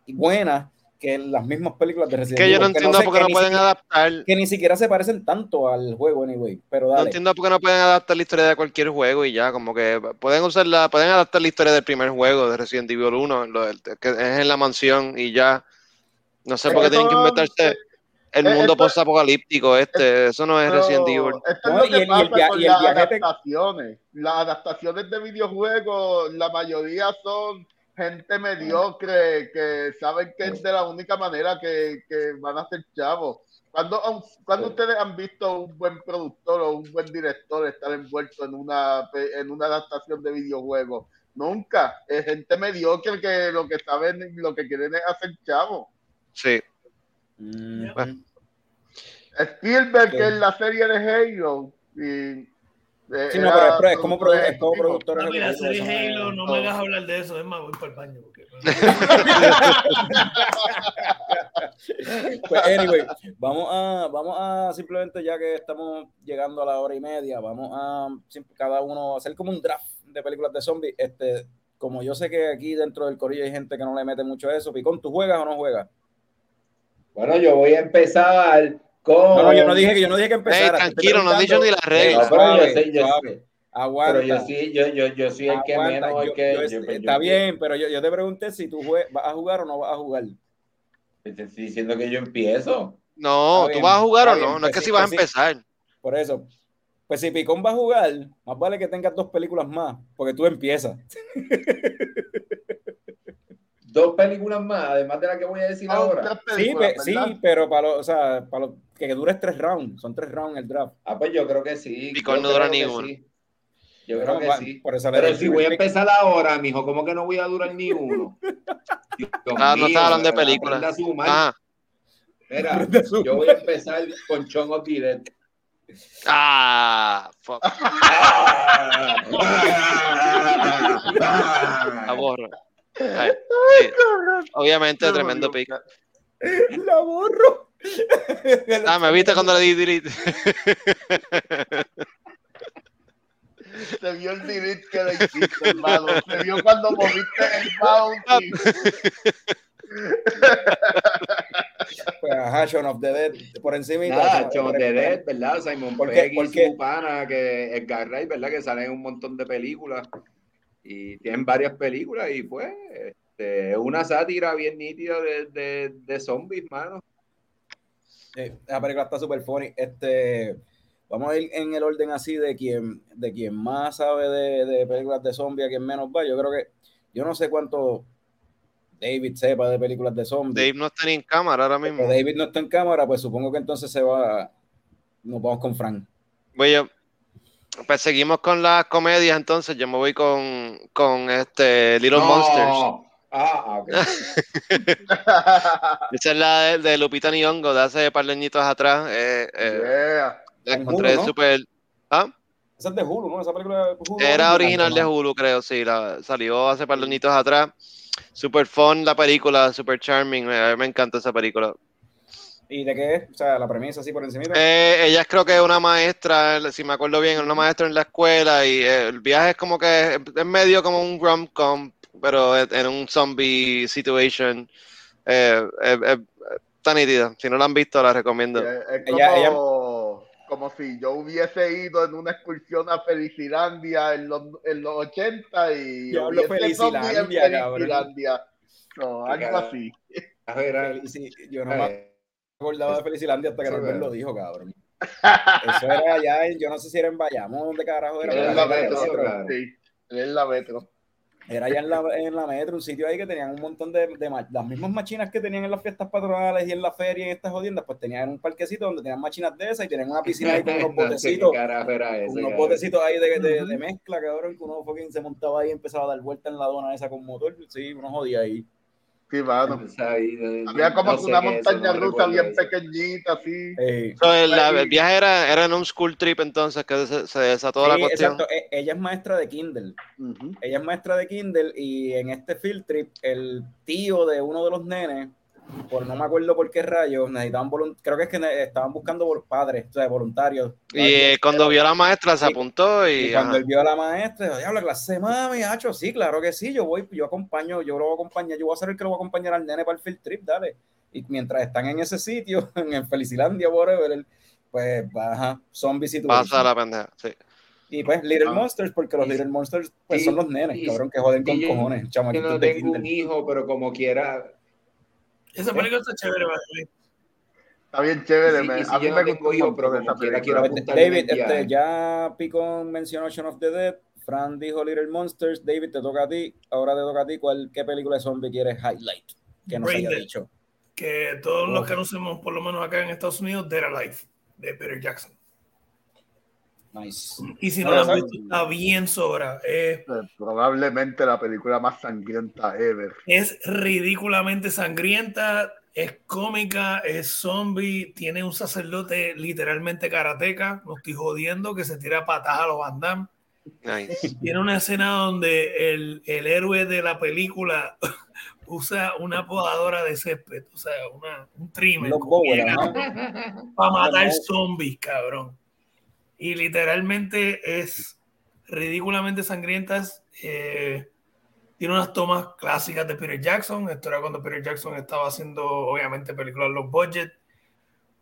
y buena que las mismas películas de Resident Que yo Evil. no entiendo sé- por qué que no pueden siquiera- adaptar. Que ni siquiera se parecen tanto al juego, anyway. Pero No dale. entiendo por qué no pueden adaptar la historia de cualquier juego y ya, como que pueden usarla, pueden adaptar la historia del primer juego de Resident Evil 1, lo del- que es en la mansión y ya. No sé por qué tienen que inventarse el mundo post-apocalíptico este, eso no es Resident Evil. Esto es No, lo y que el- y el pasa via- con y el las adaptaciones. Las adaptaciones de videojuegos, la mayoría son gente mediocre que saben que es de la única manera que, que van a ser chavos. ¿Cuándo, cuando ustedes han visto un buen productor o un buen director estar envuelto en una, pe- en una adaptación de videojuegos? Nunca. Es gente mediocre que lo que saben, lo que quieren es hacer chavos. Sí. Mm. Spielberg, Sí. que es la serie de Halo. Y, Sí, no, era pero es, pero es como, produ- es como productor No, mira, serie Halo, no me hagas hablar de eso, es más, voy para el baño. porque- (laughs) Pues, anyway, vamos a, vamos a simplemente, ya que estamos llegando a la hora y media, vamos a cada uno hacer como un draft de películas de zombies. Este, como yo sé que aquí dentro del corillo hay gente que no le mete mucho a eso, Picón, ¿tú juegas o no juegas? Bueno, yo voy a empezar con. No, no, yo no dije que yo no dije que empezara. Ey, te estoy tranquilo, no has dicho ni las reglas. No, pero yo sé, yo suave. sé. Aguanta. Pero yo sí, yo, yo, yo soy el que menos, el Yo- que. yo- yo- pues, está bien, pero yo, yo te pregunté si tú jue- vas a jugar o no vas a jugar. Te estoy diciendo que yo empiezo. No, ¿tú vas a jugar o no? bien, No es pues que sí, si vas a pues sí. empezar. Por eso, pues si Picón va a jugar, más vale que tengas dos películas más, porque tú empiezas. (laughs) Dos películas más, además de la que voy a decir Ah, ahora. Sí, pe- sí, pero para lo, o sea, para lo, que dures tres rounds, son tres rounds el draft. Ah, pues yo creo que sí. Picón yo no dura ni uno. sí. Yo Pero creo que va- sí. Por eso le Pero si voy a empezar ahora, mijo, ¿cómo que no voy a durar ni uno? (laughs) Dios Ah, no estaba hablando de películas. Ah, Mira, (laughs) yo voy a empezar con Chong of. Ah, fuck. (laughs) La borro. Ay, sí. Obviamente, tremendo pick. La borro. (laughs) Ah, me viste cuando le di delete. Se vio el delete que le hiciste, hermano. Se vio cuando moviste el bounty. Pues, ajá, Shaun of the Dead, por encima. Nada, Shaun of the Dead, ¿verdad? Simon. Pegg y su pana, que Edgar Wright, ¿verdad? Que sale en un montón de películas. Y tienen varias películas y pues, este, es una sátira bien nítida de, de, de zombies, mano. Eh, esa película está súper funny. Este, vamos a ir en el orden así de quien, de quien más sabe de, de películas de zombies, a quien menos va. Yo creo que, yo no sé cuánto David sepa de películas de zombies. Dave no está ni en cámara ahora mismo. Pero David no está en cámara, pues supongo que entonces se va. Nos vamos con Frank. Voy yo. Pues seguimos con las comedias entonces. Yo me voy con, con este Little No. Monsters. Ah, ok. (laughs) Esa es la de, de Lupita Nyong'o de hace par de añitos atrás. Eh, eh, Yeah. la En encontré Hulu, ¿no? súper. ¿Ah? Esa es de Hulu, ¿no? Esa película de Hulu. Era original de. Hulu, creo, sí. La, salió hace par de añitos atrás. Super fun la película, super charming. Me encanta esa película. ¿Y de qué es? O sea, la premisa así por encima. Eh, ella es creo que es una maestra, si me acuerdo bien, una maestra en la escuela y eh, el viaje es como que es, es medio como un rom-com, pero en un zombie situation. Eh, eh, eh, está nítida. Si no la han visto, la recomiendo. Es, es Ella- como, como si yo hubiese ido en una excursión a Felicilandia en los, en los 80 y Diablo, hubiese zombie en Felicilandia. Felicilandia. No, algo Cara. así. A ver, a- Felici- Yo no acordaba de Felicilandia hasta que Sí, Norbert lo dijo, cabrón. (laughs) Eso era allá, en- yo no sé si era en Bayamón, ¿dónde carajo era? Es Era la en metro, claro. sí. Es la metro. Era allá en la, en la metro, un sitio ahí que tenían un montón de, de ma- las mismas machinas que tenían en las fiestas patronales y en la feria y en estas jodiendas, pues tenían un parquecito donde tenían machinas de esas y tenían una piscina ahí con (laughs) unos botecitos, con ese, unos botecitos ahí de, de, de mezcla, cabrón, que uno fucking se montaba ahí y empezaba a dar vuelta en la dona esa con motor, sí, uno jodía ahí. Sí, mano. Había como no sé una eso, montaña no rusa bien eso. pequeñita, así. So, el, la- Ahí- el viaje era, era en un school trip entonces que se, se desató la sí, cuestión. exacto, e- ella es maestra de Kindle. Ella es maestra de Kindle y en este field trip el tío de uno de los nenes, por no me acuerdo por qué rayos, necesitaban volun- creo que es que estaban buscando por padres, o sea, voluntarios. Y eh, cuando vio a la maestra se Sí. apuntó y, Y cuando él vio a la maestra, dijo, diablo, clase mami, hacho, sí, claro que sí, yo voy, yo acompaño, yo lo voy a acompañar, yo voy a ser el que lo voy a acompañar al nene para el field trip, dale. Y mientras están en ese sitio, (laughs) en Felicilandia, whatever, pues baja zombie situation. pasa la pendeja. Sí. Y pues Little Ah. Monsters, porque los Y- Little Monsters pues y- son los nenes, y- cabrón, que joden con y yo- cojones, Yo no de tengo un hijo, pero como quiera. Esa película está chévere, vale. Está bien chévere. Me- si a mí me gustó pero esa película. David, este, ya Picon mencionó Shaun of the Dead, Fran dijo Little Monsters, David te toca a ti, ahora te toca a ti, ¿cuál, ¿qué película de zombie quieres highlight? Que nos haya dicho. Que todos los que conocemos, por lo menos acá en Estados Unidos, Dead Alive, de Peter Jackson. Nice. Y si no No, la ¿sabes? visto, está bien sobra. Es, Eh, Probablemente la película más sangrienta ever. es ridículamente sangrienta, es cómica, es zombie, tiene un sacerdote literalmente karateca, no estoy jodiendo, que se tira patadas a los Van Damme. Nice. Tiene una escena donde el, el héroe de la película (laughs) usa una podadora de césped, o sea, una, un trimmer (laughs) para matar zombies, cabrón. Y literalmente es ridículamente sangrientas. eh, tiene unas tomas clásicas de Peter Jackson. Esto era cuando Peter Jackson estaba haciendo, obviamente, películas low budget.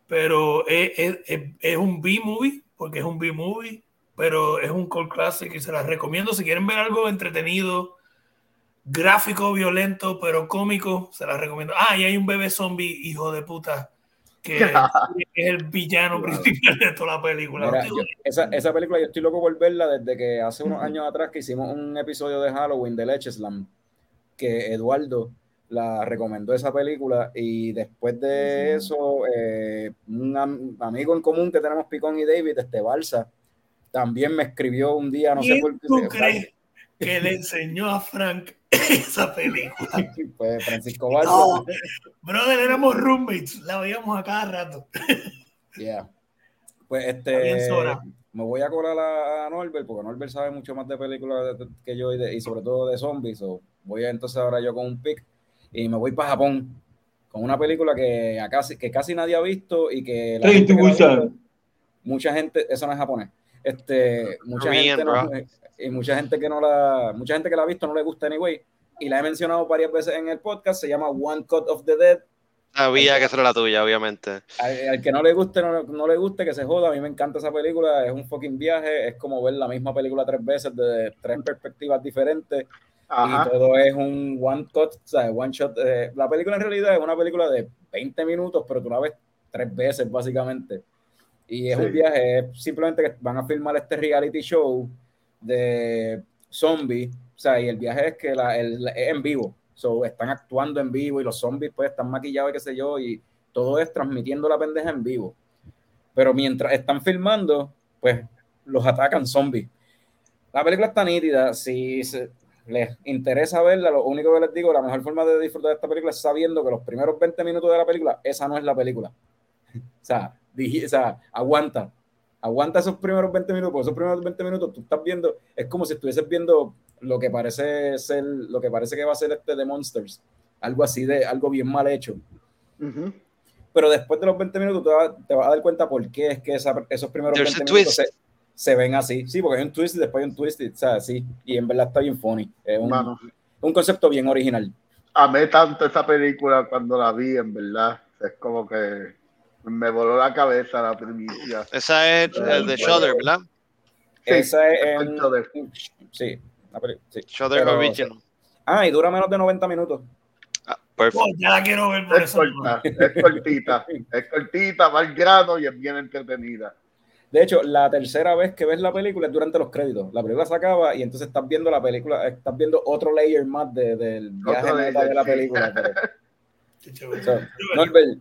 Pero es, es- es- es un B-movie, porque es un B-movie, pero es un cult classic y se las recomiendo. Si quieren ver algo entretenido, gráfico, violento, pero cómico, se las recomiendo. Ah, y hay un bebé zombie, hijo de puta, que (laughs) es el villano principal de toda la película. Mira, Tío, yo- esa, esa película yo estoy loco por verla desde que hace unos años atrás que hicimos un episodio de Halloween de Leche Slam, que Eduardo la recomendó esa película y después de eso eh, un am- amigo en común que tenemos Picón y David, este Balsa, también me escribió un día, no sé ¿Quién por qué. tú crees que le enseñó a Frank (laughs) esa película. Pues Francisco Balsa. No, brother, éramos roommates, la veíamos a cada rato. (laughs) Yeah. Pues este, me voy a colar a, Norbert, porque Norbert sabe mucho más de películas que yo y, de- y sobre todo de zombies. So, voy a, entonces ahora yo con un pick y me voy para Japón con una película que, a casi, que casi nadie ha visto y que la gente que visto- mucha gente, eso no es japonés. Este, mucha Korean, gente no-. Y mucha gente que no la, mucha gente que la ha visto no le gusta anyway. Y la he mencionado varias veces en el podcast. Se llama One Cut of the Dead. Sabía que era la tuya, obviamente. Al, al que no le guste, no, no le guste, que se joda. A mí me encanta esa película. Es un fucking viaje. Es como ver la misma película tres veces de tres perspectivas diferentes. Ajá. Y todo es un one cut, o sea, one shot. eh, la película en realidad es una película de 20 minutos, pero tú la ves tres veces, básicamente. Y es Sí. un viaje, es simplemente que van a filmar este reality show de zombies. O sea, y el viaje es que la, el- es en vivo. So, están actuando en vivo y los zombies pues están maquillados y qué sé yo, y todo es transmitiendo la pendeja en vivo. Pero mientras están filmando, pues los atacan zombies. La película está nítida, si les interesa verla, lo único que les digo, la mejor forma de disfrutar de esta película es sabiendo que los primeros 20 minutos de la película, esa no es la película. (laughs) O sea, sea, aguanta. Aguanta esos primeros 20 minutos, porque esos primeros 20 minutos tú estás viendo, es como si estuvieses viendo lo que parece ser, lo que parece que va a ser este de Monsters. Algo así de, algo bien mal hecho. Ujú. Pero después de los 20 minutos te, vas- te vas a dar cuenta por qué es que esa- esos primeros There's 20 a minutos twist. se, se ven así. Sí, porque hay un twist y después hay un twist, y, o sea, sí. Y en verdad está bien funny. Es un, Mano, un concepto bien original. amé tanto esa película cuando la vi, en verdad. Es como que me voló la cabeza la primicia. Esa es el de Shudder, ¿verdad? Sí, Esa es en- perfecto de- Sí, sí. Shudder Pero- Original. Ah, y dura menos de 90 minutos. Ah, perfecto. Oh, ya la quiero ver por Es eso. corta, es cortita, es cortita, va al grano y es bien entretenida. De hecho, la tercera vez que ves la película es durante los créditos. La película se acaba y entonces estás viendo la película, estás viendo otro layer más de- del viaje layer, de la sí. película. pero- Qué chévere. so, Norbert,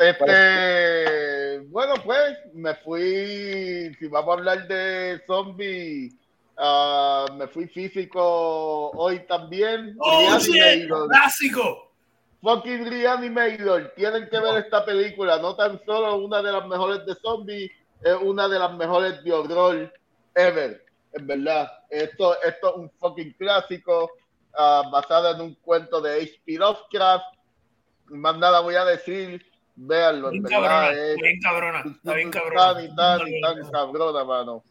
Este, bueno, pues me fui, si vamos a hablar de zombies, ah, me fui físico hoy también. ¡Oh! Reanimator. ¡Clásico! Fucking Reanimator. Tienen que ver esta película. No tan solo una de las mejores de zombies, es una de las mejores de horror ever. En verdad. Esto, esto es un fucking clásico ah, basada en un cuento de H.P. Lovecraft. Más nada voy a decir. Véanlo, en Bien verdad. cabrona, es- bien cabrona. Está bien Tan cabrona. y tan y tan cabrona, mano. O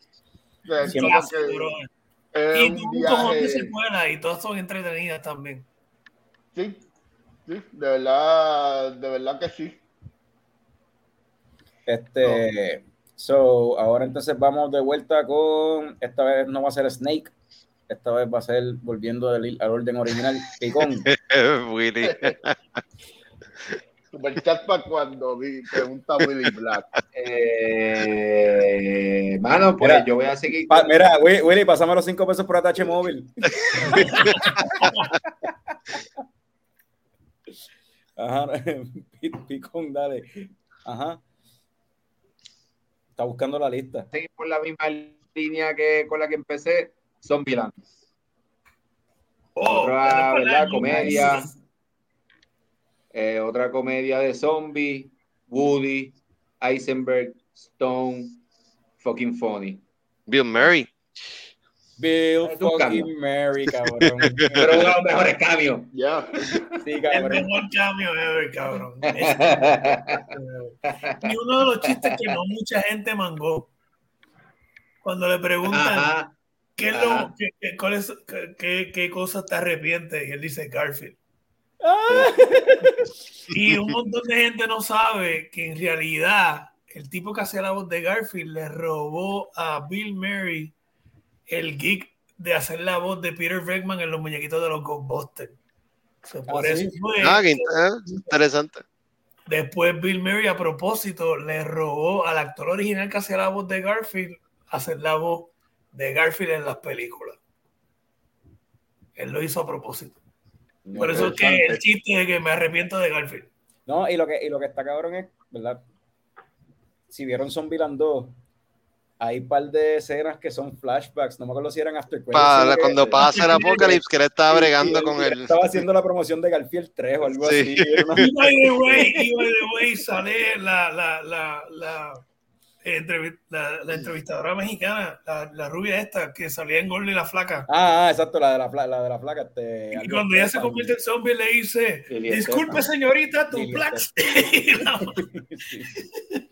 sea, es Un como clásico, que brother. es Y un de secuelas y todas son entretenidas también. Sí, sí, de verdad, de verdad que sí. este, so, ahora entonces vamos de vuelta con, esta vez no va a ser Snake, esta vez va a ser volviendo al, al orden original, Picón. (laughs) Willy. (laughs) Super chat para cuando vi, pregunta Willy Black. Eh, mano, pues Mira, yo voy a seguir. Pa- mira, Willy, Willy, pásame los cinco pesos por atache móvil. (laughs) Ajá, Pi- (laughs) Picón, dale. Ajá. Está buscando la lista. seguir por la misma línea que con la que empecé, Zombieland. Oh, Otra, ¿verdad? Comedia. Eh, otra comedia de zombies, Woody, Eisenberg, Stone, fucking funny. Bill Murray. Bill Es fucking Mary, (laughs) cabrón. Pero uno de los mejores cambios. Ya. Sí, El mejor cambio ever, cabrón. (laughs) Y uno de los chistes que no mucha gente mangó. Cuando le preguntan Ajá. qué, es lo, qué, qué- cuál es, qué, qué- qué cosa te arrepientes, y él dice Garfield. Y un montón de gente no sabe que en realidad el tipo que hacía la voz de Garfield le robó a Bill Murray el gig de hacer la voz de Peter Venkman en los muñequitos de los Ghostbusters. So, por Ah, eso ¿sí? fue Ah, que ah, interesante. después Bill Murray a propósito le robó al actor original que hacía la voz de Garfield hacer la voz de Garfield en las películas. Él lo hizo a propósito. Por eso es que el chiste de que me arrepiento de Garfield. No, y lo que, y lo que está cabrón es, ¿verdad? Si vieron Zombieland 2, hay un par de escenas que son flashbacks, no me acuerdo si eran after credits, Para que- cuando pasa el (laughs) apocalipsis, que él estaba bregando con él el. Estaba haciendo la promoción de Garfield 3 o algo Sí. así. una- Y by the way, y by the way, sale la, la, la, la, entrevi- la, la entrevistadora mexicana, la, la rubia esta, que salía en Gol y la Flaca. Ah, ah, exacto, la de la, la de la flaca. Este, Y cuando ella se convierte en zombie, le dice: Disculpe, señorita, tu black (laughs)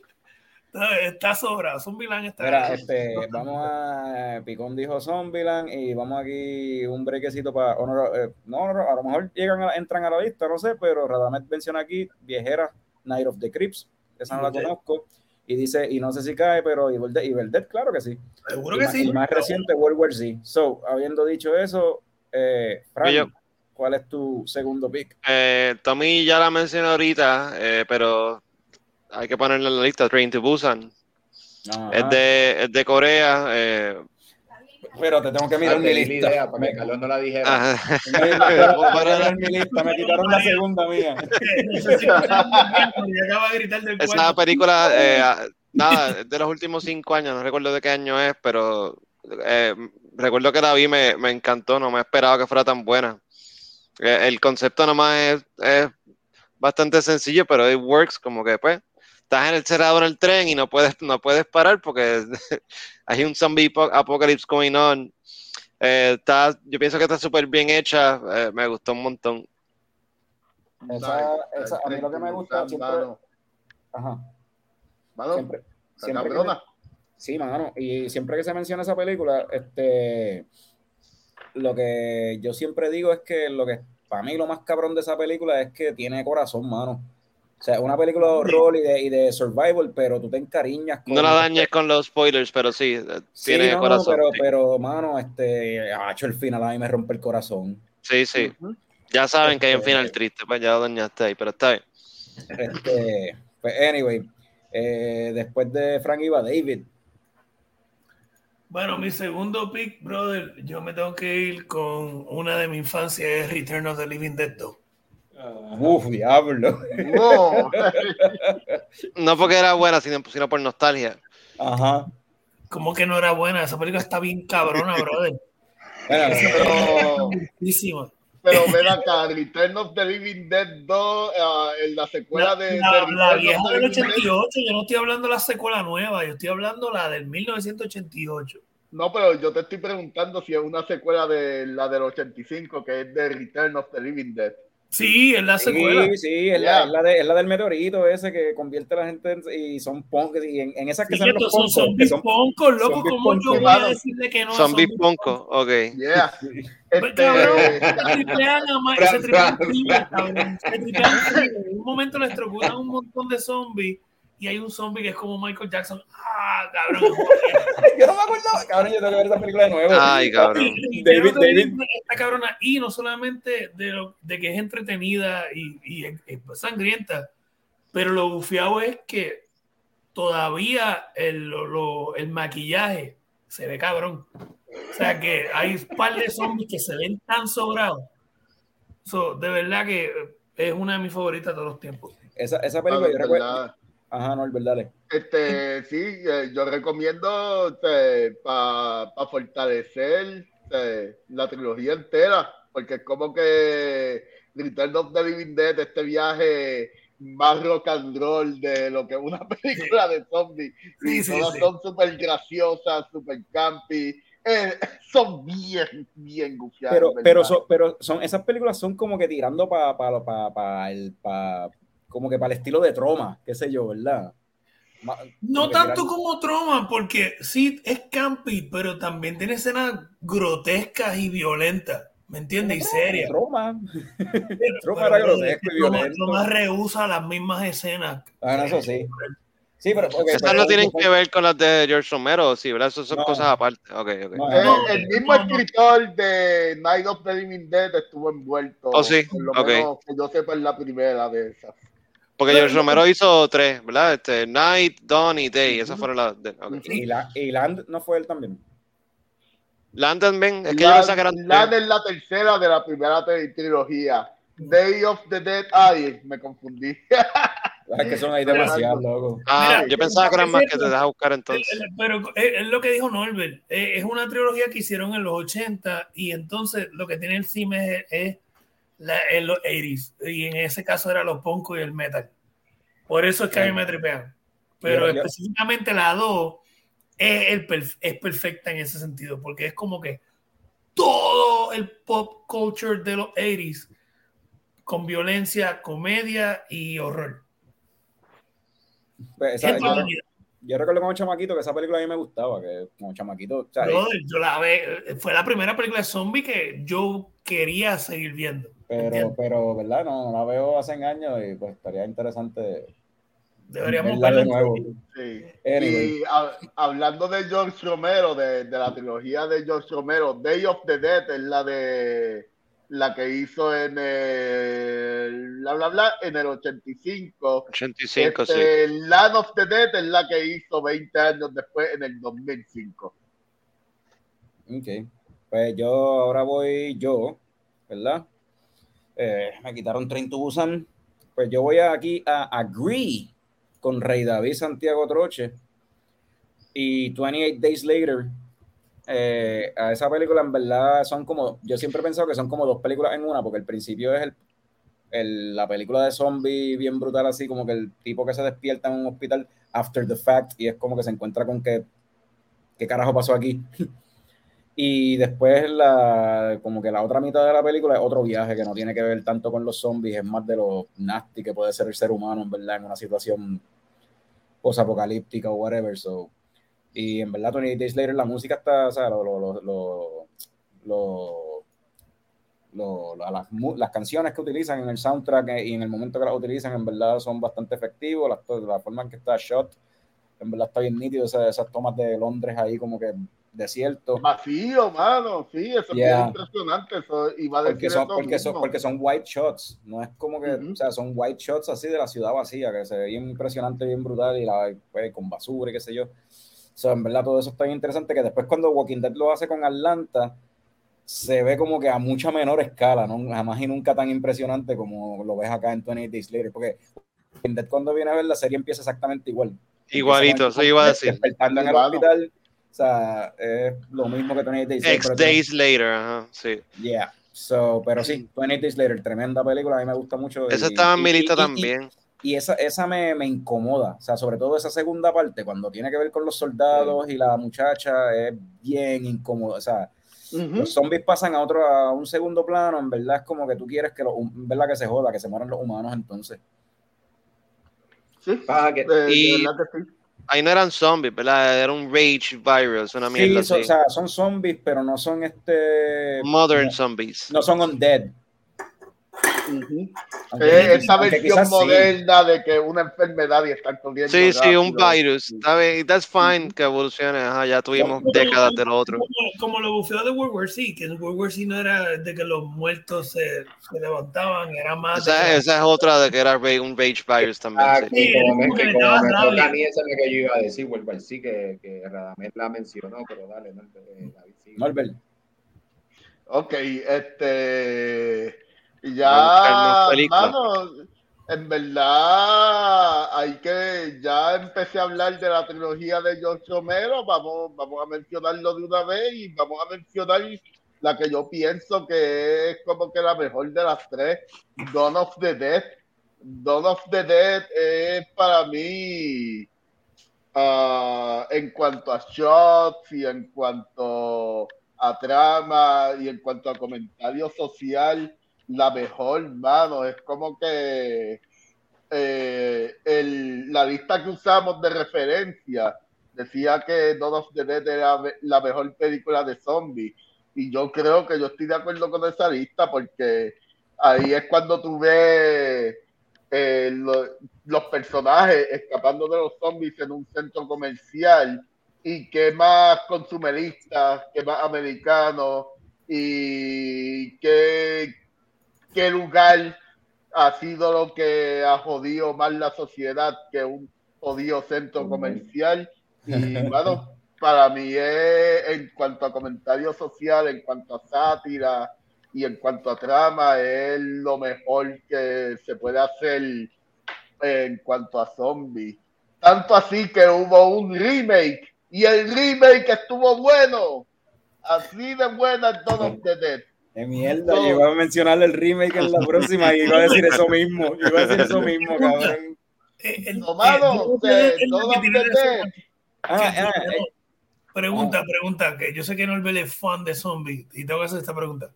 (laughs) está, sobrado. Zombieland está. Mira, este, vamos a. Picón dijo Zombieland y vamos aquí un brequecito para. honor- eh, no, honor- a lo mejor llegan a- entran a la lista, no sé, pero Radamet menciona aquí Viejera Night of the Crips. Esa no la conozco. Y dice, y no sé si cae, pero Evil Dead, Evil Dead, claro que sí. Seguro y que más, sí. Y más reciente, World War Z. So, habiendo dicho eso, eh, Frank, Yo- ¿cuál es tu segundo pick? Eh, Tommy ya la mencioné ahorita, eh, pero hay que ponerla en la lista. Train to Busan. Ajá. Es de, es de Corea. Pero te tengo que mirar Ah, mi lista. idea, para que Me- Carlos no la dijera. me- me- me- me- mi lista, me quitaron la segunda mía. (laughs) Acaba de gritar del Esa cuarto. película, eh, ah, nada, es de los últimos cinco años, no recuerdo de qué año es, pero eh, recuerdo que la vi, me, me encantó, no me esperaba que fuera tan buena. Eh, el concepto nomás es, es bastante sencillo, pero it works, como que pues, estás en el cerrado en el tren y no puedes, no puedes parar porque (laughs) hay un zombie apo- apocalypse going on. Eh, está, yo pienso que está súper bien hecha, eh, me gustó un montón. Esa, esa, a mí lo que me gusta siempre. Ajá. mano, Siempre, siempre que. Sí, mano. Y siempre que se menciona esa película, este, lo que yo siempre digo es que lo que para mí lo más cabrón de esa película es que tiene corazón, mano. O sea, una película de horror y de, y de survival, pero tú te encariñas con... No la dañes con los spoilers, pero sí, eh, Sí, tiene no, corazón. Pero, sí. pero, mano, este, ha hecho el final a mí me rompe el corazón. Sí, sí. Ya saben que hay un final triste, pues ya lo dañaste ahí, pero está bien. Este, pues, anyway, eh, después de Frank iba David. Bueno, mi segundo pick, brother, yo me tengo que ir con una de mi infancia, es Return of the Living Dead 2. Uf, diablo. Wow. No porque era buena, sino, sino por nostalgia. Ajá. ¿Cómo que no era buena? Esa película está bien cabrona, (laughs) brother. Pero, pero ven acá, Return of the Living Dead 2, ah, en la secuela La, de, la- de la vieja del Living Dead. 88, yo no estoy hablando de la secuela nueva, yo estoy hablando la del 1988. No, pero yo te estoy preguntando si es una secuela de la del 85, que es de Return of the Living Dead. Sí, es la secuela. Sí, sí, es, la, es la de- es la del meteorito ese que convierte a la gente en- y son punk y en, en esas que Sí, son los son que zombies son poncos, loco, ¿cómo yo poncos. voy a decirle que no a Zombie zombies Ponco, ok. Yeah. (laughs) Este, (laughs) cabrón, se tripean a se thriller. En un momento les electrocutan un montón de zombies y hay un zombie que es como Michael Jackson. Ah, cabrón. (laughs) Yo no me acuerdo, cabrón, yo tengo que ver esa película de nuevo. Ay, (laughs) cabrón. Y- y David- David. Está cabrona. Y no solamente de, lo, de que es entretenida y, y es- es sangrienta, pero lo bufiado es que todavía el, lo- lo- el maquillaje se ve cabrón. O sea que hay un par de zombies que se ven tan sobrados. So, de verdad que es una de mis favoritas de todos los tiempos. Esa, esa ah, película, yo de recuerdo. Ajá, no, dale. Este, sí, eh, yo recomiendo para fortalecer eh, la trilogía entera, porque es como que Return of the Living Dead, este viaje más rock and roll de lo que es una (laughs) película de zombies. Sí, y sí, todas sí. son súper graciosas, súper campy. eh, son bien, bien gufiadas. Pero, pero, son, pero son, esas películas son como que tirando para pa, pa, pa el, pa, como que para el estilo de troma, qué sé yo, ¿verdad? No tanto como Troma, porque sí es campi, pero también tiene escenas grotescas y violentas, ¿me entiendes? Y serias. Troma. (laughs) (laughs) Troma era grotesco y violento. Troma rehúsa las mismas escenas. Ah, no, eso sí. Sí, pero. ok, Esas no tienen que ver con las de George Romero, sí, ¿verdad? Esas son No. cosas aparte. Ok, ok. No, no, el mismo no, no. escritor de Night of the Living Dead estuvo envuelto. Oh, sí, Por lo menos que yo sepa es la primera de esas. Porque George Romero hizo tres, ¿verdad? Este, Night, Dawn y Day. Esas fueron las. de-. Y, la, y Land no fue él también. Land también, es que yo La, pensaba que eran la tres. es la tercera de la primera tri- trilogía. Day of the Dead, ay, me confundí. (laughs) Es que son ahí demasiado, loco. Ah, Mira, yo pensaba que eran más que te dejas buscar entonces. Eh, Pero es es lo que dijo Norbert. eh, Es una trilogía que hicieron en los 80 y entonces lo que tiene el cine es, es la, en los 80s. Y en ese caso era los punk y el metal. Por eso es que a mí me tripean. Pero Yo- yo- específicamente la 2 es, el perf- es perfecta en ese sentido, porque es como que todo el pop culture de los 80s con violencia, comedia y horror. Pues esa- yo. Yo recuerdo como chamaquito que esa película a mí me gustaba, que como chamaquito, o sea, Brother, yo la ve, fue la primera película de zombie que yo quería seguir viendo. pero, ¿entiendes? pero, ¿verdad? No, no la veo hace años y pues estaría interesante Deberíamos verla de nuevo. Sí. Anyway. Y ha- hablando de George Romero, de, de la trilogía de George Romero, Day of the Dead es la de la que hizo en el bla bla bla en el 85. 85, sí. Este, Land of the Dead es la que hizo 20 años después en el 2005. Ok. Pues yo ahora voy yo, ¿verdad? Eh, me quitaron Train to Busan. Pues yo voy aquí a agree con Rey David Santiago Troche y 28 Days Later. Eh, a esa película en verdad son como, yo siempre he pensado que son como dos películas en una, porque el principio es el, el- la película de zombie bien brutal así, como que el tipo que se despierta en un hospital after the fact y es como que se encuentra con que, ¿qué carajo pasó aquí? (laughs) Y después la, como que la otra mitad de la película es otro viaje que no tiene que ver tanto con los zombies, es más de lo nasty que puede ser el ser humano en verdad en una situación posapocalíptica o whatever. So. Y en verdad 28 Days Later la música está, o sea, lo, lo, lo, lo- lo- lo- la- las, las canciones que utilizan en el soundtrack eh, y en el momento que las utilizan en verdad son bastante efectivos, las, la forma en que está shot, en verdad está bien nítido, esas, esas tomas de Londres ahí como que desierto. Vacío, mano, sí, eso Yeah. es impresionante. Eso iba a decir Porque son, porque, son, porque son white shots, no es como que, o sea, son white shots así de la ciudad vacía, que se ve bien impresionante, bien brutal y la, pues, con basura y qué sé yo. So, en verdad todo eso está bien interesante, que después cuando Walking Dead lo hace con Atlanta, se ve como que a mucha menor escala, ¿no? Jamás y nunca tan impresionante como lo ves acá en 28 Days Later, porque Walking Dead cuando viene a ver la serie empieza exactamente igual. Igualito, eso iba a decir. Despertando en el hospital, o sea, es lo mismo que 28 Days Later. X Days Later, ajá, sí. Yeah. So, pero sí, 28 Days Later, tremenda película, a mí me gusta mucho. Esa estaba en mi y- lista y- y- también. Y esa, esa me, me incomoda, o sea, sobre todo esa segunda parte, cuando tiene que ver con los soldados y la muchacha, es bien incómoda, o sea, Ujú. los zombies pasan a otro, a un segundo plano, en verdad es como que tú quieres que los, en verdad que se joda, que se mueran los humanos entonces. Sí, Ah, que- de- Y- que sí. Ahí no eran zombies, ¿verdad? Era un rage virus, una mierda Sí, son, así. o sea, son zombies, pero no son este, Modern no, zombies. no son undead. Eh, esa aunque versión sí. moderna de que una enfermedad y están corriendo. Sí, sí, un virus. Está bien, that's fine que evolucione. Ajá, ya tuvimos Como- décadas de lo otro. Como, como lo bufeó de World War C, que en World War C no era de que los muertos se, se levantaban, era más. Esa, es otra de que era ra- un rage virus también. Ah, sí. como que como me toca a mí, esa es la que yo iba a decir, vuelvo al sí, que, que Radamés la mencionó, pero dale, no, eh. Norbert. Ok, este. Vamos Ya, película. mano, en verdad, hay que. Ya empecé a hablar de la trilogía de George Romero. Vamos, vamos a mencionarlo de una vez y vamos a mencionar la que yo pienso que es como que la mejor de las tres: Dawn of the Dead. Dawn of the Dead es para mí. ah, en cuanto a shots y en cuanto a trama y en cuanto a comentario social, la mejor, mano. Es como que eh, el- la lista que usamos de referencia decía que Dawn of the Dead era la mejor película de zombies. Y yo creo que yo estoy de acuerdo con esa lista porque ahí es cuando tú ves eh, lo- los personajes escapando de los zombies en un centro comercial y qué más consumerista, qué más americano y qué, qué lugar ha sido lo que ha jodido más la sociedad que un jodido centro comercial. Y (laughs) bueno, para mí es en cuanto a comentario social, en cuanto a sátira y en cuanto a trama, es lo mejor que se puede hacer en cuanto a zombies. Tanto así que hubo un remake y el remake estuvo bueno. Así de buena en Dawn of the Dead. De mierda, yo iba a mencionar el remake en la próxima y iba a decir eso (laughs) mismo. Iba a decir eso mismo, cabrón. Eh, No, mano, eh, Dead. Ah, ah, eh, Pregunta, pregunta, que yo sé que Norbert es fan de zombies y tengo que hacer esta pregunta.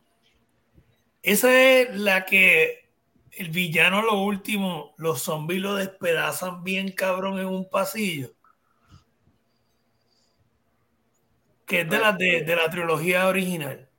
Esa es la que el villano lo último, los zombies lo despedazan bien cabrón en un pasillo. Que es de la, de, de la trilogía original.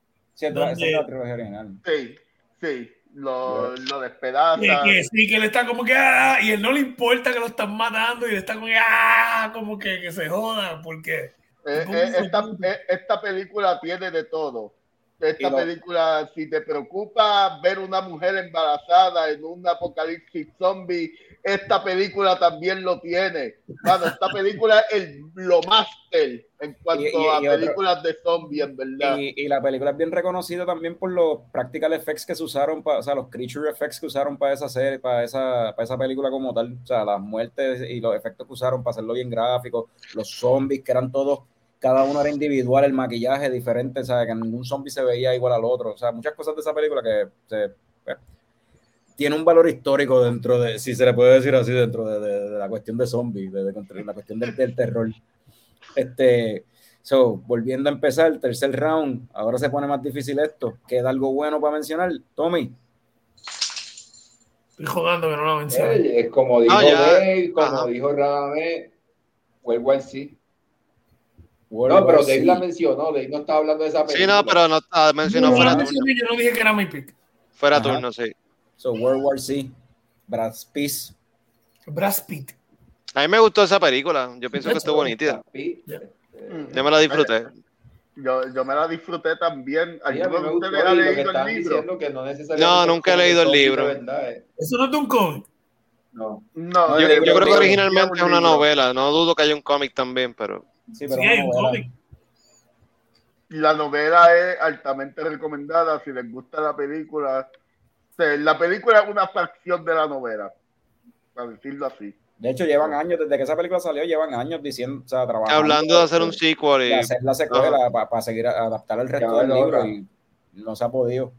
Sí, esa es la trilogía original. Sí, sí, lo, lo despedaza. que sí, que él está como que ah, y él no le importa que lo están matando y él está como que ah, como que, que se joda porque Eh, ¿Cómo eh, esta, eh, esta película tiene de todo. Esta Y lo- película, si te preocupa ver una mujer embarazada en un apocalipsis zombie, esta película también lo tiene. Mano, esta película es el, lo máster en cuanto Y- y- a y otro- películas de zombies, en verdad. Y, la película es bien reconocida también por los practical effects que se usaron, pa- o sea, los creature effects que usaron para esa serie, para esa, para esa película como tal. O sea, las muertes y los efectos que usaron para hacerlo bien gráfico, los zombies que eran todos, cada uno era individual, el maquillaje diferente, o sea, que ningún zombie se veía igual al otro. O sea, muchas cosas de esa película que se, pues, tiene un valor histórico dentro de, si se le puede decir así, dentro de, de- de la cuestión de zombies, de, de la cuestión del, del terror. Este, so, volviendo a empezar, tercer round, ahora se pone más difícil esto. ¿Queda algo bueno para mencionar? Tommy. estoy jugando que no lo mencioné. Eh, es como dijo ya. Dave, como Ajá. dijo Radamé, World War C. World No, War pero Dave Z. la mencionó, Dave no estaba hablando de esa Sí, película. no, pero no ah, mencionó No, fuera turno. yo no dije que era mi pick. Fuera Ajá. turno, sí. So, World War C. Brad Pitt. Brad Pitt. A mí me gustó esa película. Yo pienso que estuvo Ya. Mm. Yo me la disfruté. Yo, yo me la disfruté también. ¿Alguno de ustedes ha leído el libro? que no nunca he leído el libro. verdad, eh. Eso no es de un cómic. No. No, Yo, eh, yo creo que originalmente es un una libro. novela. No dudo que haya un cómic también, pero. Sí, pero Sí, hay un cómic. La novela es altamente recomendada si les gusta la película. Sea, la película es una fracción de la novela, para decirlo así. De hecho, llevan años, desde que esa película salió, llevan años diciendo, o sea, trabajando. Hablando de hacer un este, sequel de y. hacer la secuela para seguir a- adaptar el resto del libro y no se ha podido.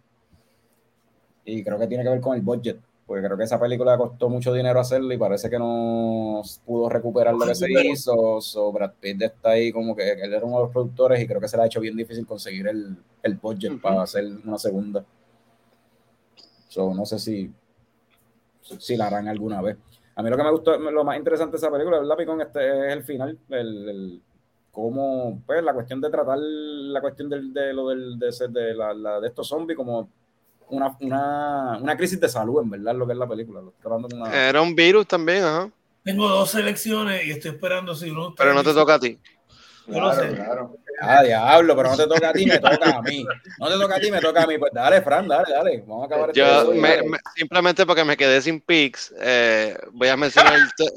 Y creo que tiene que ver con el budget, porque creo que esa película costó mucho dinero hacerla y parece que no pudo recuperar lo que se hizo. So, Brad Pitt está ahí como que él era uno de los productores y creo que se le ha hecho bien difícil conseguir el, el budget para hacer una segunda. So, no sé si, si la harán alguna vez. A mí lo que me gustó, lo más interesante de esa película, ¿verdad, Picón? Este es el final, el, el- cómo, pues, la cuestión de tratar la cuestión del, de lo del, de, ser- de, la, la- de estos zombies como una, una, una crisis de salud, en verdad, lo que es la película. Una- Era un virus también, ajá. Tengo dos selecciones y estoy esperando si uno. Pero no te toca a ti. Claro, sé. claro. Ah, diablo, pero no te toca a ti, me toca a mí. No te toca a ti, me toca a mí. Pues dale, Fran, dale, dale. Vamos a acabar este Yo, me- me- simplemente porque me quedé sin picks, eh, voy a mencionar el t-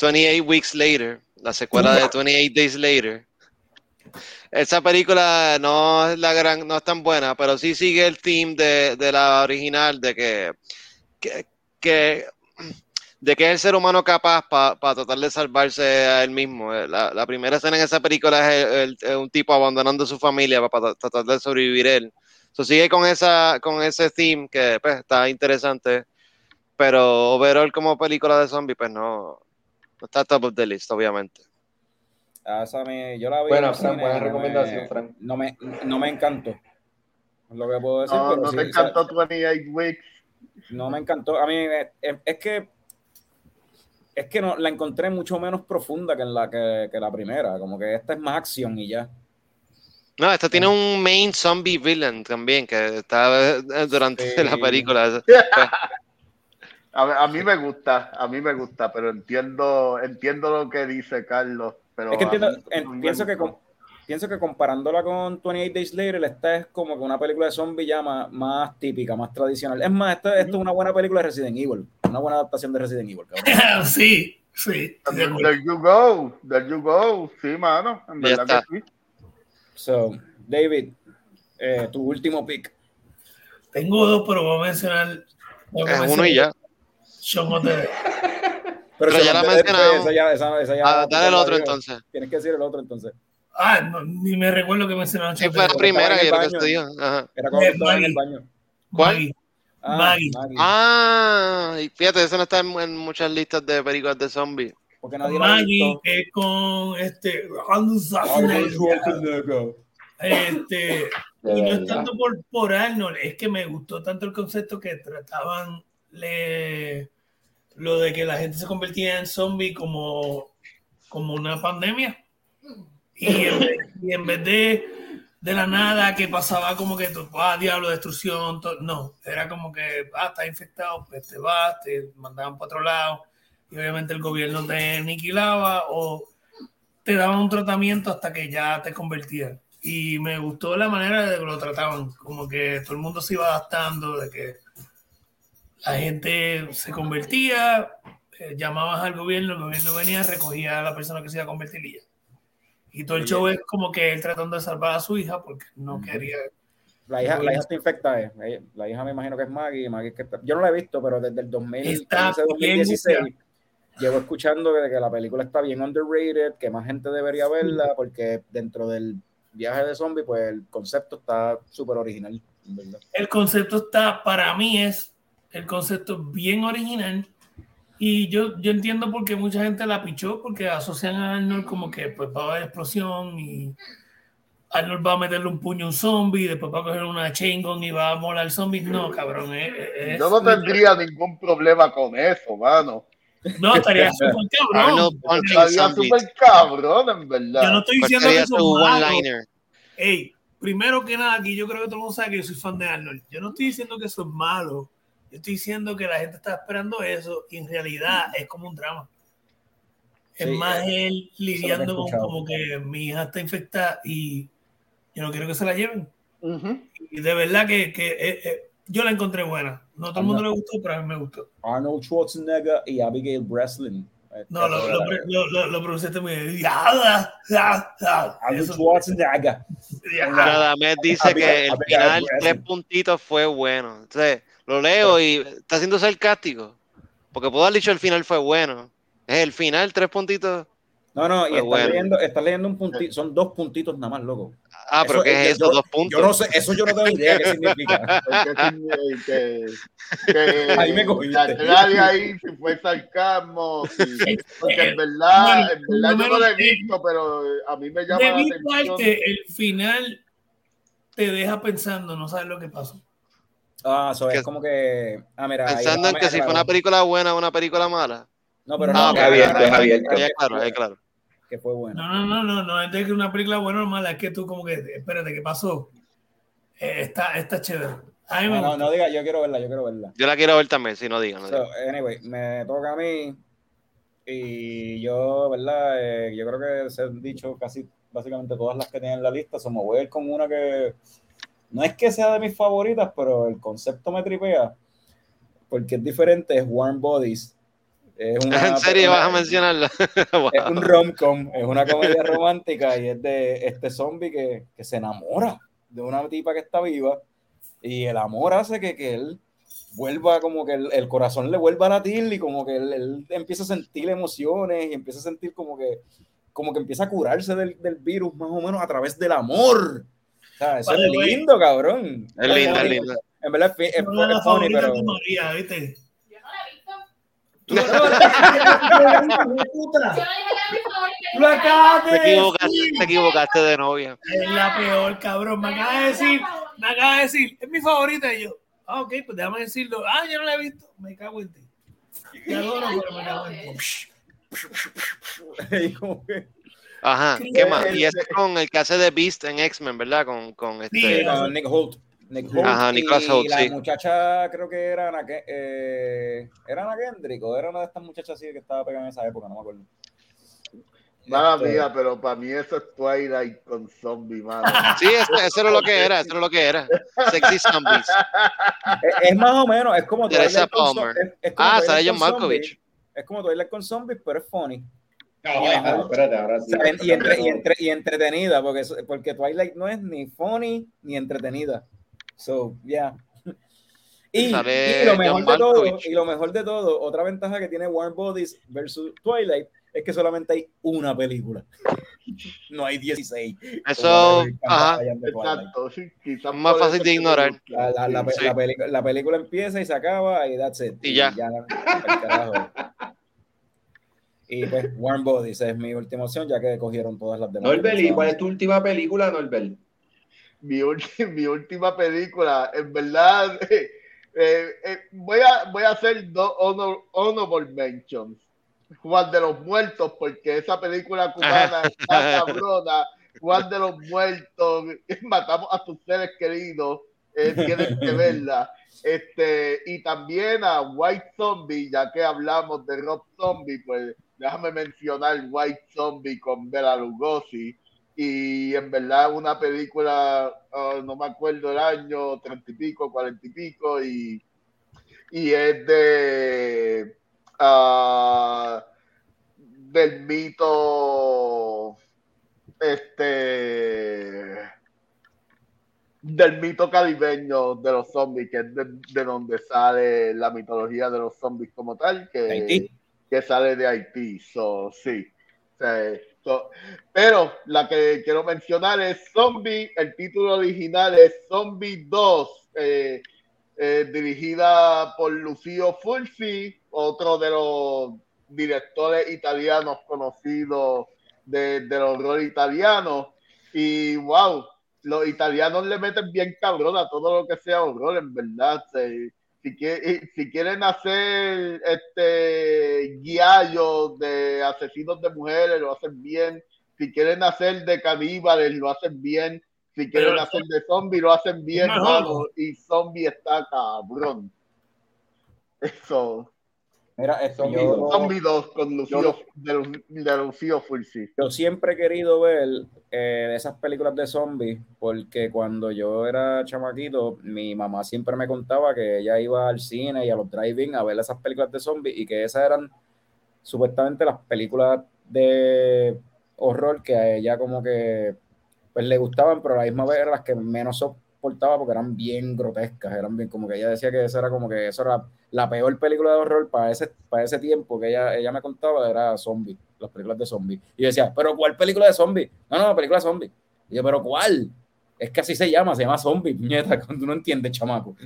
28 Weeks Later, la secuela de 28 Days Later. Esa película no es la gran, no es tan buena, pero sí sigue el theme de, de la original, de que, que, que- de que es el ser humano capaz para tratar de salvarse a él mismo. Eh, La, la primera escena en esa película es, el- el- es un tipo abandonando a su familia para tratar de sobrevivir él. So, sigue con esa con ese theme que pues, está interesante, pero overall como película de zombie pues no, no está top of the list, obviamente. Ah, esa me- yo la vi. Bueno, Fran, buena no me- recomendación, Fran. No me, no me encantó. Lo que puedo decir. No, pero no sí, te o sea, encantó 28 Weeks. No me encantó. A mí eh, es, es que es que no, la encontré mucho menos profunda que, en la, que, que la primera. Como que esta es más acción y ya. No, esta tiene un main zombie villain también que está eh, durante Sí. la película. (laughs) A, a mí me gusta, a mí me gusta, pero entiendo, entiendo lo que dice Carlos. Pero Es que entiendo- en- pienso, que. Pienso que comparándola con 28 Days Later, esta es como que una película de zombie ya más, más típica, más tradicional. Es más, esta, esto es una buena película de Resident Evil. Una buena adaptación de Resident Evil, cabrón. (laughs) sí, sí. There you go, there you go. Sí, mano, en Ya verdad está. que sí. So, David, eh, tu último pick. Tengo dos, pero voy a mencionar. voy a Es mencionar uno y ya. Shaun of the Dead. Pero si ya la después, mencionamos. esa ya- esa- esa ya- Ah, dale el otro entonces. Tienes que decir el otro entonces. Ah, no, ni me recuerdo que mencionaron. Sí, fue la primera que yo te. Ajá. Era cuando Eh, estaba en el Maggie. baño. ¿Cuál? Maggie. Ah, Maggie. Maggie. Ah, y fíjate, eso no está en, en muchas listas de películas de zombies. Porque nadie Maggie, que es con este Arnold Schwarzenegger. Este, y no es tanto por, por Arnold, es que me gustó tanto el concepto que trataban le- lo de que la gente se convertía en zombie como, como una pandemia. Y en vez, y en vez de, de la nada que pasaba como que, ah, diablo, destrucción, no, era como que, ah, estás infectado, pues te vas, te mandaban para otro lado. Y obviamente el gobierno te aniquilaba o te daban un tratamiento hasta que ya te convertías. Y me gustó la manera de que lo trataban, como que todo el mundo se iba adaptando, de que la gente se convertía, eh, llamabas al gobierno, el gobierno venía, recogía a la persona que se iba a convertir y ya. Y todo el show es como que él tratando de salvar a su hija porque no quería. La hija, la hija está infectada. eh. Ella- La hija me imagino que es Maggie. Maggie que está- yo no la he visto, pero desde el 2015, Está bien 2016 llevo escuchando que, que la película está bien underrated, que más gente debería verla, porque dentro del viaje de zombie, pues el concepto está súper original. verdad. El concepto está, para mí es el concepto bien original. Y yo, yo entiendo por qué mucha gente la pichó, porque asocian a Arnold como que pues, va a haber explosión y Arnold va a meterle un puño a un zombie, después va a coger una chain gun y va a molar al zombie. No, cabrón. es- es- Yo no tendría ningún problema con eso, mano. No, estaría súper cabrón. Arnold punching Estaría zombies. súper cabrón, en verdad. Yo no estoy ¿Cuál diciendo que eso es? Ey, primero que nada, aquí yo creo que todo el mundo sabe que yo soy fan de Arnold. Yo no estoy diciendo que eso es malo. Yo estoy diciendo que la gente está esperando eso y en realidad es como un drama. Es Sí, más eh, él lidiando con como que mi hija está infectada y yo no quiero que se la lleven. Ujú. Y de verdad que, que, eh, eh, yo la encontré buena. No a todo el mundo le gustó, pero a mí me gustó. Arnold Schwarzenegger y Abigail Breslin. No, lo, lo, lo, lo, lo pronunciaste muy bien. Arnold Schwarzenegger. ya. Radamés dice Abigail- que el Abigail final, Breslin. tres puntitos, fue bueno. Entonces, lo leo y está siendo sarcástico. Porque puedo haber dicho el final fue bueno. Es el final, tres puntitos. No, no, y estás, bueno. leyendo, estás leyendo un puntito, son dos puntitos nada más, loco. Ah, pero ¿qué es eso? yo- Dos puntos. Yo no sé, eso yo no tengo idea qué significa. (laughs) Que, que, Ahí me cogiste. que aclare ahí si fue sarcasmo. si- porque en verdad, Bueno, en verdad yo no lo he visto, pero a mí me llama de la atención. parte, el final te deja pensando, no sabes lo que pasó. Ah, eso es como que. Ah, mira. ahí Pensando en que si fue una película buena o una película mala. No, pero No, no, que- abierto, que- es abierto. Es claro, es claro. Que fue bueno. No, no, no, no, no es de que una película buena o mala, es que tú como que, espérate, ¿qué pasó? Eh, está, está chévere. A mí me No, no, gusta. no diga, yo quiero verla, yo quiero verla. Yo la quiero ver también, si no digan. no So, anyway, me toca a mí. Y yo, ¿verdad? Eh, yo creo que se han dicho casi básicamente todas las que tienen en la lista. So, me voy a ir con una que no es que sea de mis favoritas, pero el concepto me tripea. Porque es diferente, es Warm Bodies. Es (laughs) una, ¿En serio vas a mencionarla? (laughs) Wow. Es un rom-com, es una comedia romántica y es de este zombie que, que se enamora de una tipa que está viva y el amor hace que, que él vuelva como que el, el corazón le vuelva a latir y como que él, él empieza a sentir emociones y empieza a sentir como que como que empieza a curarse del, del virus más o menos a través del amor. Eso the es way- lindo, cabrón. Es linda, es linda. En verdad es, es, de es funny, pero... de María, ¿viste? Tú- (laughs) Tú lo acabas de Te equivocaste, decir. te equivocaste de novia. Es la peor, cabrón. Me acaba de decir, me acaba de decir, es mi favorita. Y yo, ah, ok, pues déjame decirlo. Ah, yo no la he visto. Me cago en ti. Te adoro, pero me cago en ti. (laughs) Ajá, ¿qué más? Y es con el que hace de Beast en X-Men, ¿verdad? Con, con este. Sí, con Nick Holt. Nick Holt Ajá, Nicholas y Holt, la sí. muchacha creo que era Ana, eh, era Ana Kendrick o era una de estas muchachas así que estaba pegada en esa época, no me acuerdo. Mala Este, mía, pero para mí eso es Twilight con zombie, mano. Sí, eso, eso era lo que era, eso era lo que era. Sexy Zombies. Es, es más o menos, es como Twilight con es- es como Ah, Twilight sale con zombies. Malkovich. Es como Twilight con zombies, pero es funny. Espérate, ahora sí. Y, entre- y entre- y entretenida, porque, porque Twilight no es ni funny ni entretenida. So, yeah. Y, y lo mejor de todo, y lo mejor de todo, otra ventaja que tiene Warner Bodies versus Twilight es que solamente hay una película. (laughs) No hay 16. Eso, ajá. Exacto, sí, quizás Más fácil de ignorar. La, la- la Sí. la película empieza y se acaba y that's it. Y ya. al carajo. (laughs) Y pues Warren Bodies es mi última opción, ya que cogieron todas las demás. Norbert, ¿y cuál es tu última película, Norbert? mi, mi última película, en verdad, (laughs) eh, eh, voy, a, voy a hacer dos honor, honorable mentions. Juan de los Muertos, porque esa película cubana (laughs) está cabrona. Juan de los Muertos, (laughs) matamos a tus seres queridos, eh, tienen que verla. Este, y también a White Zombie, ya que hablamos de Rob Zombie, pues déjame mencionar White Zombie con Bela Lugosi y en verdad una película, ah, no me acuerdo el año, treinta y pico, cuarenta y pico, y, y es de ah, del mito este del mito caribeño de los zombies, que es de, de donde sale la mitología de los zombies como tal, que. Que sale de Haití. So, sí. Pero la que quiero mencionar es Zombie, el título original es Zombie 2, eh, eh, dirigida por Lucio Fulci, otro de los directores italianos conocidos de, del horror italiano. Y wow, los italianos le meten bien cabrón a todo lo que sea horror, en verdad. Se- si, quie- si quieren hacer este guiallo de asesinos de mujeres, lo hacen bien. Si quieren hacer de caníbales, lo hacen bien. Si quieren Pero- hacer de zombie, lo hacen bien, mano. Y zombie está cabrón. Eso. Mira, esto, Zombie yo, Zombie 2 con Lucio, Yo- de, Lu- de Lucio Fulci. yo siempre he querido ver eh, esas películas de zombies porque cuando yo era chamaquito, mi mamá siempre me contaba que ella iba al cine y a los drive-in a ver esas películas de zombies y que esas eran supuestamente las películas de horror que a ella como que pues le gustaban, pero a la misma vez eran las que menos soportaba porque eran bien grotescas, eran bien como que ella decía que eso era como que eso era la peor película de horror para ese, para ese tiempo que ella, ella me contaba era zombie, las películas de zombie. Y yo decía, pero ¿cuál película de zombie? No, no, película de zombie. Y yo, pero ¿cuál? Es que así se llama, se llama zombie, puñeta, (laughs) cuando no entiendes, chamaco.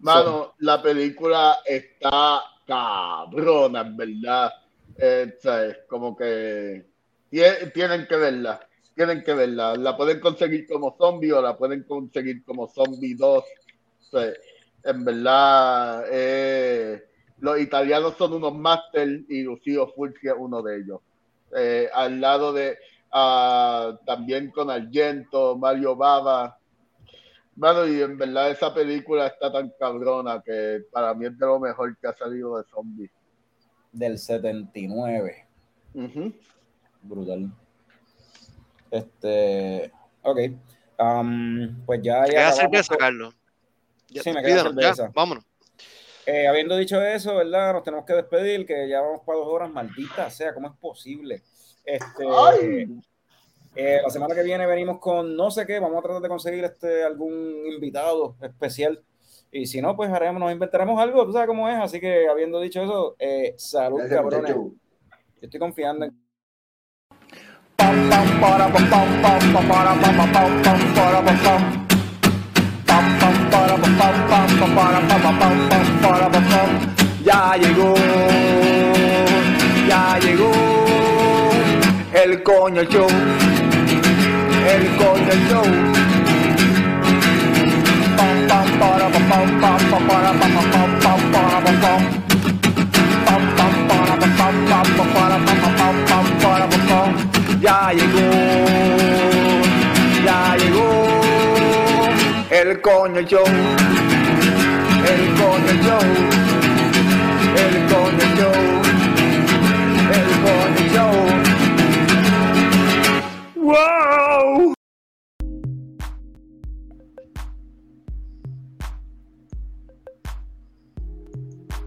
Mano, la película está cabrona, en verdad. Eh, ¿sabes? Como que tie- tienen que verla. Tienen que verla. La pueden conseguir como zombie o la pueden conseguir como zombie 2. O sea, en verdad, eh, los italianos son unos máster y Lucio Fulci es uno de ellos. Eh, al lado de ah, también con Argento, Mario Bava. Mano, y en verdad esa película está tan cabrona que para mí es de lo mejor que ha salido de zombies. Del 79. Ujú. Brutal. Este, ok. Am, pues ya, ya Queda cerveza, Carlos. Ya, Sí, me queda pídanos, ya, cerveza. vámonos. Eh, habiendo dicho eso, ¿verdad? Nos tenemos que despedir, que ya vamos para dos horas, maldita sea, ¿cómo es posible? Este, Ay. eh, la semana que viene venimos con no sé qué, vamos a tratar de conseguir este algún invitado especial. Y si no, pues haremos, nos inventaremos algo, tú sabes cómo es. Así que habiendo dicho eso, eh, salud, Gracias, cabrones. Yo estoy confiando en Ya llegó, ya llegó el coño show, el coño show. Pam ya llegó, ya llegó el coño show, el coño show, el coño show, el coño show. ¡Wow!